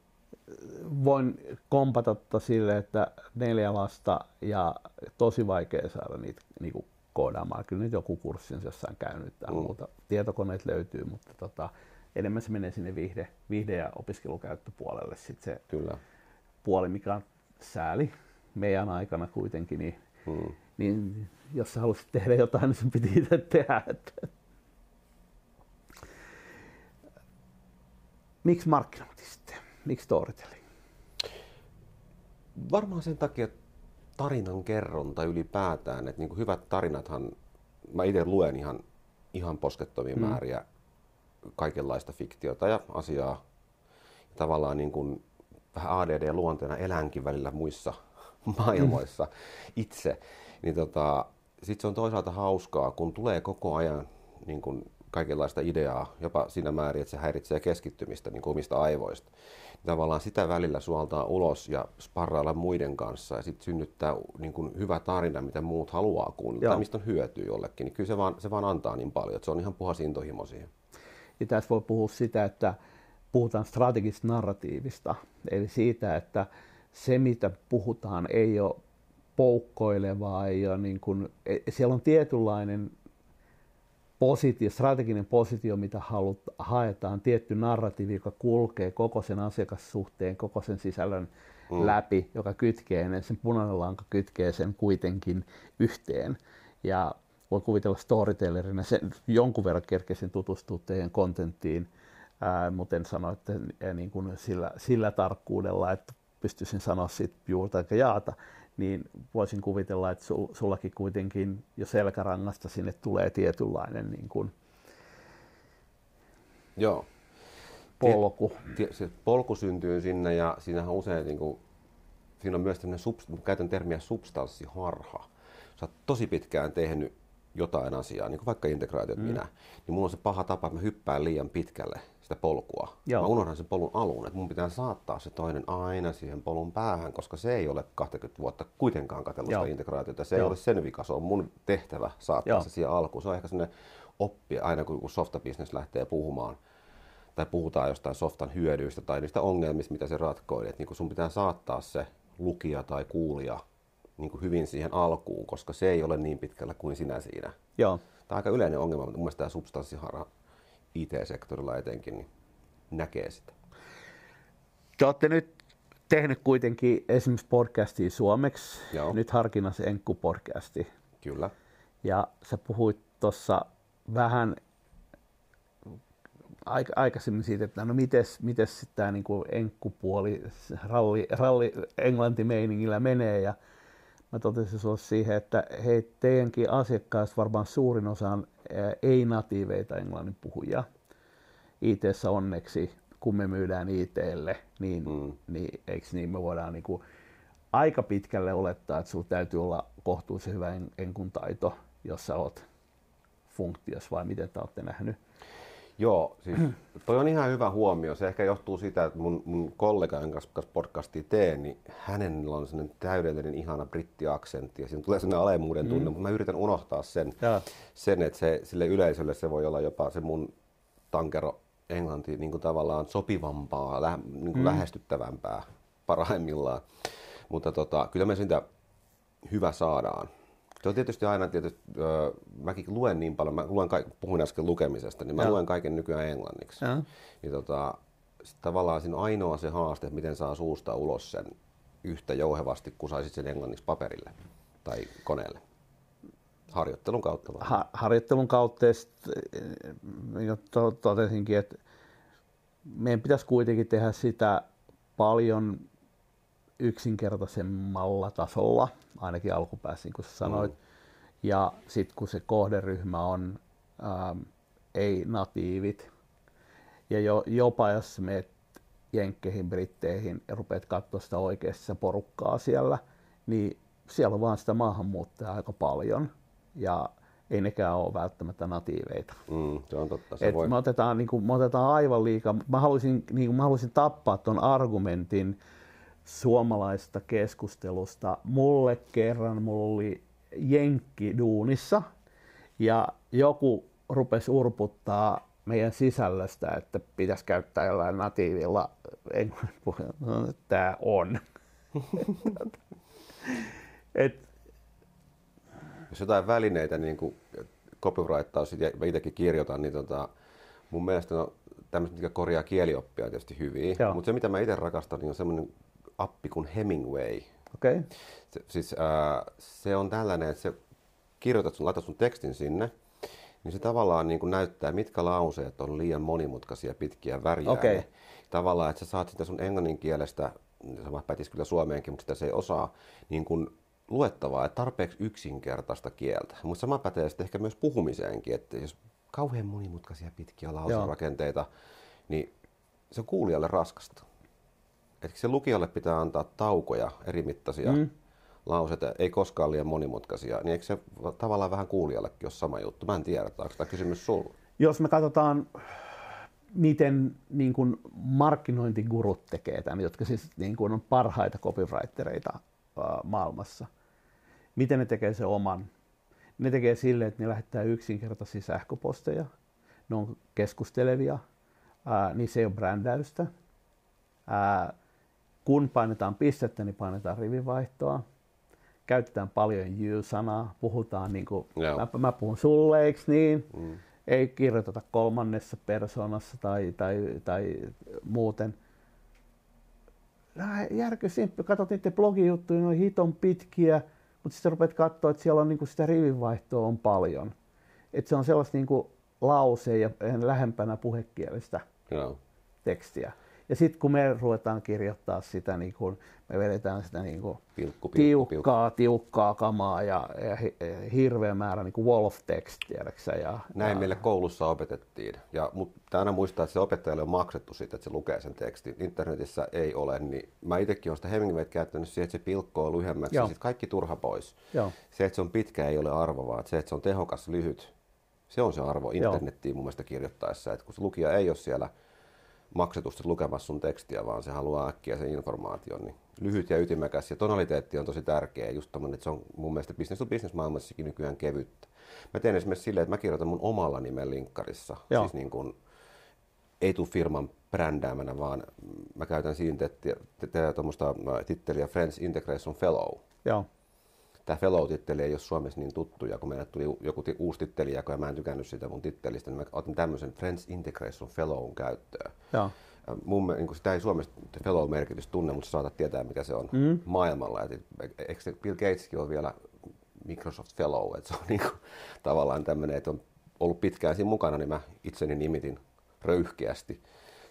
Voin kompata tota sille, että neljä lasta ja tosi vaikea saada niitä niin kuin koodaamaan. Kyllä nyt joku kurssi on jossain käynyt tai Mm. muuta. Tietokoneet löytyy, mutta tota, enemmän se menee sinne viihde, viihde- ja opiskelukäyttöpuolelle. Sitten se Kyllä. puoli, mikä on sääli meidän aikana kuitenkin, niin, Mm. niin jos sä halusit tehdä jotain, niin sun piti itse tehdä. Että. Miksi markkinointi sitten? Miksi storytelling? Varmaan sen takia tarinan kerronta ylipäätään, että niin hyvät tarinathan, mä itse luen ihan, ihan poskettomia mm. määriä kaikenlaista fiktiota ja asiaa tavallaan niin kuin vähän ADD-luonteena elänkin välillä muissa [LAUGHS] maailmoissa itse, niin tota, sitten se on toisaalta hauskaa, kun tulee koko ajan niin kuin kaikenlaista ideaa, jopa siinä määrin, että se häiritsee keskittymistä niin kuin omista aivoista. Niin tavallaan sitä välillä suoltaa ulos ja sparrailla muiden kanssa ja sitten synnyttää niin kuin hyvä tarina, mitä muut haluaa kuunnella tai mistä on hyötyä jollekin. Niin kyllä se vaan, se vaan antaa niin paljon, että se on ihan puhas intohimo siihen. Ja tässä voi puhua sitä, että puhutaan strategista narratiivista, eli siitä, että se mitä puhutaan ei ole poukkoilevaa, ei ole niin kuin, e, siellä on tietynlainen positio, strateginen positio, mitä halut, haetaan, tietty narratiivi, joka kulkee koko sen asiakassuhteen, koko sen sisällön mm. läpi, joka kytkee ne, sen punainen lanka kytkee sen kuitenkin yhteen. Ja voi kuvitella storytellerina, sen, jonkun verran kerkesin tutustua teidän kontenttiin, mutta en sano, että niin kuin sillä, sillä tarkkuudella, että pystyisin sanoa siitä juurta eikä jaata, niin voisin kuvitella, että sullakin kuitenkin jo selkärangasta sinne tulee tietynlainen niin kuin Joo. polku. Se polku syntyy sinne ja siinähän usein niin kuin, siinä on myös tämmöinen, käytän termiä substanssiharha. Sä oot tosi pitkään tehnyt jotain asiaa, niin kuin vaikka integraatiot mm. minä, niin mulla on se paha tapa, että mä hyppään liian pitkälle sitä polkua. Joo. Mä unohdan sen polun alun, että mun pitää saattaa se toinen aina siihen polun päähän, koska se ei ole 20 vuotta kuitenkaan katsellut sitä integraatiota. Se Joo. ei ole sen vika, se on mun tehtävä saattaa Joo. se siihen alkuun. Se on ehkä sellainen oppi aina, kun softabusiness lähtee puhumaan tai puhutaan jostain softan hyödyistä tai niistä ongelmista, mitä se ratkoo. Että niin sun pitää saattaa se lukija tai kuulija niin kuin hyvin siihen alkuun, koska se ei ole niin pitkällä kuin sinä siinä. Joo. Tämä on aika yleinen ongelma, mutta mun mielestä tämä substanssihara IT-sektorilla etenkin, niin näkee sitä. Te olette nyt tehnyt kuitenkin esimerkiksi podcastia suomeksi, Joo. nyt harkinnassa Enkku-podcasti. Kyllä. Ja sä puhuit tuossa vähän aik- aikaisemmin siitä, että no mites, mites tämä niinku enkkupuoli ralli, ralli englantimeiningillä menee ja mä totesin sinulle siihen, että hei, teidänkin asiakkaista varmaan suurin osa on ei-natiiveita englannin puhujia. it onneksi, kun me myydään ITlle, niin, mm. niin eikö niin, me voidaan niin kuin aika pitkälle olettaa, että sinulla täytyy olla kohtuullisen hyvä enkun taito, jos sä oot funktios, vai miten te olette nähnyt? Joo, siis toi on ihan hyvä huomio. Se ehkä johtuu siitä, että mun, mun kollega, jonka kanssa podcastia teen, niin hänellä on sellainen täydellinen, ihana brittiaksentti ja siinä tulee sellainen alemuuden tunne, mm. mutta mä yritän unohtaa sen, sen että se, sille yleisölle se voi olla jopa se mun tankero englanti niin kuin tavallaan sopivampaa, lä, niin kuin mm. lähestyttävämpää parhaimmillaan. Mutta tota, kyllä me siitä hyvä saadaan. Se on tietysti aina, tietysti, öö, mäkin luen niin paljon, mä luen, puhuin äsken lukemisesta, niin mä ja. luen kaiken nykyään englanniksi. Ja. Niin tota, tavallaan siinä ainoa se haaste, että miten saa suusta ulos sen yhtä jouhevasti, kun saisit sen englanniksi paperille tai koneelle. Harjoittelun kautta vaan. Ha- harjoittelun kautta ja to- totesinkin, että meidän pitäisi kuitenkin tehdä sitä paljon yksinkertaisemmalla tasolla, ainakin alkupäässä, niin kuin sanoit. Mm. Ja sitten kun se kohderyhmä on ähm, ei-natiivit, ja jo, jopa jos menet jenkkeihin, britteihin ja rupeat katsoa sitä oikeassa porukkaa siellä, niin siellä on vaan sitä maahanmuuttajaa aika paljon. Ja ei nekään ole välttämättä natiiveita. Mm, se on totta. Se Et voi... me, otetaan, niin kuin, me otetaan aivan liikaa. Mä haluaisin, niin kuin, mä haluaisin tappaa tuon argumentin, suomalaista keskustelusta. Mulle kerran mulla oli jenkki duunissa ja joku rupesi urputtaa meidän sisällöstä, että pitäisi käyttää jollain natiivilla englannin no, Tämä on. [LAUGHS] Et, Jos jotain välineitä, niin kuin copyrightaus, ja itsekin kirjoitan, niin tota, mun mielestä no, tämmöiset, mitkä korjaa kielioppia on tietysti hyviä. Mutta se, mitä mä itse rakastan, niin on semmoinen appi kuin Hemingway. Okay. Se, siis, ää, se on tällainen, että se kirjoitat sun, laitat sun tekstin sinne, niin se tavallaan niin kuin näyttää, mitkä lauseet on liian monimutkaisia, pitkiä väriä. Okay. Tavallaan, että sä saat sitä sun englannin kielestä, sama pätisi kyllä suomeenkin, mutta sitä se ei osaa, niin kuin luettavaa, että tarpeeksi yksinkertaista kieltä. Mutta sama pätee sitten ehkä myös puhumiseenkin, että jos kauhean monimutkaisia pitkiä lauserakenteita, niin se on kuulijalle raskasta. Että se lukijalle pitää antaa taukoja, eri mittaisia mm. lauseita, ei koskaan liian monimutkaisia, niin eikö se tavallaan vähän kuulijallekin ole sama juttu? Mä en tiedä, onko tämä kysymys sulla? Jos me katsotaan, miten niin kuin markkinointigurut tekee tämän, jotka siis niin kuin on parhaita copywritereita maailmassa, miten ne tekee se oman? Ne tekee sille, että ne lähettää yksinkertaisia sähköposteja, ne on keskustelevia, ää, niin se ei ole brändäystä. Ää, kun painetaan pistettä, niin painetaan rivivaihtoa. Käytetään paljon you-sanaa, puhutaan niin kuin, mä, mä, puhun sulle, eikö niin? Mm. Ei kirjoiteta kolmannessa persoonassa tai, tai, tai muuten. Järky simppi, katsot niiden blogijuttuja, ne on hiton pitkiä, mutta sitten rupeat katsoa, että siellä on niin kuin sitä rivivaihtoa on paljon. Että se on sellaista niin kuin lause ja lähempänä puhekielistä Joo. tekstiä. Ja sitten kun me ruvetaan kirjoittaa sitä, niin kun me vedetään sitä niin kun pilkku, pilkku, tiukkaa, pilkku. tiukkaa kamaa ja, ja hirveä määrä niin wall of text, tiedäksä, ja, Näin ja, meille koulussa opetettiin. Ja, mutta aina muistaa, että se opettajalle on maksettu siitä, että se lukee sen tekstin. Internetissä ei ole, niin mä itsekin olen sitä Hemingwayt käyttänyt siihen, että se pilkkoo lyhyemmäksi Joo. ja sitten kaikki turha pois. Joo. Se, että se on pitkä, ei ole arvo, vaan se, että se on tehokas, lyhyt, se on se arvo internettiin mun mielestä kirjoittaessa, että kun se lukija ei ole siellä maksetusti lukemassa sun tekstiä, vaan se haluaa äkkiä sen informaation, niin lyhyt ja ytimekäs ja tonaliteetti on tosi tärkeä, just tommonen, että se on mun mielestä business to business maailmassakin nykyään kevyttä. Mä teen esimerkiksi silleen, että mä kirjoitan mun omalla nimen linkkarissa, Joo. siis niin kuin, ei tule firman brändäämänä, vaan mä käytän siinä tuommoista titteliä Friends Integration Fellow. Joo tämä fellow-titteli ei ole Suomessa niin tuttu, ja kun meille tuli joku uusi titteli, ja mä en tykännyt sitä mun tittelistä, niin mä otin tämmöisen Friends Integration Fellown käyttöön. Joo. Mun, niin sitä ei Suomessa fellow-merkitys tunne, mutta saatat tietää, mikä se on mm. maailmalla. Et, eikö Bill Gateskin ole vielä Microsoft Fellow, että se on [LAUGHS] niin kuin, tavallaan tämmöinen, että on ollut pitkään siinä mukana, niin mä itseni nimitin röyhkeästi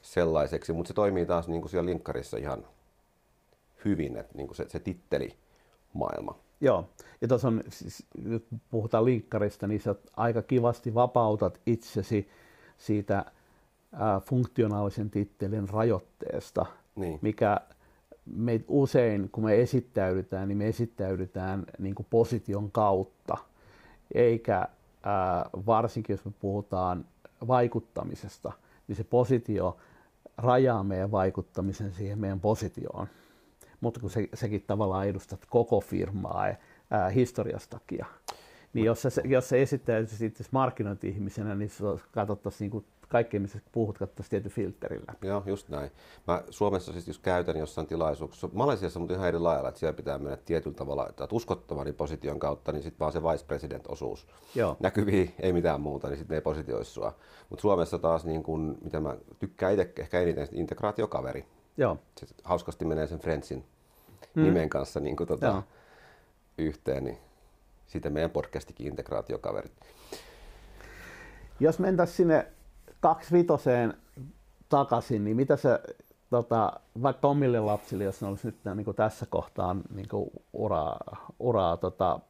sellaiseksi, mutta se toimii taas niin kuin siellä linkkarissa ihan hyvin, että niin kuin se, se titteli maailma. Joo, ja tuossa on, siis, nyt puhutaan linkkarista, niin sä aika kivasti vapautat itsesi siitä ää, funktionaalisen tittelin rajoitteesta, niin. mikä me usein, kun me esittäydytään, niin me esittäydytään niin kuin position kautta, eikä ää, varsinkin jos me puhutaan vaikuttamisesta, niin se positio rajaa meidän vaikuttamisen siihen meidän positioon mutta kun se, sekin tavallaan edustat koko firmaa ää, historiastakin. Niin jos sä, jos sä esittäytyisit itse markkinointi-ihmisenä, niin katsottaisiin niin kaikkea, missä puhut, katsottaisiin tietyn filterillä. Joo, just näin. Mä Suomessa siis jos käytän jossain tilaisuuksessa, Malesiassa mutta ihan eri lailla, että siellä pitää mennä tietyllä tavalla, että uskottavan niin position kautta, niin sitten vaan se vice president-osuus Joo. näkyviin, ei mitään muuta, niin sitten ne ei positioi sua. Mutta Suomessa taas, niin kun, mitä mä tykkään itse ehkä eniten, integraatiokaveri. Joo. Se hauskasti menee sen Friendsin mm. nimen kanssa niin kuin, tota, yhteen, niin sitten meidän podcastikin integraatiokaverit. Jos mentäisiin sinne vitoseen takaisin, niin mitä se tota, vaikka omille lapsille, jos ne olisi nyt niin kuin tässä kohtaa niin kuin uraa, uraa tota,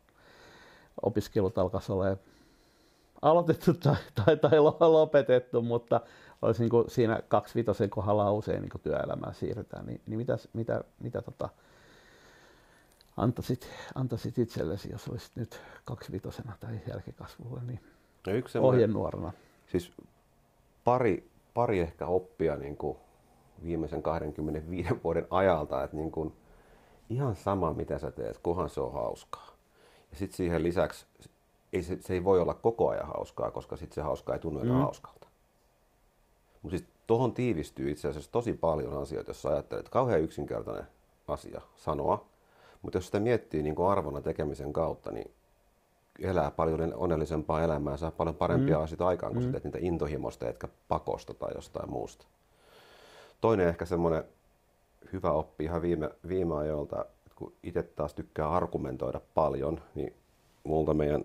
opiskelut alkaisi olla aloitettu tai, tai, tai lopetettu, mutta olisi niin kuin siinä vitosen kohdalla usein niin kuin työelämään siirretään, niin, niin mitä, mitä, mitä tota, antaisit, antaisit itsellesi, jos olisit nyt kaksivitosena tai jälkikasvulla, niin no yksi ohjenuorana? Siis pari, pari ehkä oppia niin kuin viimeisen 25 vuoden ajalta, että niin kuin ihan sama mitä sä teet, kunhan se on hauskaa. Ja sitten siihen lisäksi ei se, se ei voi olla koko ajan hauskaa, koska sitten se hauskaa ei tunnu enää mm. hauskalta. Mutta siis tuohon tiivistyy itse asiassa tosi paljon asioita, jos ajattelet, että kauhean yksinkertainen asia sanoa, mutta jos sitä miettii niin kuin arvona tekemisen kautta, niin elää paljon onnellisempaa elämää, saa paljon parempia mm. asioita aikaan, kun mm. teet niitä intohimosta, etkä pakosta tai jostain muusta. Toinen ehkä semmoinen hyvä oppi ihan viime, viime ajoilta, että kun itse taas tykkää argumentoida paljon, niin multa meidän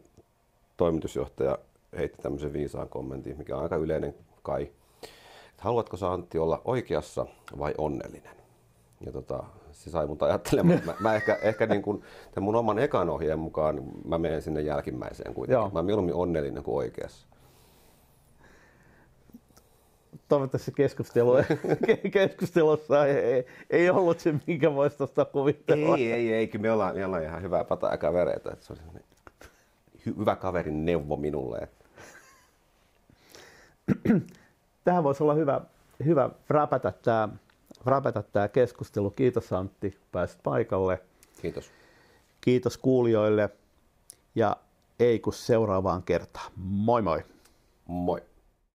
toimitusjohtaja heitti tämmöisen viisaan kommentin, mikä on aika yleinen kai. Että haluatko sä Antti olla oikeassa vai onnellinen? Ja tota, se sai mut ajattelemaan. Mä, mä ehkä, ehkä niin kuin, tämän mun oman ekan ohjeen mukaan mä menen sinne jälkimmäiseen kuitenkin. Joo. Mä oon mieluummin onnellinen kuin oikeassa. toivottavasti keskustelu, [LAUGHS] keskustelussa ei, ei, ei, ollut se, minkä voisi tuosta kuvitella. Ei, ei, ei, me ollaan, me ollaan ihan hyvää pataa kavereita. Että se on hyvä kaverin neuvo minulle. Että... [CLEARS THROAT] Tähän voisi olla hyvä, hyvä räpätä tämä räpätä tämä keskustelu. Kiitos Antti, pääsit paikalle. Kiitos. Kiitos kuulijoille ja ei kun seuraavaan kertaan. Moi moi! Moi!